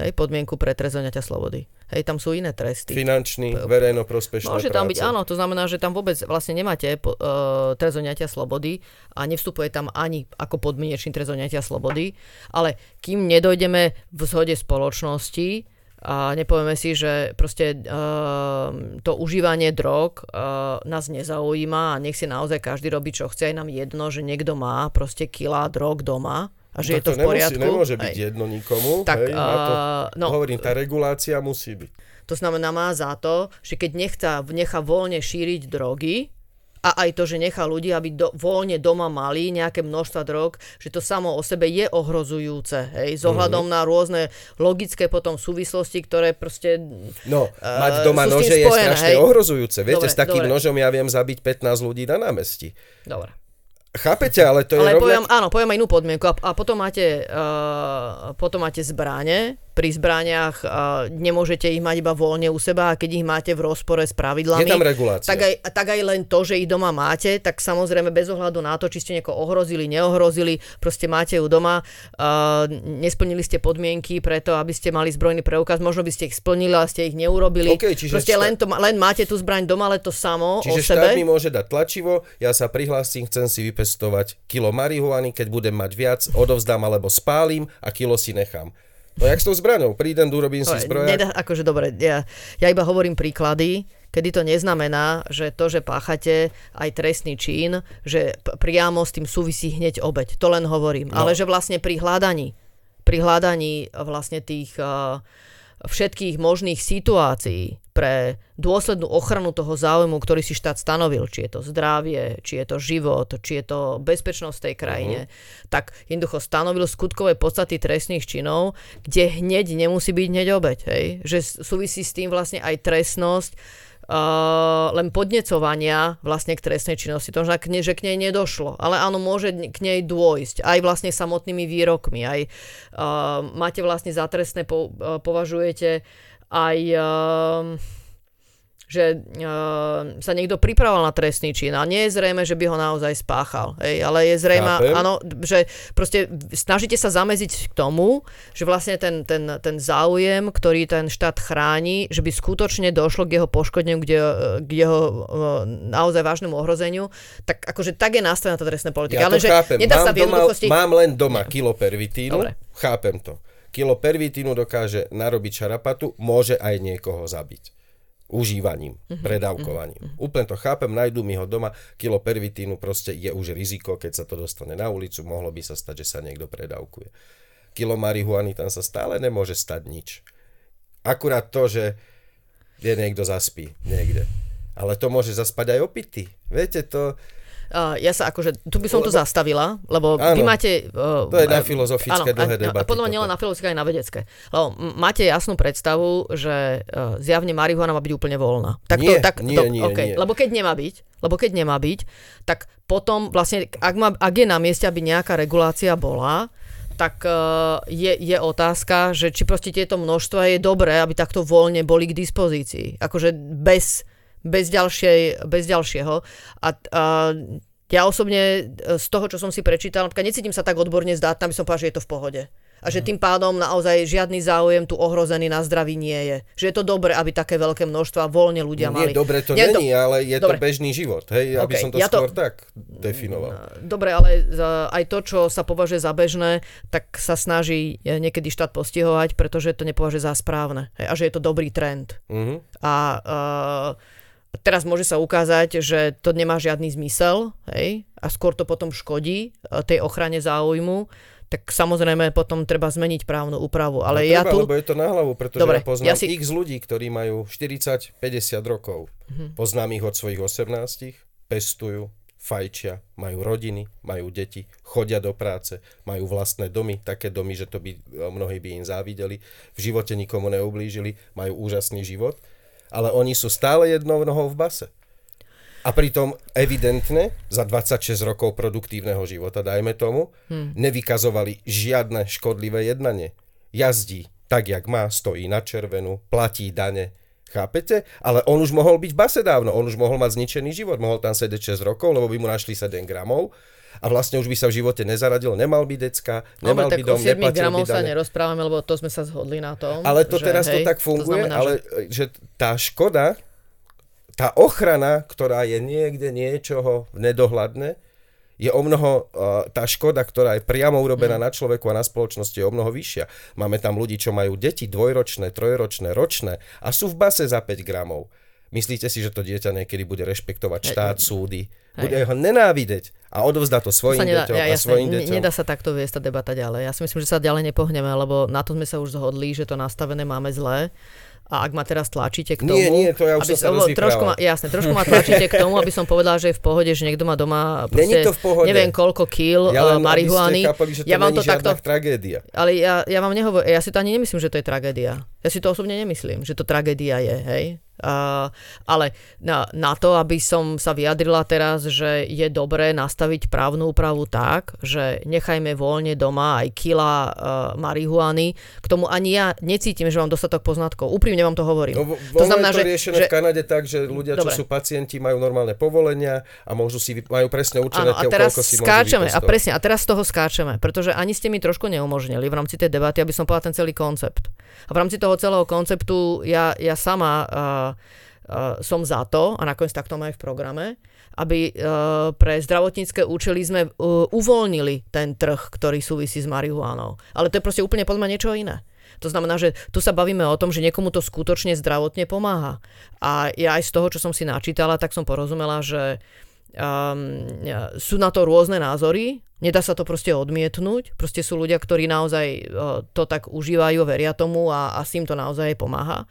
Hej, podmienku pre trest odňatia slobody. Hej, tam sú iné tresty. Finančný, verejno prospešné Môže tam byť, práce. áno, to znamená, že tam vôbec vlastne nemáte uh, trest odňatia slobody a nevstupuje tam ani ako podmienečný trest odňatia slobody, ale kým nedojdeme v zhode spoločnosti a nepovieme si, že proste uh, to užívanie drog uh, nás nezaujíma a nech si naozaj každý robí, čo chce, aj nám jedno, že niekto má proste kilá drog doma a že je Tak to v poriadku. nemôže byť Hej. jedno nikomu. Tak, hej, má to, uh, no, hovorím, tá regulácia musí byť. to znamená, má za to, že keď nechá, nechá voľne šíriť drogy, a aj to, že nechá ľudí, aby do, voľne doma mali nejaké množstva drog, že to samo o sebe je ohrozujúce, hej, s ohľadom Mhm. na rôzne logické potom súvislosti, ktoré proste... No, Eh, mať doma tým nože je spojené, strašne hej? ohrozujúce. Viete, Dobre, s takým dobre. nožom ja viem zabiť 15 ľudí na námestí. Dobre. Chápete, ale to je Ale rovnak... poviem, áno, poviem aj inú podmienku. A, a potom, máte, uh, potom máte zbranie, pri zbraniach nemôžete ich mať iba voľne u seba a keď ich máte v rozpore s pravidlami, Je tam regulácia. tak aj, tak aj len to, že ich doma máte, tak samozrejme bez ohľadu na to, či ste niekoho ohrozili, neohrozili, proste máte ju doma, nesplnili ste podmienky preto, aby ste mali zbrojný preukaz, možno by ste ich splnili, ale ste ich neurobili. OK, čiže proste štát- len, to, len máte tú zbraň doma, ale to samo Čiže o sebe. štát mi môže dať tlačivo, ja sa prihlásim, chcem si vypestovať kilo marihuany, keď budem mať viac, odovzdám alebo spálim a kilo si nechám. No jak s tou zbraňou? Prídem, urobím si zbrojak. Nedá, akože dobre, ja, ja iba hovorím príklady, kedy to neznamená, že to, že páchate aj trestný čin, že priamo s tým súvisí hneď obeď. To len hovorím. No. Ale že vlastne pri hľadaní, pri hľadaní vlastne tých uh, všetkých možných situácií pre dôslednú ochranu toho záujmu, ktorý si štát stanovil, či je to zdravie, či je to život, či je to bezpečnosť v tej krajine, uh-huh. tak jednoducho stanovil skutkové podstaty trestných činov, kde hneď nemusí byť hneď obeď. Hej? Že súvisí s tým vlastne aj trestnosť uh, len podnecovania vlastne k trestnej činnosti. To, že k nej nedošlo. Ale áno, môže k nej dôjsť. Aj vlastne samotnými výrokmi. Aj uh, máte vlastne za trestné, po, uh, považujete aj... Uh, že uh, sa niekto pripravoval na trestný čin a nie je zrejme, že by ho naozaj spáchal. Hej, ale je zrejme, áno, že proste snažíte sa zameziť k tomu, že vlastne ten, ten, ten záujem, ktorý ten štát chráni, že by skutočne došlo k jeho poškodeniu, kde, k jeho uh, naozaj vážnemu ohrozeniu, tak akože tak je nastavená tá trestná politika. Ja ale že chápem. nedá Mám, sa v doma, jednoduchosti... mám len doma kilo pervitínu, Dobre. chápem to. Kilo pervitínu dokáže narobiť šarapatu, môže aj niekoho zabiť. Užívaním, Mhm, predávkovaním. Úplne to chápem, nájdu mi ho doma, kilo pervitínu proste je už riziko, keď sa to dostane na ulicu, mohlo by sa stať, že sa niekto predávkuje. Kilo marihuany, tam sa stále nemôže stať nič. Akurát to, že je niekto zaspí niekde. Ale to môže zaspať aj opity. Viete, to... Uh, ja sa akože, tu by som to Lebo- zastavila, lebo Áno. vy máte... Uh, To je na filozofické dlhé a, debaty podľa mňa nielen na filozofické, aj na vedecké. Lebo máte jasnú predstavu, že uh, zjavne marihuana má byť úplne voľná. Tak Nie, to, tak, nie, to, nie, okay. nie. Lebo keď nemá byť, lebo keď nemá byť, tak potom vlastne, ak, má, ak je na mieste, aby nejaká regulácia bola, tak je, je otázka, že či proste tieto množstva je dobré, aby takto voľne boli k dispozícii. Akože bez, bez, ďalšej, bez ďalšieho. A, a ja osobne e, z toho, čo som si prečítal, napríklad necítim sa tak odborne zdatná, aby som povedal, že je to v pohode. A Mhm. že tým pádom naozaj žiadny záujem tu ohrozený na zdraví nie je. Že je to dobré, aby také veľké množstva voľne ľudia mali. Nie, dobre to Nie, není, ale je Dobre. to bežný život, hej, aby OK, som to ja to- skôr tak definoval. Dobre, ale za- aj to, čo sa považuje za bežné, tak sa snaží e, niekedy štát postihovať, pretože to nepovažuje za správne. Hej, a že je to dobrý trend. Mhm. A uh, teraz môže sa ukázať, že to nemá žiadny zmysel, hej, a skôr to potom škodí uh, tej ochrane záujmu, tak samozrejme potom treba zmeniť právnu úpravu. Ale no, ja treba, tu... Lebo je to na hlavu, pretože Dobre, ja poznám ja si- x ľudí, ktorí majú 40-50 rokov. Mhm. Poznám ich od svojich 18, pestujú, fajčia, majú rodiny, majú deti, chodia do práce, majú vlastné domy, také domy, že to by mnohí by im závideli, v živote nikomu neublížili, majú úžasný život, ale oni sú stále jednou nohou v base. A pritom evidentne za 26 rokov produktívneho života, dajme tomu, hmm. nevykazovali žiadne škodlivé jednanie. Jazdí tak, jak má, stojí na červenú, platí dane, chápete? Ale on už mohol byť v base dávno, on už mohol mať zničený život, mohol tam sedieť 6 rokov, lebo by mu našli 7 gramov a vlastne už by sa v živote nezaradil, nemal by decka, nemal Dobre, by dom, 7 neplatil by sa nerozprávame, lebo to sme sa zhodli na tom. Ale to že, teraz to hej, tak funguje, znamená, ale že- že tá škoda, tá ochrana, ktorá je niekde niečoho v nedohľadne, je o mnoho, uh, tá škoda, ktorá je priamo urobená Mm. na človeku a na spoločnosti je o mnoho vyššia. Máme tam ľudí, čo majú deti dvojročné, trojročné, ročné a sú v base za 5 gramov. Myslíte si, že to dieťa niekedy bude rešpektovať štát, súdy? Bude ho nenávidieť a odovzdá to svojim sa nedá, deťom ja, a svojim deťom. nedá sa takto viesť tá debata ďalej. Ja si myslím, že sa ďalej nepohneme, lebo na to sme sa už zhodli, že to nastavené máme zlé. A ak ma teraz tlačíte k tomu... Nie, nie, to ja už aby som sa trošku ma, jasne, trošku ma tlačíte k tomu, aby som povedala, že je v pohode, že niekto má doma proste, Není to v pohode. neviem koľko kýl Ja len, aby marihuany. chápali, že to ja vám to takto, tragédia. ale ja, ja vám nehovorím, ja si to ani nemyslím, že to je tragédia. Ja si to osobne nemyslím, že to tragédia je, hej. Ale na, na to, aby som sa vyjadrila teraz, že je dobré nastaviť právnu úpravu tak, že nechajme voľne doma aj kila uh, marihuany, k tomu ani ja necítim, že mám dostatok poznatkov. Úprimne vám to hovorím. No, vo, to znamená, to že, riešené že v Kanade tak, že ľudia, čo Dobre. sú pacienti, majú normálne povolenia a môžu si, majú presne určené, Áno, a teraz koľko si skáčeme, a presne, a teraz z toho skáčeme, pretože ani ste mi trošku neumožnili v rámci tej debaty, aby som povedal ten celý koncept. A v rámci toho celého konceptu ja, ja sama uh, som za to, a nakoniec tak to aj v programe, aby uh, pre zdravotnícke účely sme uh, uvoľnili ten trh, ktorý súvisí s marihuánou. Ale to je proste úplne podľa niečo iné. To znamená, že tu sa bavíme o tom, že niekomu to skutočne zdravotne pomáha. A ja aj z toho, čo som si načítala, tak som porozumela, že um, sú na to rôzne názory, nedá sa to proste odmietnúť, proste sú ľudia, ktorí naozaj uh, to tak užívajú, veria tomu a, a s tým to naozaj pomáha.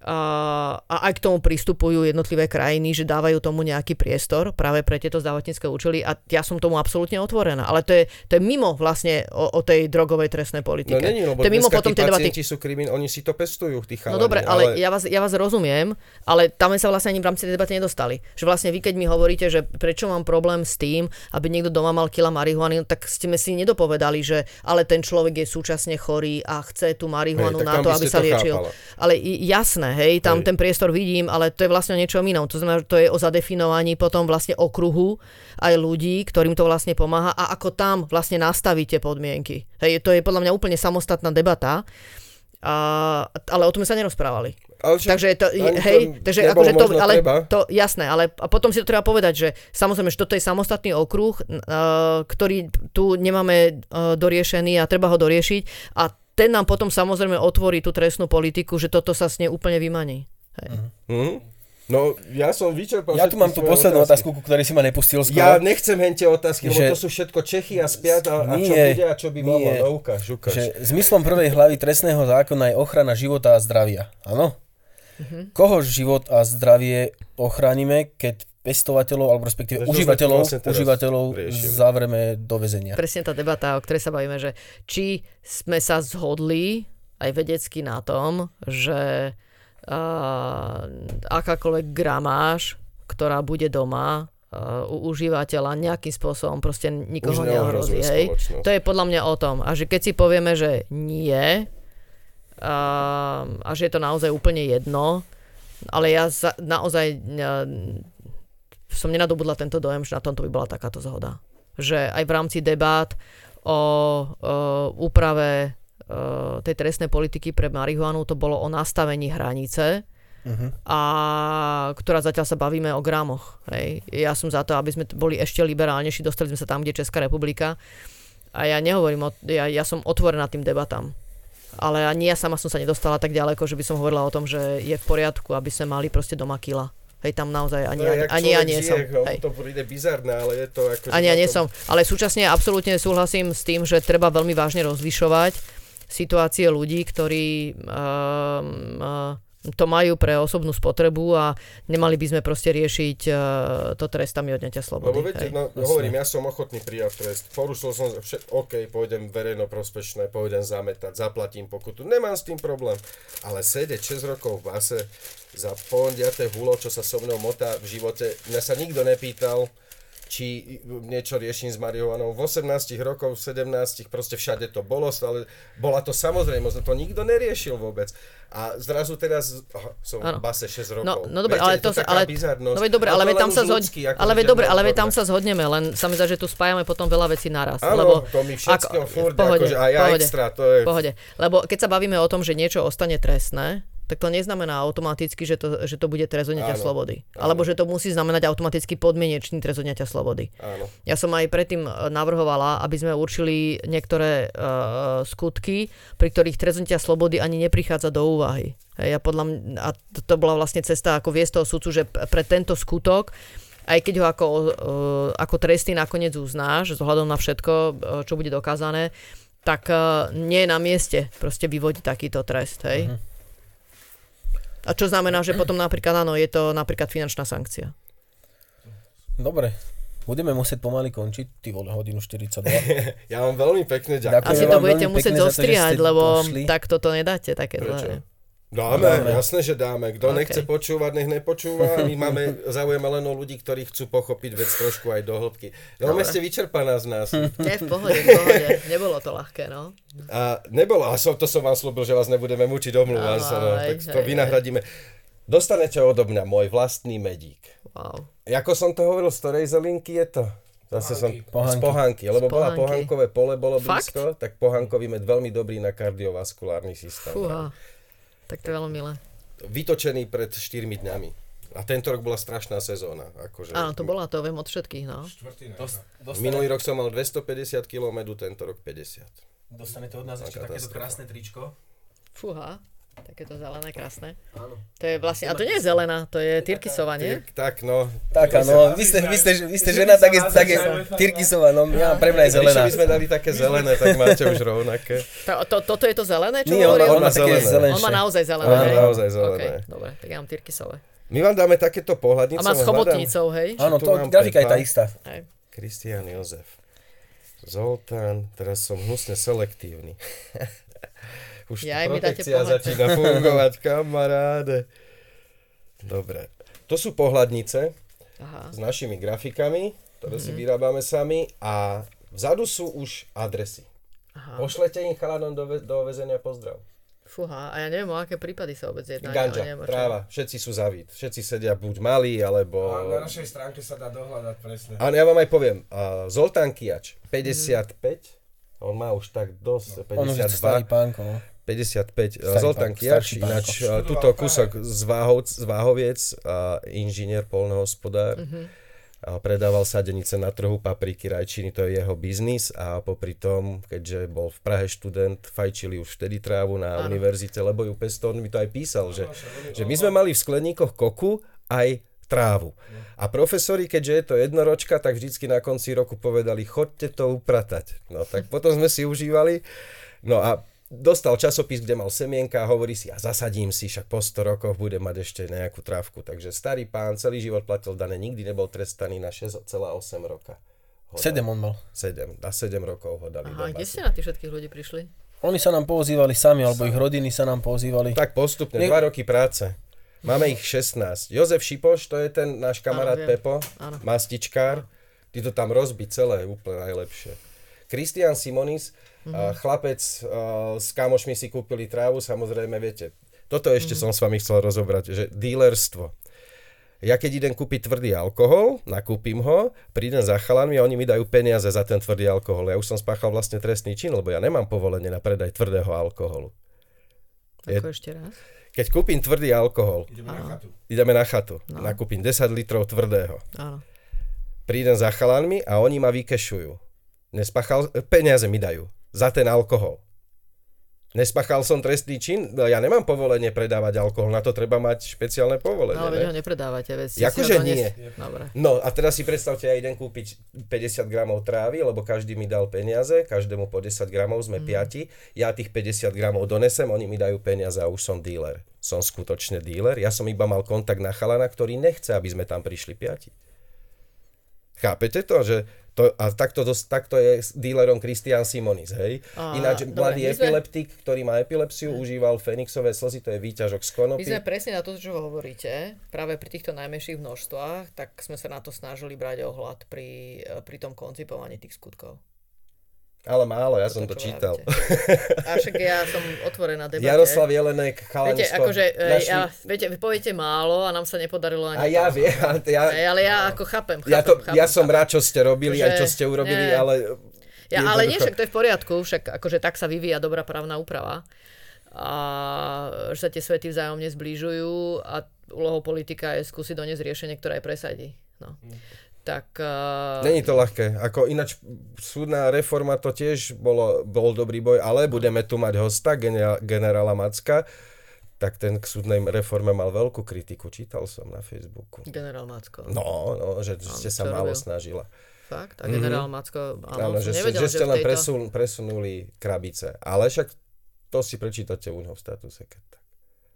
A, a aj k tomu pristupujú jednotlivé krajiny, že dávajú tomu nejaký priestor práve pre tieto zdravotnícke účely a ja som tomu absolútne otvorená. Ale to je, to je mimo vlastne o, o tej drogovej trestnej politike. No není, lebo to je mimo potom tí debaty. sú krimin, oni si to pestujú, tí chalani. No dobre, ale, ale ja, vás, ja vás rozumiem, ale tam sa vlastne ani v rámci tej debaty nedostali. Že vlastne vy, keď mi hovoríte, že prečo mám problém s tým, aby niekto doma mal kila marihuany, no tak ste si nedopovedali, že ale ten človek je súčasne chorý a chce tú marihuanu Hej, na to, by aby sa liečil. chápala. Ale i- jasné, hej, tam Hej. ten priestor vidím, ale to je vlastne o niečom inom. To znamená, že to je o zadefinovaní potom vlastne okruhu aj ľudí, ktorým to vlastne pomáha a ako tam vlastne nastavíte podmienky. Hej, to je podľa mňa úplne samostatná debata. A, ale o tom sa nerozprávali. Ale však Takže to, hej, takže akože to, ale treba. to, jasné, ale a potom si to treba povedať, že samozrejme, že toto je samostatný okruh, uh, ktorý tu nemáme uh, doriešený a treba ho doriešiť a ten nám potom samozrejme otvorí tú trestnú politiku, že toto sa s nej úplne vymaní. Hej. Hm? No, ja som vyčerpal Ja tu mám tú poslednú otázky. otázku, ku ktorej si ma nepustil skoro. Ja nechcem hentie otázky, lebo Že- to sú všetko Čechy a spiat a, a čo Nie, bude a čo by nie. No ukáž, ukáž. že zmyslom prvej hlavy trestného zákona je ochrana života a zdravia. Áno? Mhm. Koho život a zdravie ochránime, keď pestovateľov, alebo respektíve Takže užívateľov, vlastne užívateľov riešime. zavreme do väzenia. Presne tá debata, o ktorej sa bavíme, že či sme sa zhodli aj vedecky na tom, že uh, akákoľvek gramáž, ktorá bude doma uh, u užívateľa nejakým spôsobom proste nikoho neohrozí. Hej? spoločnosť. To je podľa mňa o tom. A že keď si povieme, že nie a, a že je to naozaj úplne jedno, ale ja za, naozaj uh, som nenadobudla tento dojem, že na tomto by bola takáto zhoda. Že aj v rámci debát o, o úprave o, tej trestnej politiky pre marihuanu to bolo o nastavení hranice, a ktorá zatiaľ sa bavíme o gramoch. Hej. Ja som za to, aby sme boli ešte liberálnejší, dostali sme sa tam, kde Česká republika. A ja nehovorím, o, ja, ja som otvorená tým debatám. Ale ani ja sama som sa nedostala tak ďaleko, že by som hovorila o tom, že je v poriadku, aby sme mali proste doma kila. Hej, tam naozaj ani, No, ani, ani ja nie žije, som. Hej. To príde bizarné, ale je to ako... Ani ja nie som. Ale súčasne absolútne súhlasím s tým, že treba veľmi vážne rozlišovať situácie ľudí, ktorí um, uh, to majú pre osobnú spotrebu a nemali by sme proste riešiť uh, to trestami odňatia slobody. Lebo viete, hej. no, hovorím, ja som ochotný prijať trest. Porušil som, všet, OK, pôjdem verejno prospešné, pôjdem zametať, zaplatím pokutu, nemám s tým problém. Ale sedieť 6 rokov v base za pondiaté hulo, čo sa so mnou motá v živote, mňa sa nikto nepýtal, či niečo riešim s marihuanou. V 18 rokoch, v 17 proste všade to bolo, ale bola to samozrejme, to nikto neriešil vôbec. A zrazu teraz, aha, som Áno. v base 6 rokov. No, no dobre, Viete, ale to, taká ale, bizarnosť. no dobre, A ale to len tam sa zhod... ľudský, ako ale veď dobre, ale tam sa zhodneme, len sa mi zdá, že tu spájame potom veľa vecí naraz. Áno, lebo to my všetko furt, v pohode, akože aj ja pohode, extra, to je... pohode. Lebo keď sa bavíme o tom, že niečo ostane trestné, tak to neznamená automaticky, že to, že to bude trest odňatia slobody. áno. Alebo že to musí znamenať automaticky podmienečný trest odňatia slobody. Áno. Ja som aj predtým e, navrhovala, aby sme určili niektoré uh, skutky, pri ktorých trest odňatia slobody ani neprichádza do úvahy. Hej, a, podľa mňa, a to, to bola vlastne cesta ako viesť toho sudcu, že pre tento skutok aj keď ho ako, uh, ako tresty nakoniec uznáš, s ohľadom na všetko, čo bude dokázané, tak nie je na mieste proste vyvodiť takýto trest. Hej? Mhm. A čo znamená, že potom napríklad, áno, je to napríklad finančná sankcia. Dobre, budeme musieť pomaly končiť, ty vole, hodinu 42. Ja vám veľmi pekne ďakujem. Asi to budete musieť zostriať, lebo došli. takto to nedáte také Prečo? zlé. Dáme, Dáme. jasné, že dáme. Kto OK. nechce počúvať, nech nepočúva. My máme záujem len o ľudí, ktorí chcú pochopiť vec trošku aj do hĺbky. Veľmi ste vyčerpaná z nás. Nie, v pohode, v pohode. Nebolo to ľahké, no. A nebolo, a som, to som vám slúbil, že vás nebudeme mučiť, omlúvam sa, no, tak to vynahradíme. Dostanete odo mňa môj vlastný medík. Wow. Ako som to hovoril, z ktorej zelinky je to? Zase som Pohánky. z pohánky, lebo Z bola pohánkové pole, bolo Fakt? blízko, tak pohánkový med veľmi dobrý na kardiovaskulárny systém. Fúha. Tak to je veľmi milé. Vytočený pred 4 dňami. A tento rok bola strašná sezóna. Akože, Áno, to bola, to viem od všetkých, no. Štvrtý Dos- najmä. dostane- Minulý rok som mal 250 km, tento rok 50. Dostanete od nás ešte takéto krásne tričko. Fúha. Takéto zelené, krásne. Áno. To je vlastne, a to nie je zelená, to je Tyrkisová, nie? Tak, no. Tak áno, vy ste, vy ste, vy ste žena, tak je, tak je Tyrkisová, no ja, pre mňa je Zelená. zelená. by sme dali také zelené, tak máte už rovnaké. To, to, toto je to zelené, čo Nie, on, hovoril? on On má také zelené. On má naozaj zelené, Áno, hej? naozaj zelené. Okay, dobre, tak ja mám Tyrkisové. My vám dáme takéto pohľadnice. A má s chobotnicou, hej? Áno, to grafika je tá istá. Kristián Jozef. Zoltán, teraz som hnusne selektívny. Už Ja, protekcia začína fungovať, kamaráde. Dobre. To sú pohľadnice Aha. s našimi grafikami, ktoré Mhm. si vyrábame sami a vzadu sú už adresy. Aha. Pošlete im chalanom do, ve- do väzenia pozdrav. Fúha, a ja neviem, o aké prípady sa vôbec jedná. Ganža, ale neviem, tráva, všetci sú zavít. Všetci sedia buď malí, alebo... A na našej stránke sa dá dohľadať presne. A ja vám aj poviem, uh, Zoltán Kiač, 55, on má už tak dosť, On už je starý 52, pánko, no. 55, Starý Zoltán pán. ináč Študoval tuto kúsok z, Váhov, z Váhoviec, uh, inžinier, polnohospodár, a predával sadenice na trhu, papriky, rajčiny, to je jeho biznis a popri tom, keďže bol v Prahe študent, fajčili už vtedy trávu na Áno. univerzite, lebo ju pestol, on mi to aj písal, že, že my sme mali v skleníkoch koku aj trávu. A profesori, keďže je to jednoročka, tak vždycky na konci roku povedali, chodte to upratať. No tak potom sme si užívali. No a dostal časopis, kde mal semienka a hovorí si, ja zasadím si, však po 100 rokoch budem mať ešte nejakú trávku. Takže starý pán celý život platil dane, nikdy nebol trestaný na 6,8 roka. Ho dali. Sedem on mal. 7, na 7 rokov ho dali Aha, kde ste na tých všetkých ľudí prišli? Oni sa nám pozývali sami, alebo ich rodiny sa nám pozývali. Tak postupne, Ne- 2 roky práce. Máme ich 16. Jozef Šipoš, to je ten náš kamarát viem. Pepo, Áno. mastičkár. Ty to tam rozbi celé, úplne najlepšie. Kristian Simonis, Mhm. uh, chlapec, uh, s kamošmi si kúpili trávu, samozrejme, viete. Toto ešte Mhm. som s vami chcel rozobrať, že dílerstvo. Ja keď idem kúpiť tvrdý alkohol, nakúpim ho, prídem za chalanmi a oni mi dajú peniaze za ten tvrdý alkohol. Ja už som spáchal vlastne trestný čin, lebo ja nemám povolenie na predaj tvrdého alkoholu. Je- Ako ešte raz? Keď kúpim tvrdý alkohol, Ideme na chatu. ideme na chatu, no. nakúpim 10 litrov tvrdého. Áno. Prídem za chalanmi a oni ma vykešujú. Nespáchal, peniaze mi dajú za ten alkohol. Nespáchal som trestný čin, no ja nemám povolenie predávať alkohol, na to treba mať špeciálne povolenie. No, ale veď ho ne? nepredávate, veď si Akože ho donies- nie. Dobre. No a teraz si predstavte, ja idem kúpiť 50 gramov trávy, lebo každý mi dal peniaze, každému po 10 gramov, sme piati. Ja tých 50 gramov donesem, oni mi dajú peniaze a už som díler. Som skutočne díler. Ja som iba mal kontakt na chalana, ktorý nechce, aby sme tam prišli piati. Chápete to? Že to a takto, takto je s dílerom Christian Simonis, hej? A, Ináč dobre, mladý my sme- epileptik, ktorý má epilepsiu, užíval Fenixové slzy, to je výťažok z My konopy. sme presne na to, čo hovoríte, práve pri týchto najmenších množstvách, tak sme sa na to snažili brať ohľad pri, pri tom koncipovaní tých skutkov. Ale málo, ja som to čítal. A však ja som otvorená debate. Jaroslav Jelenek, Viete, chalanisko. akože, e, našli- ja, viete, vy poviete málo a nám sa nepodarilo ani A ja to. viem, ja, ale ja ako chápem, chápem, ja, to, chápem, ja som chápem. rád, čo ste robili, Že- aj čo ste urobili, nie. ale... Ja, ale nie, však to je v poriadku, však akože tak sa vyvíja dobrá právna úprava. A že sa tie svety vzájomne zbližujú a úlohou politika je skúsiť doniesť riešenie, ktoré aj presadí. No. Tak... Uh, Není to ľahké. Ako ináč súdna reforma to tiež bolo, bol dobrý boj, ale budeme tu mať hosta, genera- generála Macka, tak ten k súdnej reforme mal veľkú kritiku, čítal som na Facebooku. Generál Macko. No, no, že ste sa málo robil? snažila. Fakt? A generál Macko, áno, Áno, že, ste, nevedela, že ste len tejto... presun, presunuli krabice. Ale však to si prečítate u neho v statuse. Keď.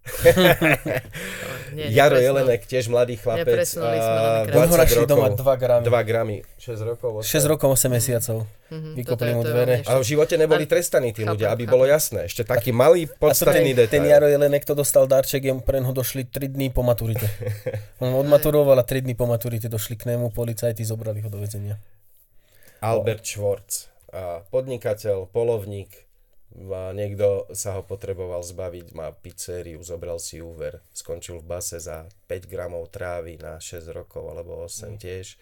Nie, Jaro. Jelenek, tiež mladý chlapec. Nepresunuli sme len a krát. 20 On ho našli rokov, doma 2 gramy. 2 gramy, 6 rokov. 6 rokov, 8 mesiacov. Mhm, Vykopli mu dvere. Ale v živote neboli A- trestaní tí chápem, ľudia, aby chápem. bolo jasné. Ešte taký malý, A to podstatný ten, ten detail. Jaro Jelenek to dostal darček, jemu pre ho došli 3 dní po maturite. On odmaturoval a 3 dní po maturite došli k nému, policajti zobrali ho do väzenia. Albert Schwartz, a podnikateľ, polovník, a niekto sa ho potreboval zbaviť, má pizzériu, zobral si úver, skončil v base za 5 gramov trávy na 6 rokov alebo 8 tiež.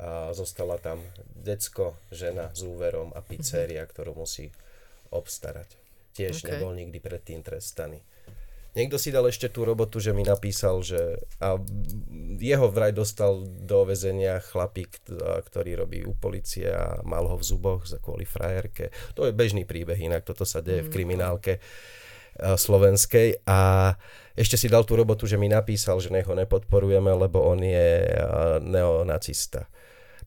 A zostala tam decko, žena s úverom a pizzeria, ktorú musí obstarať. Tiež Ok. nebol nikdy predtým trestaný. Niekto si dal ešte tú robotu, že mi napísal, že a jeho vraj dostal do väzenia chlapík, ktorý robí u policie a mal ho v zuboch za kvôli frajerke. To je bežný príbeh, inak toto sa deje v kriminálke a, slovenskej a ešte si dal tú robotu, že mi napísal, že nech ho nepodporujeme, lebo on je neonacista.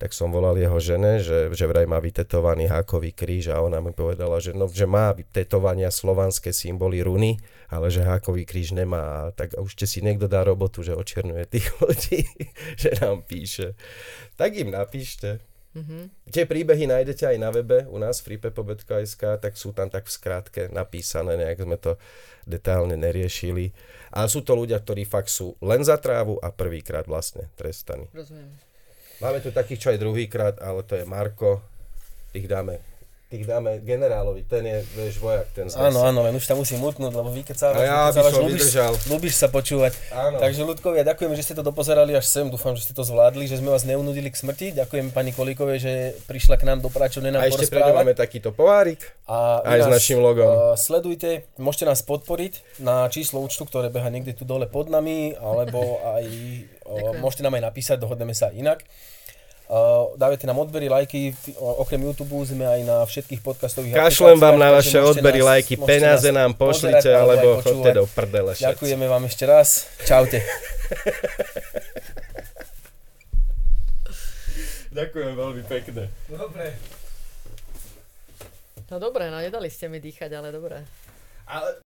Tak som volal jeho žene, že, že vraj má vytetovaný hákový kríž a ona mi povedala, že, no, že má tetovania slovanské symboly runy, ale že hákový kríž nemá. Tak už ste si niekto dá robotu, že očernuje tých ľudí, že nám píše. Tak im napíšte. Mm-hmm. Tie príbehy nájdete aj na webe u nás freepepo.sk, tak sú tam tak v skratke napísané, nejak sme to detálne neriešili. Ale sú to ľudia, ktorí fakt sú len za trávu a prvýkrát vlastne trestaní. Rozumiem. Máme tu takých, čo aj druhýkrát, ale to je Marko. Tých dáme, tých dáme generálovi, ten je, vieš, vojak, ten z Áno, áno, len už tam musím mutnúť, lebo vykecávaš, A ja vykecávaš, som vydržal. ľúbiš sa počúvať. Áno. Takže ľudkovia, ďakujeme, že ste to dopozerali až sem, dúfam, že ste to zvládli, že sme vás neunudili k smrti. Ďakujem pani Kolíkovej, že prišla k nám do Práčovne nám A ešte porozprávať. máme takýto pohárik. A Aj vy s nás, našim logom. Uh, sledujte, môžete nás podporiť na číslo účtu, ktoré beha niekde tu dole pod nami, alebo aj uh, Ďakujem. môžete nám aj napísať, dohodneme sa inak. Uh, dávajte nám odbery, lajky, okrem YouTube sme aj na všetkých podcastových Kašlem vám na vaše odbery, nás- lajky, peniaze nám pošlite, alebo chodte do prdele všetci. Ďakujeme vám ešte raz. Čaute. Ďakujem veľmi pekne. Dobre. No dobre, no nedali ste mi dýchať, ale dobre. Ale